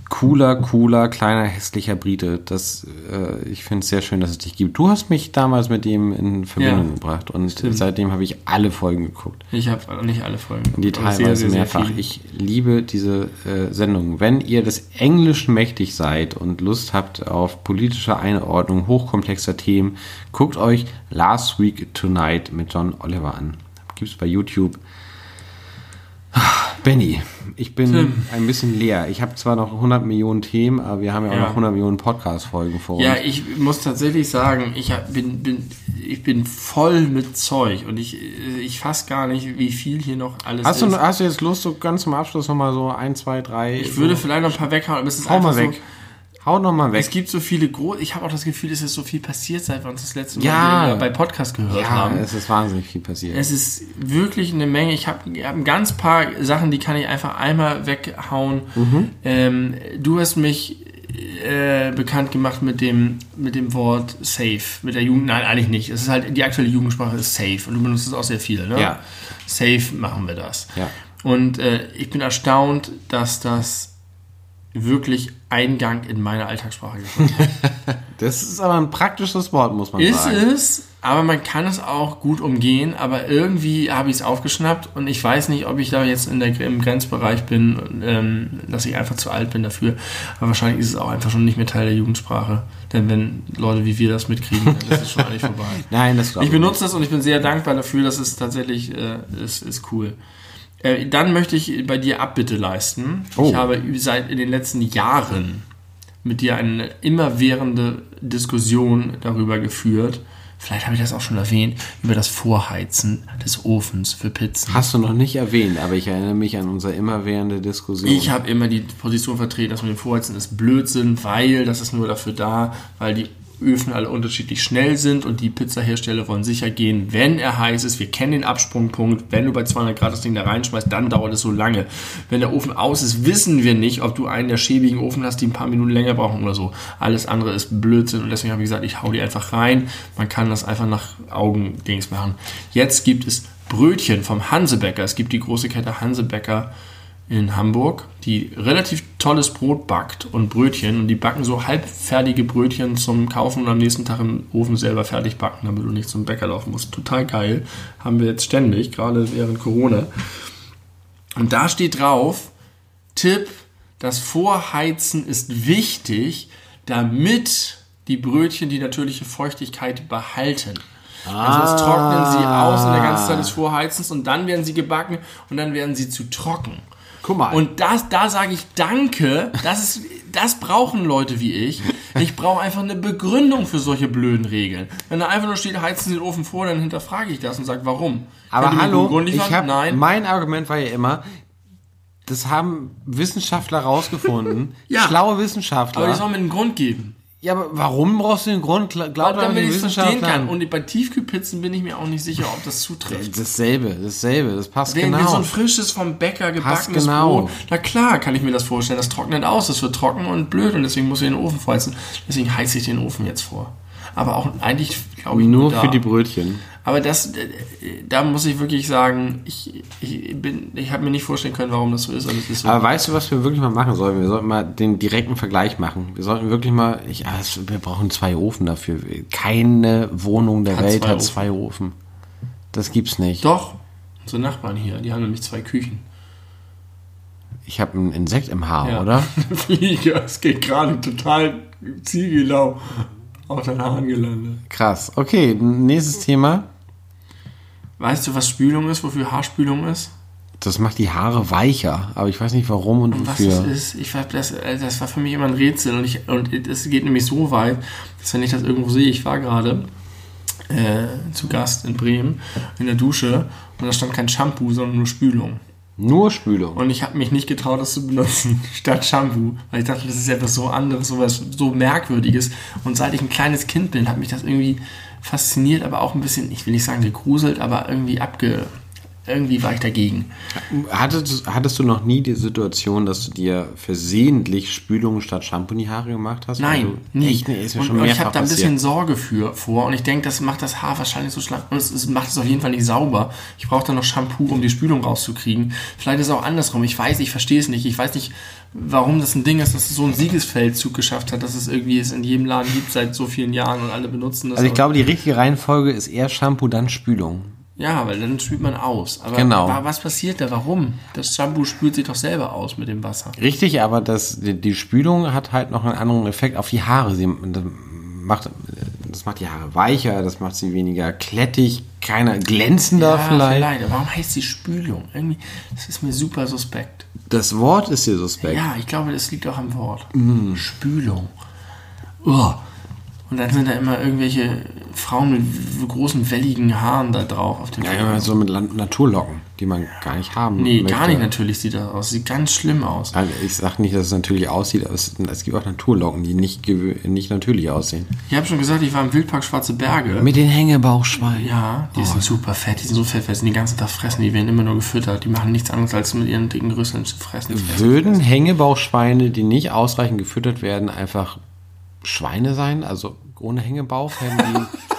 S1: cooler, cooler, kleiner, hässlicher Brite. Das, äh, ich finde es sehr schön, dass es dich gibt. Du hast mich damals mit ihm in Verbindung ja, gebracht und stimmt. seitdem habe ich alle Folgen geguckt.
S2: Ich habe nicht alle Folgen.
S1: Geguckt, die teilweise mehrfach. Sehr ich liebe diese äh, Sendung. Wenn ihr des Englischen mächtig seid und Lust habt auf politische Einordnung hochkomplexer Themen, guckt euch Last Week Tonight mit John Oliver an. Gibt es bei YouTube. Benny, ich bin Tim. ein bisschen leer. Ich habe zwar noch 100 Millionen Themen, aber wir haben ja, ja. auch noch 100 Millionen Podcast-Folgen vor
S2: uns. Ja, ich muss tatsächlich sagen, ich bin, bin, ich bin voll mit Zeug und ich, ich fasse gar nicht, wie viel hier noch alles
S1: hast ist. Du, hast du jetzt Lust, so ganz zum Abschluss nochmal so ein, zwei, drei...
S2: Ich so würde vielleicht noch ein paar weghauen, aber es ist
S1: Hau mal weg. So,
S2: Hau nochmal weg. Es gibt so viele große. Ich habe auch das Gefühl, es ist so viel passiert, seit wir uns das letzte Mal
S1: ja.
S2: bei Podcast gehört ja, haben.
S1: Es ist wahnsinnig viel passiert.
S2: Es ist wirklich eine Menge. Ich habe hab ein ganz paar Sachen, die kann ich einfach einmal weghauen. Mhm. Ähm, du hast mich äh, bekannt gemacht mit dem, mit dem Wort safe. Mit der Jugend. Nein, eigentlich nicht. Es ist halt, die aktuelle Jugendsprache ist safe und du benutzt es auch sehr viel, ne?
S1: Ja.
S2: Safe machen wir das.
S1: Ja.
S2: Und äh, ich bin erstaunt, dass das wirklich Eingang in meine Alltagssprache gefunden
S1: das ist aber ein praktisches Wort, muss man
S2: ist
S1: sagen.
S2: Ist es, aber man kann es auch gut umgehen. Aber irgendwie habe ich es aufgeschnappt und ich weiß nicht, ob ich da jetzt in der, im Grenzbereich bin, ähm, dass ich einfach zu alt bin dafür. Aber wahrscheinlich ist es auch einfach schon nicht mehr Teil der Jugendsprache. Denn wenn Leute wie wir das mitkriegen, dann ist es schon eigentlich vorbei.
S1: Nein, das
S2: Ich benutze das und ich bin sehr dankbar dafür, dass es tatsächlich äh, ist, ist cool. Äh, dann möchte ich bei dir Abbitte leisten. Oh. Ich habe seit in den letzten Jahren mit dir eine immerwährende Diskussion darüber geführt, vielleicht habe ich das auch schon erwähnt, über das Vorheizen des Ofens für Pizzen.
S1: Hast du noch nicht erwähnt, aber ich erinnere mich an unsere immerwährende Diskussion.
S2: Ich habe immer die Position vertreten, dass mit dem Vorheizen ist Blödsinn, weil das ist nur dafür da, weil die Öfen alle unterschiedlich schnell sind und die Pizzahersteller wollen sicher gehen, wenn er heiß ist. Wir kennen den Absprungpunkt. Wenn du bei 200 Grad das Ding da reinschmeißt, dann dauert es so lange. Wenn der Ofen aus ist, wissen wir nicht, ob du einen der schäbigen Ofen hast, die ein paar Minuten länger brauchen oder so. Alles andere ist Blödsinn und deswegen habe ich gesagt, ich hau die einfach rein. Man kann das einfach nach Augendings machen. Jetzt gibt es Brötchen vom Hansebäcker. Es gibt die große Kette Hansebäcker in Hamburg, die relativ tolles Brot backt und Brötchen. Und die backen so halbfertige Brötchen zum Kaufen und am nächsten Tag im Ofen selber fertig backen, damit du nicht zum Bäcker laufen musst. Total geil. Haben wir jetzt ständig, gerade während Corona. Und da steht drauf, Tipp, das Vorheizen ist wichtig, damit die Brötchen die natürliche Feuchtigkeit behalten. Also sonst trocknen sie aus in der ganzen Zeit des Vorheizens und dann werden sie gebacken und dann werden sie zu trocken.
S1: Guck mal.
S2: Und das, da sage ich Danke. Das, ist, das brauchen Leute wie ich. Ich brauche einfach eine Begründung für solche blöden Regeln. Wenn da einfach nur steht, heizen Sie den Ofen vor, dann hinterfrage ich das und sage, warum?
S1: aber hallo, ich hab,
S2: Nein.
S1: mein Argument war ja immer, das haben Wissenschaftler rausgefunden.
S2: Ja.
S1: Schlaue Wissenschaftler.
S2: Aber die sollen mir einen Grund geben.
S1: Ja, aber warum brauchst du den Grund? Glaub doch
S2: Damit ich es verstehen kann. Und bei Tiefkühlpizzen bin ich mir auch nicht sicher, ob das zutrifft.
S1: Dasselbe, dasselbe, das passt
S2: Wenn wir so
S1: genau.
S2: ein frisches vom Bäcker gebackenes
S1: genau.
S2: Brot, na klar kann ich mir das vorstellen, das trocknet aus, das wird trocken und blöd und deswegen muss ich den Ofen vorheizen. Deswegen heize ich den Ofen jetzt vor. Aber auch eigentlich, glaube ich,
S1: Nur
S2: da.
S1: für die Brötchen.
S2: Aber das, äh, da muss ich wirklich sagen, ich, ich bin, ich habe mir nicht vorstellen können, warum das so ist. Es ist so.
S1: Aber weißt du, was wir wirklich mal machen sollten? Wir sollten mal den direkten Vergleich machen. Wir sollten wirklich mal, ich, es- wir brauchen zwei Ofen dafür. Keine Wohnung der
S2: Hat
S1: Welt
S2: zwei
S1: hat zwei Ofen. Das gibt's nicht.
S2: Doch, unsere Nachbarn hier, die haben nämlich zwei Küchen.
S1: Ich habe ein Insekt im Haar,
S2: Ja.
S1: oder?
S2: Flieger, es geht gerade total ziegelau auf deinen Haaren gelandet.
S1: Krass. Okay, nächstes Thema.
S2: Weißt du, was Spülung ist, wofür Haarspülung ist?
S1: Das macht die Haare weicher, aber ich weiß nicht warum und
S2: Und was
S1: wofür.
S2: das ist, ich war, das, äh, das war für mich immer ein Rätsel und ich, und es geht nämlich so weit, dass wenn ich das irgendwo sehe, ich war gerade äh, zu Gast in Bremen in der Dusche und da stand kein Shampoo, sondern nur Spülung.
S1: Nur Spülung.
S2: Und ich habe mich nicht getraut, das zu benutzen, statt Shampoo. Weil ich dachte, das ist etwas so anderes, so was so Merkwürdiges. Und seit ich ein kleines Kind bin, hat mich das irgendwie fasziniert, aber auch ein bisschen, ich will nicht sagen gegruselt, aber irgendwie abge... Irgendwie war ich dagegen.
S1: Hattest, hattest du noch nie die Situation, dass du dir versehentlich Spülung statt Shampoo in die Haare gemacht hast?
S2: Nein,
S1: du,
S2: nie.
S1: Echt, nee, ist mir
S2: und,
S1: schon
S2: und ich habe da ein
S1: passiert.
S2: bisschen Sorge für vor und ich denke, das macht das Haar wahrscheinlich so schlank und es, es macht es auf jeden Fall nicht sauber. Ich brauche dann noch Shampoo, um die Spülung rauszukriegen. Vielleicht ist es auch andersrum. Ich weiß, ich verstehe es nicht. Ich weiß nicht, warum das ein Ding ist, dass es so einen Siegesfeldzug geschafft hat, dass es irgendwie es in jedem Laden gibt seit so vielen Jahren und alle benutzen das.
S1: Also ich glaube, die richtige Reihenfolge ist eher Shampoo, dann Spülung.
S2: Ja, weil dann spült man aus. Aber
S1: Genau.
S2: wa- was passiert da? Warum? Das Shampoo spült sich doch selber aus mit dem Wasser.
S1: Richtig, aber das, die, die Spülung hat halt noch einen anderen Effekt auf die Haare. Sie das macht, das macht die Haare weicher, das macht sie weniger klettig, keiner glänzender vielleicht.
S2: Aber warum heißt die Spülung? Irgendwie, das ist mir super suspekt.
S1: Das Wort ist dir suspekt.
S2: Ja, ich glaube, das liegt auch am Wort.
S1: Mhm.
S2: Spülung. Oh. Und dann sind da immer irgendwelche Frauen mit großen, welligen Haaren da drauf auf dem
S1: Ja, immer so mit Land- Naturlocken, die man gar nicht haben
S2: Nee,
S1: möchte.
S2: gar nicht natürlich sieht das aus. Sieht ganz schlimm aus.
S1: Also ich sage nicht, dass es natürlich aussieht, aber es, es gibt auch Naturlocken, die nicht, nicht natürlich aussehen.
S2: Ich habe schon gesagt, ich war im Wildpark Schwarze Berge.
S1: Mit den Hängebauchschweinen.
S2: ja, die sind super fett, die sind so fett, weil sie den ganzen Tag fressen, die werden immer nur gefüttert. Die machen nichts anderes, als mit ihren dicken Rüsseln zu fressen. fressen,
S1: Würden
S2: fressen.
S1: Hängebauchschweine, die nicht ausreichend gefüttert werden, einfach Schweine sein? Also ohne Hängebauch? Hätten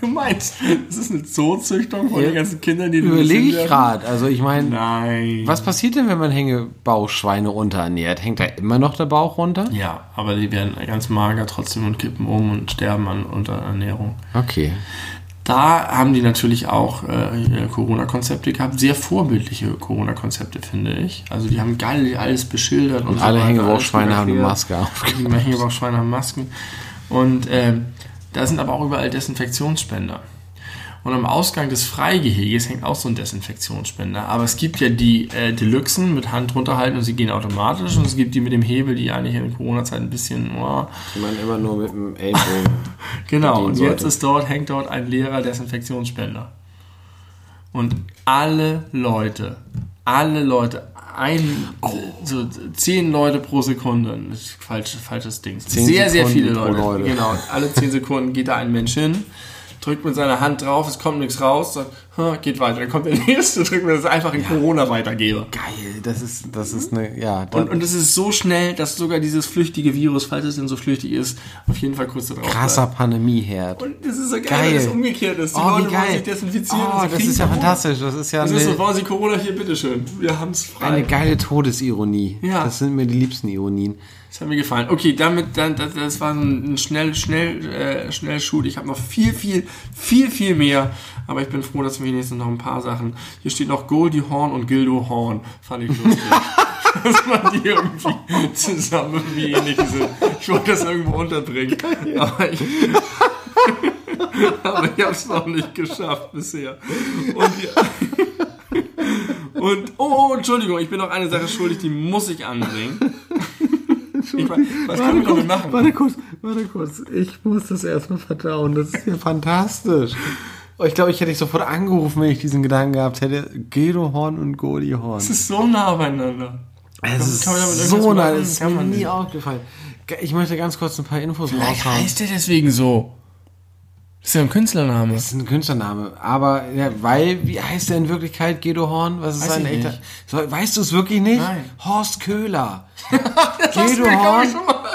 S2: Du meinst, das ist eine Zoozüchtung von den ganzen Kindern, die
S1: die,
S2: du
S1: überlege ich gerade. Also ich meine,
S2: Nein.
S1: was passiert denn, wenn man Hängebauchschweine unterernährt? Hängt da immer noch der Bauch runter?
S2: Ja, aber die werden ganz mager trotzdem und kippen um und sterben an Unterernährung.
S1: Okay.
S2: Da haben die natürlich auch äh, Corona-Konzepte gehabt, sehr vorbildliche Corona-Konzepte, finde ich. Also die haben geil alles beschildert und,
S1: Und alle Hängebauchschweine haben eine
S2: erklärt.
S1: Maske auf.
S2: Die Hängebauchschweine haben Masken. Und ähm, da sind aber auch überall Desinfektionsspender. Und am Ausgang des Freigeheges hängt auch so ein Desinfektionsspender. Aber es gibt ja die äh, Deluxen mit Hand runterhalten und sie gehen automatisch. Und es gibt die mit dem Hebel, die eigentlich in der Corona-Zeit ein bisschen. Oh.
S1: Die man immer nur mit dem Ellbogen.
S2: genau, und jetzt ist dort, hängt dort ein leerer Desinfektionsspender. Und alle Leute, alle Leute, ein, so zehn Leute pro Sekunde, falsch, falsches Ding.
S1: Zehn
S2: Sehr, sehr
S1: Sekunden
S2: viele
S1: pro
S2: Leute.
S1: Leute.
S2: Genau, alle zehn Sekunden geht da ein Mensch hin, drückt mit seiner Hand drauf, es kommt nichts raus, sagt, "Hm, geht weiter. Dann kommt der nächste, drückt mir das einfach in Corona weitergebe.
S1: Geil, das ist, das ist eine, ja.
S2: Und, und es ist so schnell, dass sogar dieses flüchtige Virus, falls es denn so flüchtig ist, auf jeden Fall kurz da drauf
S1: krasser Pandemieherd.
S2: Und das ist so geil,
S1: Geil.
S2: wenn es umgekehrt ist. Die
S1: Oh,
S2: Leute wollen
S1: geil.
S2: sich desinfizieren.
S1: Oh, das ist ja
S2: Corona.
S1: fantastisch. Das ist ja
S2: Das ist so,
S1: eine,
S2: wollen Sie Corona hier, bitteschön. Wir haben es frei.
S1: eine geile Todesironie.
S2: Ja.
S1: Das sind mir die liebsten Ironien.
S2: Das hat mir gefallen. Okay, damit, dann, das, das war so ein schnell, schnell, äh, schnell Shoot. Ich habe noch viel, viel, viel, viel mehr. Aber ich bin froh, dass wir wenigstens noch ein paar Sachen. Hier steht noch Goldie Horn und Gildo Horn. Fand ich lustig. dass man die irgendwie zusammen irgendwie ähnlich sind. Ich wollte das irgendwo unterbringen. Aber ich, aber ich habe es noch nicht geschafft bisher. Und, die, und oh, oh, Entschuldigung, ich bin noch eine Sache schuldig, die muss ich anbringen. Ich, was können wir damit machen?
S1: Warte kurz, warte kurz. Ich muss das erstmal verdauen. Das ist ja fantastisch. Oh, ich glaube, ich hätte dich sofort angerufen, wenn ich diesen Gedanken gehabt hätte. Guido Horn und Godi Horn.
S2: Es ist so nah beieinander.
S1: Es ist
S2: kann
S1: so nah, das ist
S2: Kann
S1: mir nie aufgefallen. Ich möchte ganz kurz ein paar Infos
S2: Vielleicht
S1: raushauen.
S2: heißt der deswegen so. Das ist ja ein Künstlername.
S1: Das ist ein Künstlername. Aber, ja, weil, wie heißt der in Wirklichkeit Guido Horn? Was ist
S2: Weiß
S1: sein echter? So, weißt du es wirklich nicht?
S2: Nein.
S1: Horst Köhler.
S2: glaub
S1: Horn.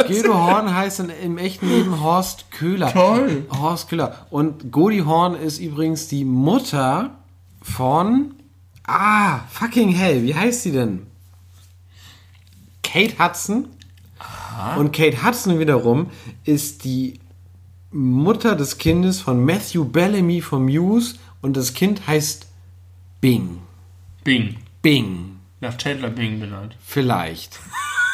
S1: Guido Horn heißt in, im echten Leben Horst Köhler.
S2: Toll.
S1: Horst Köhler. Und Godi Horn ist übrigens die Mutter von, ah, fucking hell, wie heißt sie denn? Kate Hudson. Und Kate Hudson wiederum ist die Mutter des Kindes von Matthew Bellamy von Muse und das Kind heißt Bing.
S2: Bing.
S1: Bing.
S2: Nach Chandler Bing benannt.
S1: Vielleicht.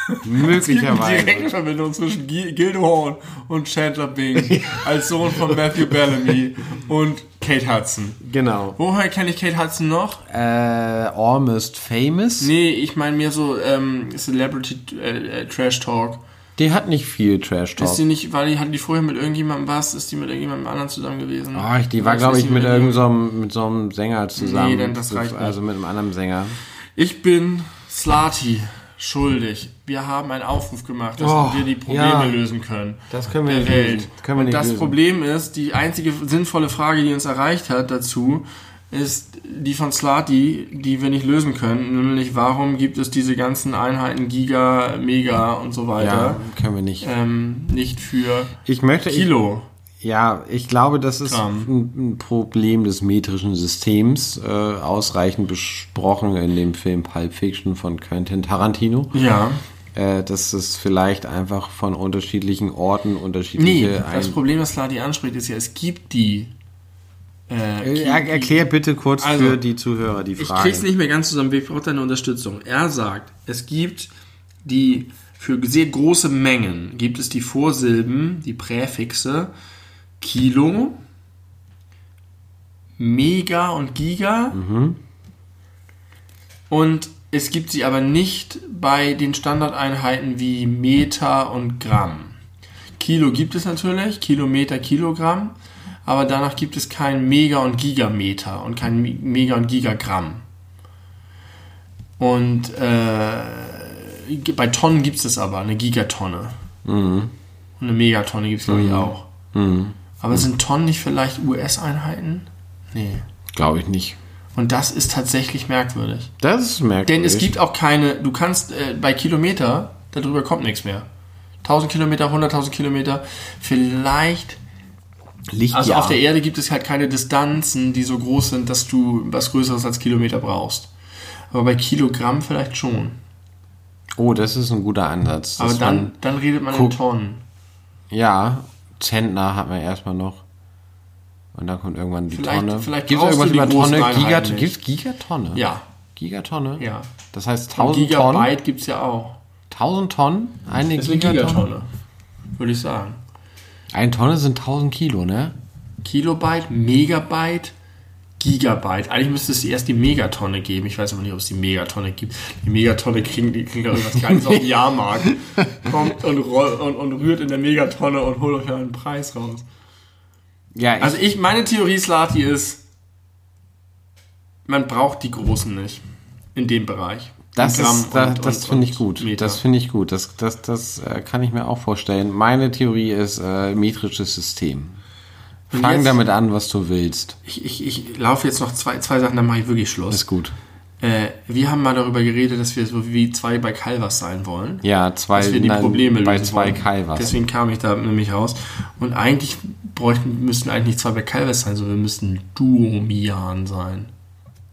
S2: Es gibt eine
S1: Möglicherweise.
S2: direkte Verbindung zwischen Gi- Gildo Horn und Chandler Bing als Sohn von Matthew Bellamy und Kate Hudson.
S1: Genau.
S2: Woher kenne ich Kate Hudson noch?
S1: Äh, Almost Famous.
S2: Nee, ich meine mir so ähm, Celebrity äh, äh, Trash Talk.
S1: Die hat nicht viel Trash Talk.
S2: Ist die nicht, weil die hatten die vorher mit irgendjemandem was, ist die mit irgendjemandem anderen zusammen gewesen?
S1: Oh, ich, die war, glaube ich, mit irgendeinem so einem- mit so einem Sänger zusammen.
S2: Nee, dann das reicht
S1: Also mit einem anderen Sänger.
S2: Ich bin Slati schuldig. Wir haben einen Aufruf gemacht, dass
S1: Oh,
S2: wir die Probleme
S1: ja.
S2: lösen können.
S1: Das können wir
S2: der
S1: nicht
S2: Welt.
S1: lösen. Können wir nicht
S2: das
S1: lösen.
S2: Problem ist, die einzige sinnvolle Frage, die uns erreicht hat dazu, ist die von Slati, die wir nicht lösen können, nämlich warum gibt es diese ganzen Einheiten Giga, Mega und so
S1: Ja,
S2: weiter
S1: können wir nicht.
S2: ähm, nicht für
S1: Ich möchte. Ich,
S2: Kilo.
S1: ja, ich glaube, das ist ein, ein Problem des metrischen Systems, äh, ausreichend besprochen in dem Film Pulp Fiction von Quentin Tarantino.
S2: Ja.
S1: Äh, dass es vielleicht einfach von unterschiedlichen Orten
S2: Nee,
S1: unterschiedliche.
S2: das
S1: Ein-
S2: Problem, das Slati anspricht, ist ja, es gibt die. Äh,
S1: Äh, er, erklär bitte kurz
S2: Also,
S1: für die Zuhörer die
S2: Ich
S1: Frage.
S2: krieg's nicht mehr ganz zusammen, ich brauche deine Unterstützung. Er sagt, es gibt die, für sehr große Mengen gibt es die Vorsilben, die Präfixe Kilo, Mega und Giga. Und es gibt sie aber nicht bei den Standardeinheiten wie Meter und Gramm. Kilo gibt es natürlich, Kilometer, Kilogramm, aber danach gibt es kein Mega- und Gigameter und kein Mega- und Gigagramm. Und äh, bei Tonnen gibt es aber, eine Gigatonne. Und eine Megatonne gibt es, glaube ich, auch. Aber sind Tonnen nicht vielleicht US-Einheiten? Nee.
S1: Glaube ich nicht.
S2: Und das ist tatsächlich merkwürdig.
S1: Das ist merkwürdig.
S2: Denn es gibt auch keine, du kannst äh, bei Kilometer, darüber kommt nichts mehr. 1000 Kilometer, 100.000 Kilometer, vielleicht,
S1: Licht,
S2: also auf der Erde gibt es halt keine Distanzen, die so groß sind, dass du was Größeres als Kilometer brauchst. Aber bei Kilogramm vielleicht schon.
S1: Oh, das ist ein guter Ansatz.
S2: Aber dann, dann redet man in Tonnen.
S1: ja, Zentner hat man erstmal noch. Und dann kommt irgendwann die
S2: Vielleicht-
S1: Tonne.
S2: vielleicht
S1: Gibt's
S2: brauchst
S1: irgendwas über Tonne?
S2: Einheiten
S1: Giga,
S2: nicht.
S1: gibt's Gigatonne?
S2: Ja,
S1: Gigatonne?
S2: ja.
S1: Das heißt
S2: Und
S1: 1000 Tonnen?
S2: Gigabyte gibt es ja auch.
S1: 1000 Tonnen? Eine Gigatonne?
S2: Gigatonne, würde ich sagen.
S1: Eine Tonne sind 1000 Kilo, ne?
S2: Kilobyte, Megabyte, Gigabyte. Eigentlich müsste es erst die Megatonne geben. Ich weiß aber nicht, ob es die Megatonne gibt. Die Megatonne kriegen, die kriegen irgendwas Kleines auf dem Jahrmarkt. Kommt und, und, und rührt in der Megatonne und holt euch einen Preis raus.
S1: Ja, ich,
S2: Also ich, meine Theorie, Slati, ist, man braucht die Großen nicht. In dem Bereich.
S1: Das ist, da,
S2: und-
S1: das finde ich gut.
S2: Meter.
S1: Das finde ich gut. Das, das, das äh, kann ich mir auch vorstellen. Meine Theorie ist äh, metrisches System.
S2: Und
S1: Fang
S2: jetzt-
S1: damit an, was du willst.
S2: Ich, ich, ich laufe jetzt noch zwei, zwei Sachen, dann mache ich wirklich Schluss.
S1: Ist gut.
S2: Äh, wir haben mal darüber geredet, dass wir so wie zwei bei Calvas sein wollen.
S1: Ja, zwei,
S2: dass wir die
S1: nein,
S2: Probleme lösen
S1: bei zwei
S2: wollen.
S1: Calvas.
S2: Deswegen kam ich da nämlich raus. Und eigentlich bräuchten, müssten eigentlich nicht zwei bei Calvas sein, sondern wir müssten Duomian sein.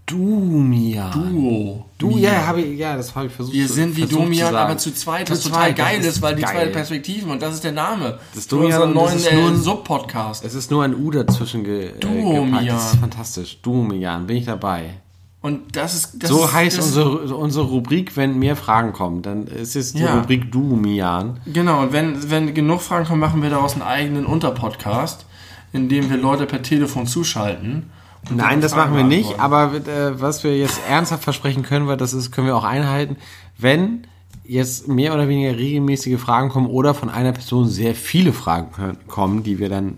S1: Dumian.
S2: Duo.
S1: Du, ja, habe ich, ja, das habe ich versucht.
S2: Wir
S1: zu-
S2: sind wie
S1: versucht
S2: Domian, aber zu zweit,
S1: Zu
S2: was total geil ist, weil die
S1: geil.
S2: zwei Perspektiven und das ist der Name.
S1: Das Domian
S2: neuen
S1: ist nur
S2: äh,
S1: ein-
S2: Sub-Podcast.
S1: Es ist nur ein U dazwischen ge äh,
S2: Duomian.
S1: gepackt. Das ist fantastisch. Dumian, bin ich dabei.
S2: Und das ist. Das
S1: so
S2: ist,
S1: heißt
S2: das,
S1: unsere, unsere Rubrik, wenn mehr Fragen kommen. Dann ist es die
S2: Ja.
S1: Rubrik Dumian.
S2: Genau, und wenn, wenn genug Fragen kommen, machen wir daraus einen eigenen Unterpodcast, in dem wir Leute per Telefon zuschalten.
S1: Nein, das machen wir nicht.
S2: beantworten.
S1: Aber äh, was wir jetzt ernsthaft versprechen können, wir, das ist, können wir auch einhalten. Wenn jetzt mehr oder weniger regelmäßige Fragen kommen oder von einer Person sehr viele Fragen kommen, die wir dann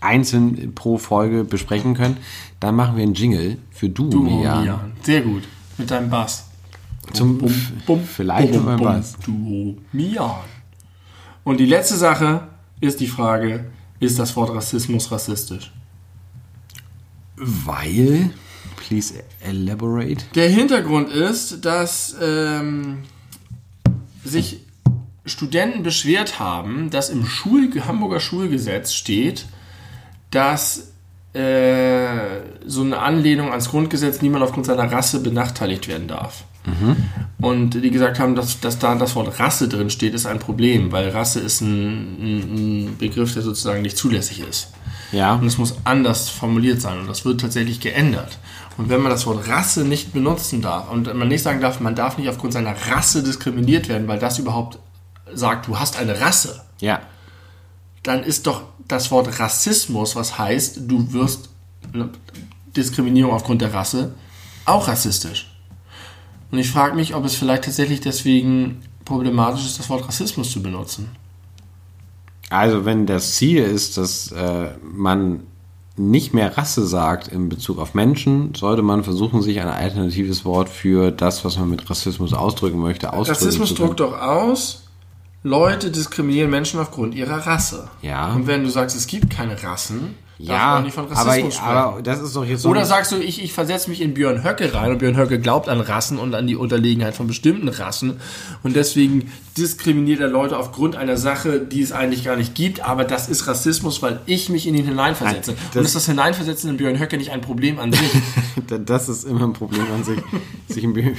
S1: einzeln pro Folge besprechen können, dann machen wir einen Jingle für Dumian.
S2: Duomian. Sehr gut. Mit deinem Bass.
S1: Zum,
S2: Bum,
S1: vielleicht
S2: bum,
S1: mit meinem
S2: bum,
S1: Bass.
S2: Duomian. Und die letzte Sache ist die Frage, ist das Wort Rassismus rassistisch?
S1: Weil, please elaborate.
S2: Der Hintergrund ist, dass ähm, sich Studenten beschwert haben, dass im Schul Hamburger Schulgesetz steht, dass äh, so eine Anlehnung ans Grundgesetz niemand aufgrund seiner Rasse benachteiligt werden darf. Und die gesagt haben, dass, dass da das Wort Rasse drin steht, ist ein Problem, weil Rasse ist ein, ein, ein Begriff, der sozusagen nicht zulässig ist.
S1: Ja.
S2: Und es muss anders formuliert sein und das wird tatsächlich geändert. Und wenn man das Wort Rasse nicht benutzen darf und man nicht sagen darf, man darf nicht aufgrund seiner Rasse diskriminiert werden, weil das überhaupt sagt, du hast eine Rasse,
S1: Ja.
S2: dann ist doch das Wort Rassismus, was heißt, du wirst ne, Diskriminierung aufgrund der Rasse, auch rassistisch. Und ich frage mich, ob es vielleicht tatsächlich deswegen problematisch ist, das Wort Rassismus zu benutzen.
S1: Also wenn das Ziel ist, dass äh, man nicht mehr Rasse sagt in Bezug auf Menschen, sollte man versuchen, sich ein alternatives Wort für das, was man mit Rassismus ausdrücken möchte, ausdrücken
S2: Rassismus druckt doch aus, Leute diskriminieren Menschen aufgrund ihrer Rasse.
S1: Ja.
S2: Und wenn du sagst, es gibt keine Rassen, darf
S1: Ja,
S2: man nicht von
S1: aber, aber das ist doch jetzt so
S2: Oder sagst du, ich, ich versetze mich in Björn Höcke rein und Björn Höcke glaubt an Rassen und an die Unterlegenheit von bestimmten Rassen und deswegen diskriminiert er Leute aufgrund einer Sache, die es eigentlich gar nicht gibt, aber das ist Rassismus, weil ich mich in ihn hineinversetze.
S1: Nein, das-
S2: und ist das Hineinversetzen in Björn Höcke nicht ein Problem an sich?
S1: das ist immer ein Problem an sich. sich ein bisschen-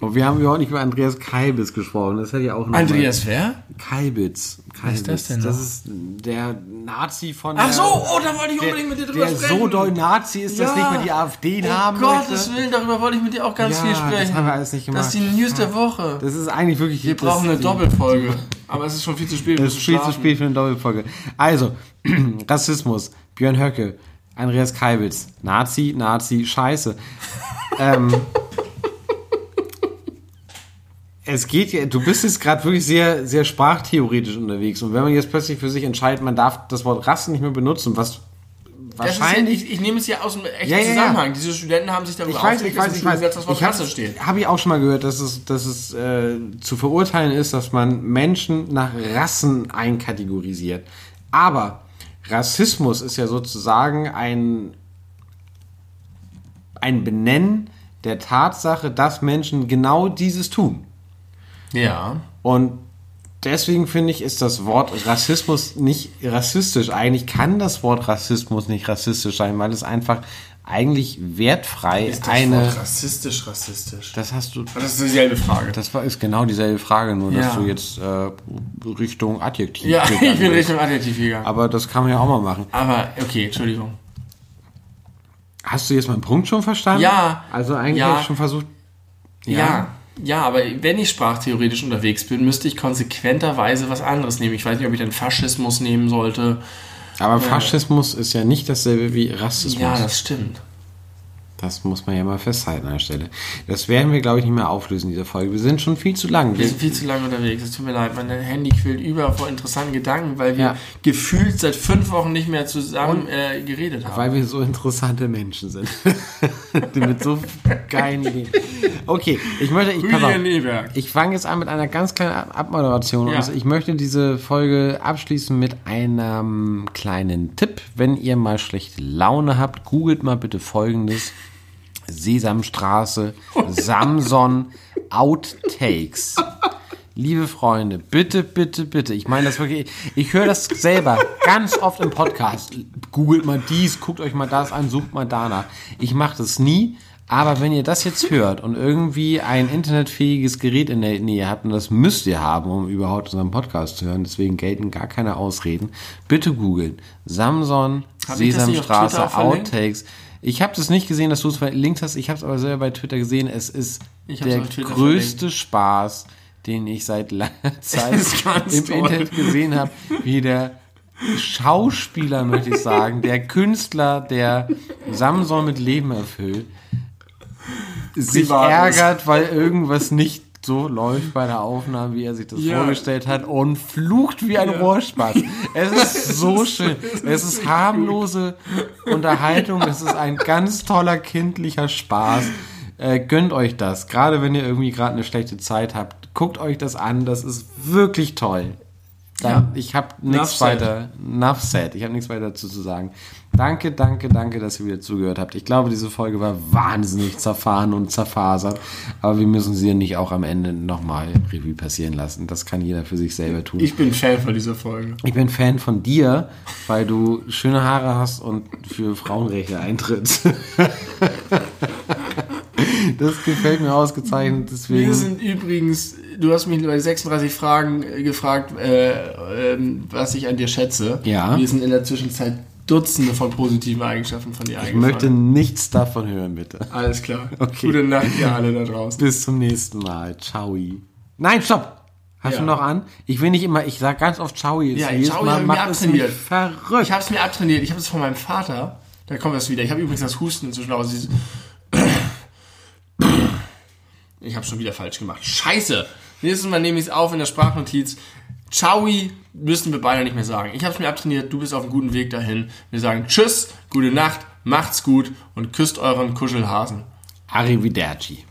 S1: Und wir haben ja auch nicht über Andreas Kalbitz gesprochen. Das hätte ja auch noch
S2: Andreas wer?
S1: mal- Kalbitz. Kalbitz.
S2: ist das denn
S1: Das ist der Nazi von
S2: Ach
S1: der,
S2: so, oh, da wollte ich
S1: der,
S2: unbedingt mit dir drüber
S1: der
S2: sprechen.
S1: so doll Nazi ist, dass
S2: Ja.
S1: nicht mehr die AfD
S2: Um
S1: haben
S2: Gottes
S1: möchte.
S2: Willen, darüber wollte ich mit dir auch ganz
S1: Ja,
S2: viel
S1: das
S2: sprechen.
S1: haben wir alles nicht
S2: Das ist die
S1: gemacht.
S2: News der Woche.
S1: Das ist eigentlich wirklich.
S2: Wir brauchen eine Doppelfolge. Aber es ist schon viel zu spät.
S1: Das ist viel zu spät für eine Doppelfolge. Also, Rassismus, Björn Höcke, Andreas Kalbitz, Nazi, Nazi, Scheiße. ähm, es geht ja, du bist jetzt gerade wirklich sehr, sehr sprachtheoretisch unterwegs. Und wenn man jetzt plötzlich für sich entscheidet, man darf das Wort Rasse nicht mehr benutzen, was
S2: Ist ja,
S1: wahrscheinlich.
S2: ich, ich nehme es ja aus dem echten
S1: Ja, ja.
S2: Zusammenhang. Diese Studenten haben sich darüber
S1: Ich weiß, ich weiß,
S2: dass
S1: ich weiß.
S2: Das Wort
S1: Ich
S2: Rasse steht.
S1: habe ich auch schon mal gehört, dass es, dass es äh, zu verurteilen ist, dass man Menschen nach Rassen einkategorisiert. Aber Rassismus ist ja sozusagen ein, ein Benennen der Tatsache, dass Menschen genau dieses tun.
S2: Ja.
S1: Und deswegen finde ich, ist das Wort Rassismus nicht rassistisch. Eigentlich kann das Wort Rassismus nicht rassistisch sein, weil es einfach eigentlich wertfrei
S2: Ist das
S1: eine.
S2: Wort rassistisch, rassistisch?
S1: Das hast du.
S2: Das ist dieselbe Frage.
S1: Das war, ist genau dieselbe Frage, nur dass
S2: Ja.
S1: du jetzt äh, Richtung Adjektiv.
S2: ja, ich bin. Richtung Adjektiv gegangen.
S1: Aber das kann man ja auch mal machen.
S2: Aber, okay, Entschuldigung.
S1: Hast du jetzt meinen Punkt schon verstanden?
S2: Ja.
S1: Also eigentlich
S2: Ja.
S1: schon versucht.
S2: Ja. ja. Aber wenn ich sprachtheoretisch unterwegs bin, müsste ich konsequenterweise was anderes nehmen. Ich weiß nicht, ob ich dann Faschismus nehmen sollte
S1: Aber Faschismus ist ja nicht dasselbe wie Rassismus.
S2: Ja, das stimmt.
S1: Das muss man ja mal festhalten an der Stelle. Das werden wir, glaube ich, nicht mehr auflösen, diese Folge. Wir sind schon viel zu lang.
S2: Wir sind viel zu lange unterwegs. Es tut mir leid. Mein Handy quillt über vor interessanten Gedanken, weil wir
S1: Ja.
S2: gefühlt seit fünf Wochen nicht mehr zusammen äh, geredet haben.
S1: Weil wir so interessante Menschen sind. Mit so geilen Ideen. Okay, ich möchte, ich, auf, ich fange jetzt an mit einer ganz kleinen Ab- Abmoderation.
S2: Ja.
S1: Also ich möchte diese Folge abschließen mit einem kleinen Tipp. Wenn ihr mal schlechte Laune habt, googelt mal bitte folgendes. Sesamstraße, Samson, Outtakes. Liebe Freunde, bitte, bitte, bitte. Ich meine das wirklich. Ich höre das selber ganz oft im Podcast. Googelt mal dies, guckt euch mal das an, sucht mal danach. Ich mache das nie. Aber wenn ihr das jetzt hört und irgendwie ein internetfähiges Gerät in der Nähe habt, und das müsst ihr haben, um überhaupt unseren Podcast zu hören, deswegen gelten gar keine Ausreden, bitte googeln. Samson,
S2: Hab
S1: Sesamstraße,
S2: auch verlinkt?
S1: Ich habe das nicht gesehen, dass du es verlinkt hast. Ich habe es aber selber bei Twitter gesehen. Es ist der größte Spaß, den ich seit langer Zeit im
S2: toll.
S1: Internet gesehen habe, wie der Schauspieler, möchte ich sagen, der Künstler, der Samson mit Leben erfüllt, sich ärgert, weil irgendwas nicht so läuft bei der Aufnahme, wie er sich das
S2: Ja.
S1: vorgestellt hat und flucht wie ein Rohrspatz. Es ist so schön. Es ist harmlose Unterhaltung. Es ist ein ganz toller kindlicher Spaß. Äh, gönnt euch das. Gerade wenn ihr irgendwie gerade eine schlechte Zeit habt. Guckt euch das an. Das ist wirklich toll. Dann, Ich habe nichts weiter. Enough said. Ich habe nichts weiter dazu zu sagen. Danke, danke, danke, dass ihr wieder zugehört habt. Ich glaube, diese Folge war wahnsinnig zerfahren und zerfasert. Aber wir müssen sie ja nicht auch am Ende nochmal Revue passieren lassen. Das kann jeder für sich selber tun.
S2: Ich bin Fan von dieser Folge.
S1: Ich bin Fan von dir, weil du schöne Haare hast und für Frauenrechte eintrittst. Das gefällt mir ausgezeichnet, deswegen.
S2: Wir sind übrigens, du hast mich bei 36 Fragen äh, gefragt, äh, ähm, was ich an dir schätze.
S1: Ja.
S2: Wir sind in der Zwischenzeit Dutzende von positiven Eigenschaften von dir
S1: Ich möchte nichts davon hören, bitte.
S2: Alles klar.
S1: Okay.
S2: Gute Nacht, ihr alle da draußen.
S1: Bis zum nächsten Mal. Ciao. Nein, stopp! Hast
S2: Ja.
S1: du noch an? Ich will nicht immer, ich sag ganz oft Ciao.
S2: Ja, Ciao,
S1: Mal
S2: hab ich mir abtrainiert.
S1: verrückt.
S2: Ich habe es mir abtrainiert. Ich habe es von meinem Vater. Da kommt das wieder. Ich habe übrigens das Husten inzwischen aus. Dieses ich habe schon wieder falsch gemacht. Scheiße. Nächstes Mal nehme ich es auf in der Sprachnotiz. Ciao müssen wir beide nicht mehr sagen. Ich habe es mir abtrainiert. Du bist auf einem guten Weg dahin. Wir sagen Tschüss, gute Nacht, macht's gut und küsst euren Kuschelhasen.
S1: Arrivederci.